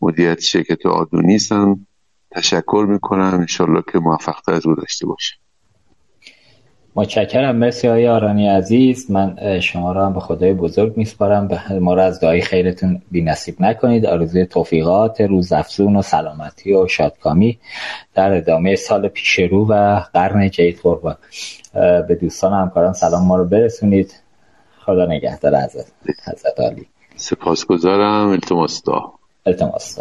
مدیریت شرکت آدونیس هم تشکر می‌کنم. انشالله که موفق از داشته باشه متشکرم. مرسی های آرانی عزیز من شما را هم به خدای بزرگ میسپارم. به ما را از دعای خیرتون بی نصیب نکنید. آرزوی توفیقات روز افزون و سلامتی و شادکامی در ادامه سال پیش رو و قرن جدید قربان. به دوستان و همکاران سلام. ما رو برسونید. خدا نگهدار حضرت حضرت علی سپاسگزارم. التماس التماس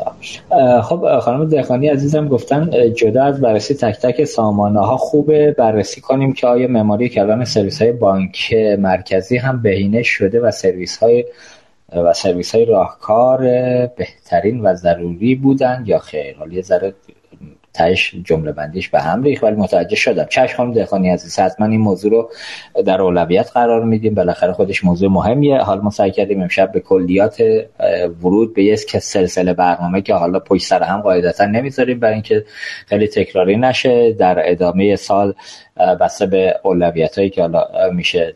خب خانم دهخانی عزیزم گفتن جدا از بررسی تک تک سامانه ها خوبه. بررسی کنیم که آیا معماری کلان سرویس های بانک مرکزی هم بهینه شده و سرویس های و سرویس های راهکار بهترین و ضروری بودن یا خیر؟ حالا یه ذره تهش جمله بندیش به هم ریخت ولی متوجه شدم. چشم خانم دهخانی عزیز حتما این موضوع رو در اولویت قرار میدیم. بالاخره خودش موضوع مهمیه. حال ما سعی کردیم امشب به کلیات ورود به یک سلسله برنامه که حالا پشت سر هم قاعدتا نمی‌ذاریم برای اینکه خیلی تکراری نشه. در ادامه سال بسته به اولویت هایی که حالا میشه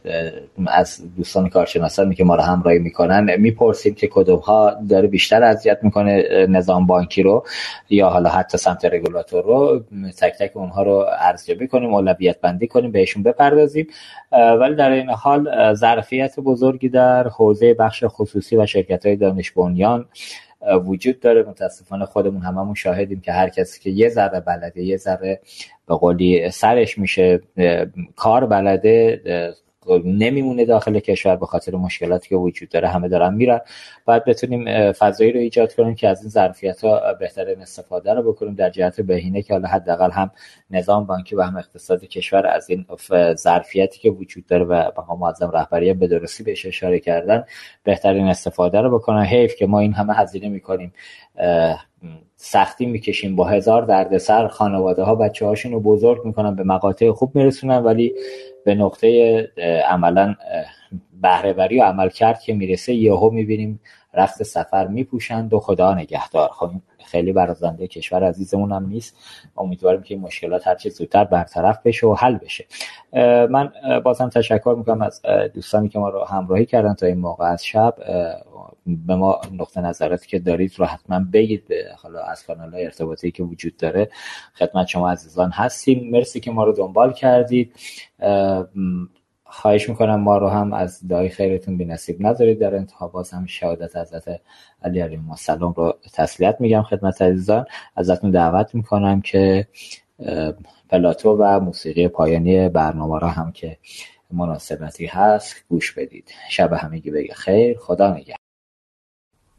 از دوستان کارشناسانی که ما رو همراهی می‌کنن می‌پرسیم که کدوم ها داره بیشتر اذیت می‌کنه نظام بانکی رو یا حالا حتی سمت رگولاتور رو. تک تک اونها رو ارزیابی کنیم اولویت بندی کنیم بهشون بپردازیم. ولی در این حال ظرفیت بزرگی در حوزه بخش خصوصی و شرکت های دانش بنیان وجود داره. متاسفانه خودمون هممون شاهدیم که هر کسی که یه ذره بلده یه ذره به قولی سرش میشه کار بلده نمیمونه داخل کشور به خاطر مشکلاتی که وجود داره همه دارن میرن. باید بتونیم فضایی رو ایجاد کنیم که از این ظرفیت ها بهترین استفاده رو بکنیم در جهت بهینه که حالا حداقل هم نظام بانکی و هم اقتصاد کشور از این ظرفیتی که وجود داره و مقام معظم رهبری به درستی بهش اشاره کردن بهترین استفاده رو بکنن. حیف که ما این همه هزینه می‌کنیم سختی می‌کشیم با هزار دردسر خانواده ها بچه هاشون رو بزرگ می‌کنن به مقاطع خوب میرسونن ولی به نقطه عملا بهرهوری و عمل کرد که می‌رسه یهو می‌بینیم رفت سفر میپوشند و خدا نگهدار. خب خیلی برازنده کشور عزیزمون هم نیست. امیدواریم که مشکلات هرچه زودتر برطرف بشه و حل بشه. من بازم تشکر می‌کنم از دوستانی که ما رو همراهی کردن تا این موقع از شب. به ما نقطه نظراتی که دارید رو حتما بگید. به حالا از کانال های ارتباطی که وجود داره. خدمت شما عزیزان هستیم. مرسی که ما رو دنبال کردید. خواهش می‌کنم ما رو هم از دعای خیرتون بی نصیب نذارید. در انتها باز هم شهادت حضرت علی علیه السلام رو تسلیت میگم خدمت عزیزان. ازتون دعوت می‌کنم که پلاتو و موسیقی پایانی برنامه را هم که مناسبتی هست گوش بدید. شب همگی بگه خیر. خدا نگه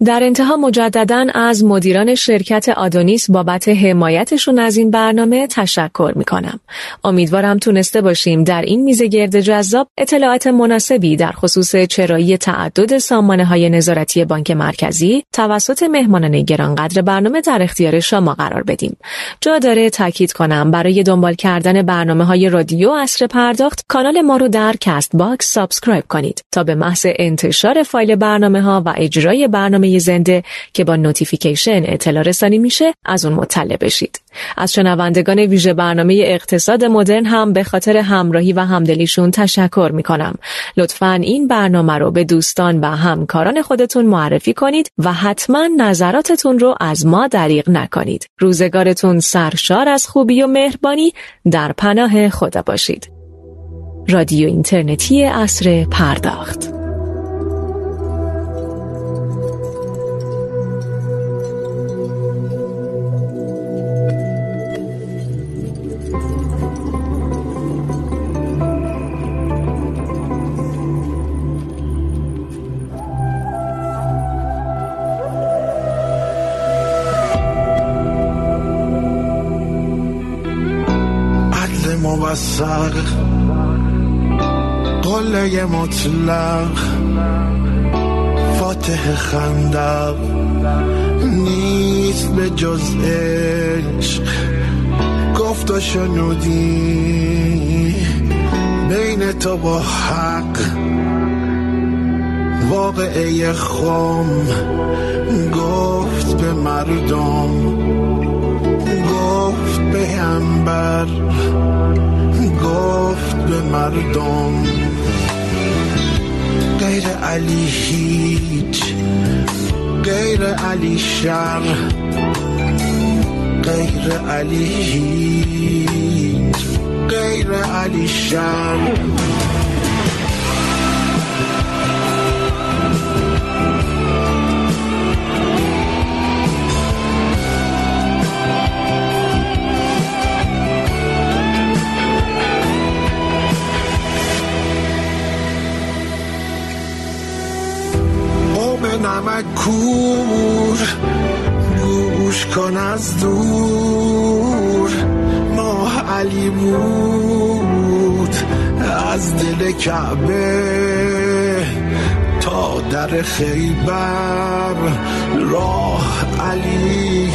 در انتها مجددا از مدیران شرکت آدونیس بابت حمایتشون از این برنامه تشکر می کنم. امیدوارم تونسته باشیم در این میزگرد جذاب اطلاعات مناسبی در خصوص چرایی تعدد سامانه های نظارتی بانک مرکزی توسط مهمانان گرانقدر برنامه در اختیار شما قرار بدیم. جا داره تاکید کنم برای دنبال کردن برنامه های رادیو عصر پرداخت کانال ما رو در کست باکس subscribe کنید تا به محض انتشار فایل برنامه ها و اجرای برنامه زنده که با نوتیفیکیشن اطلاع رسانی میشه از اون مطلع بشید. از شنوندگان ویژه برنامه اقتصاد مدرن هم به خاطر همراهی و همدلیشون تشکر می‌کنم. لطفا این برنامه رو به دوستان و همکاران خودتون معرفی کنید و حتما نظراتتون رو از ما دریغ نکنید. روزگارتون سرشار از خوبی و مهربانی در پناه خدا باشید. رادیو اینترنتی اصر پرداخت قله مطلق. فاتح خندق. نیست به جز عشق. گفت و شنودی بین تو با حق. واقعه خم. گفت به مردم. گفت به انبر گفت به مردم. غیر علی هیچ غیر علی شر غیر علی هیچ غیر علی شر نمک کور گوش کن از دور. ماه علی بود از دل کعبه تا در خیبر. راه علی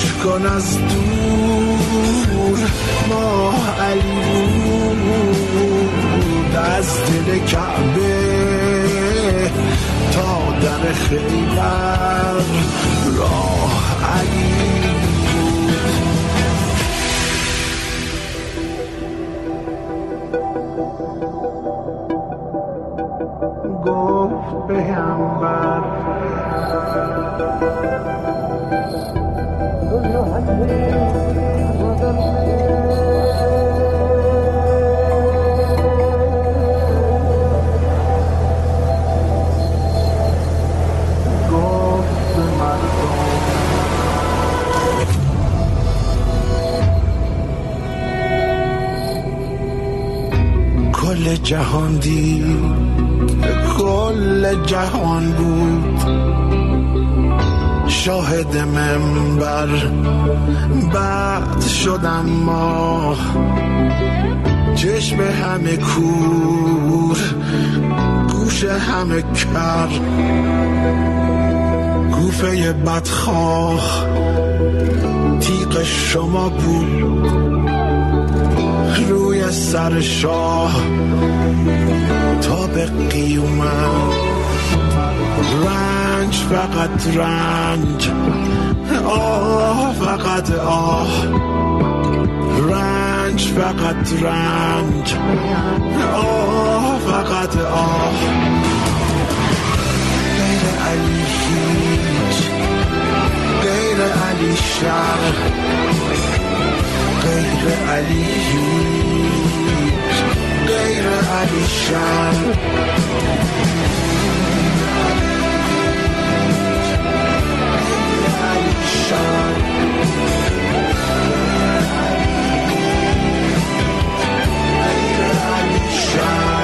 گوش کن از دور ما علی بود از دل کعبه تا در خیبر. راه علی گفت به مردم کل جهان دید کل جهان بود. شاهد منبر بعد شدم ما چشم همه کور گوش همه کر. گوفه بدخواه تیغ شما بود. روی سر شاه تا به قیومت رنج فقط رنج. آه فقط آه. رنج فقط رنج. آه فقط آه. غیر علی هیچ. غیر علی شر غیر علی هیچ. غیر علی شر shine.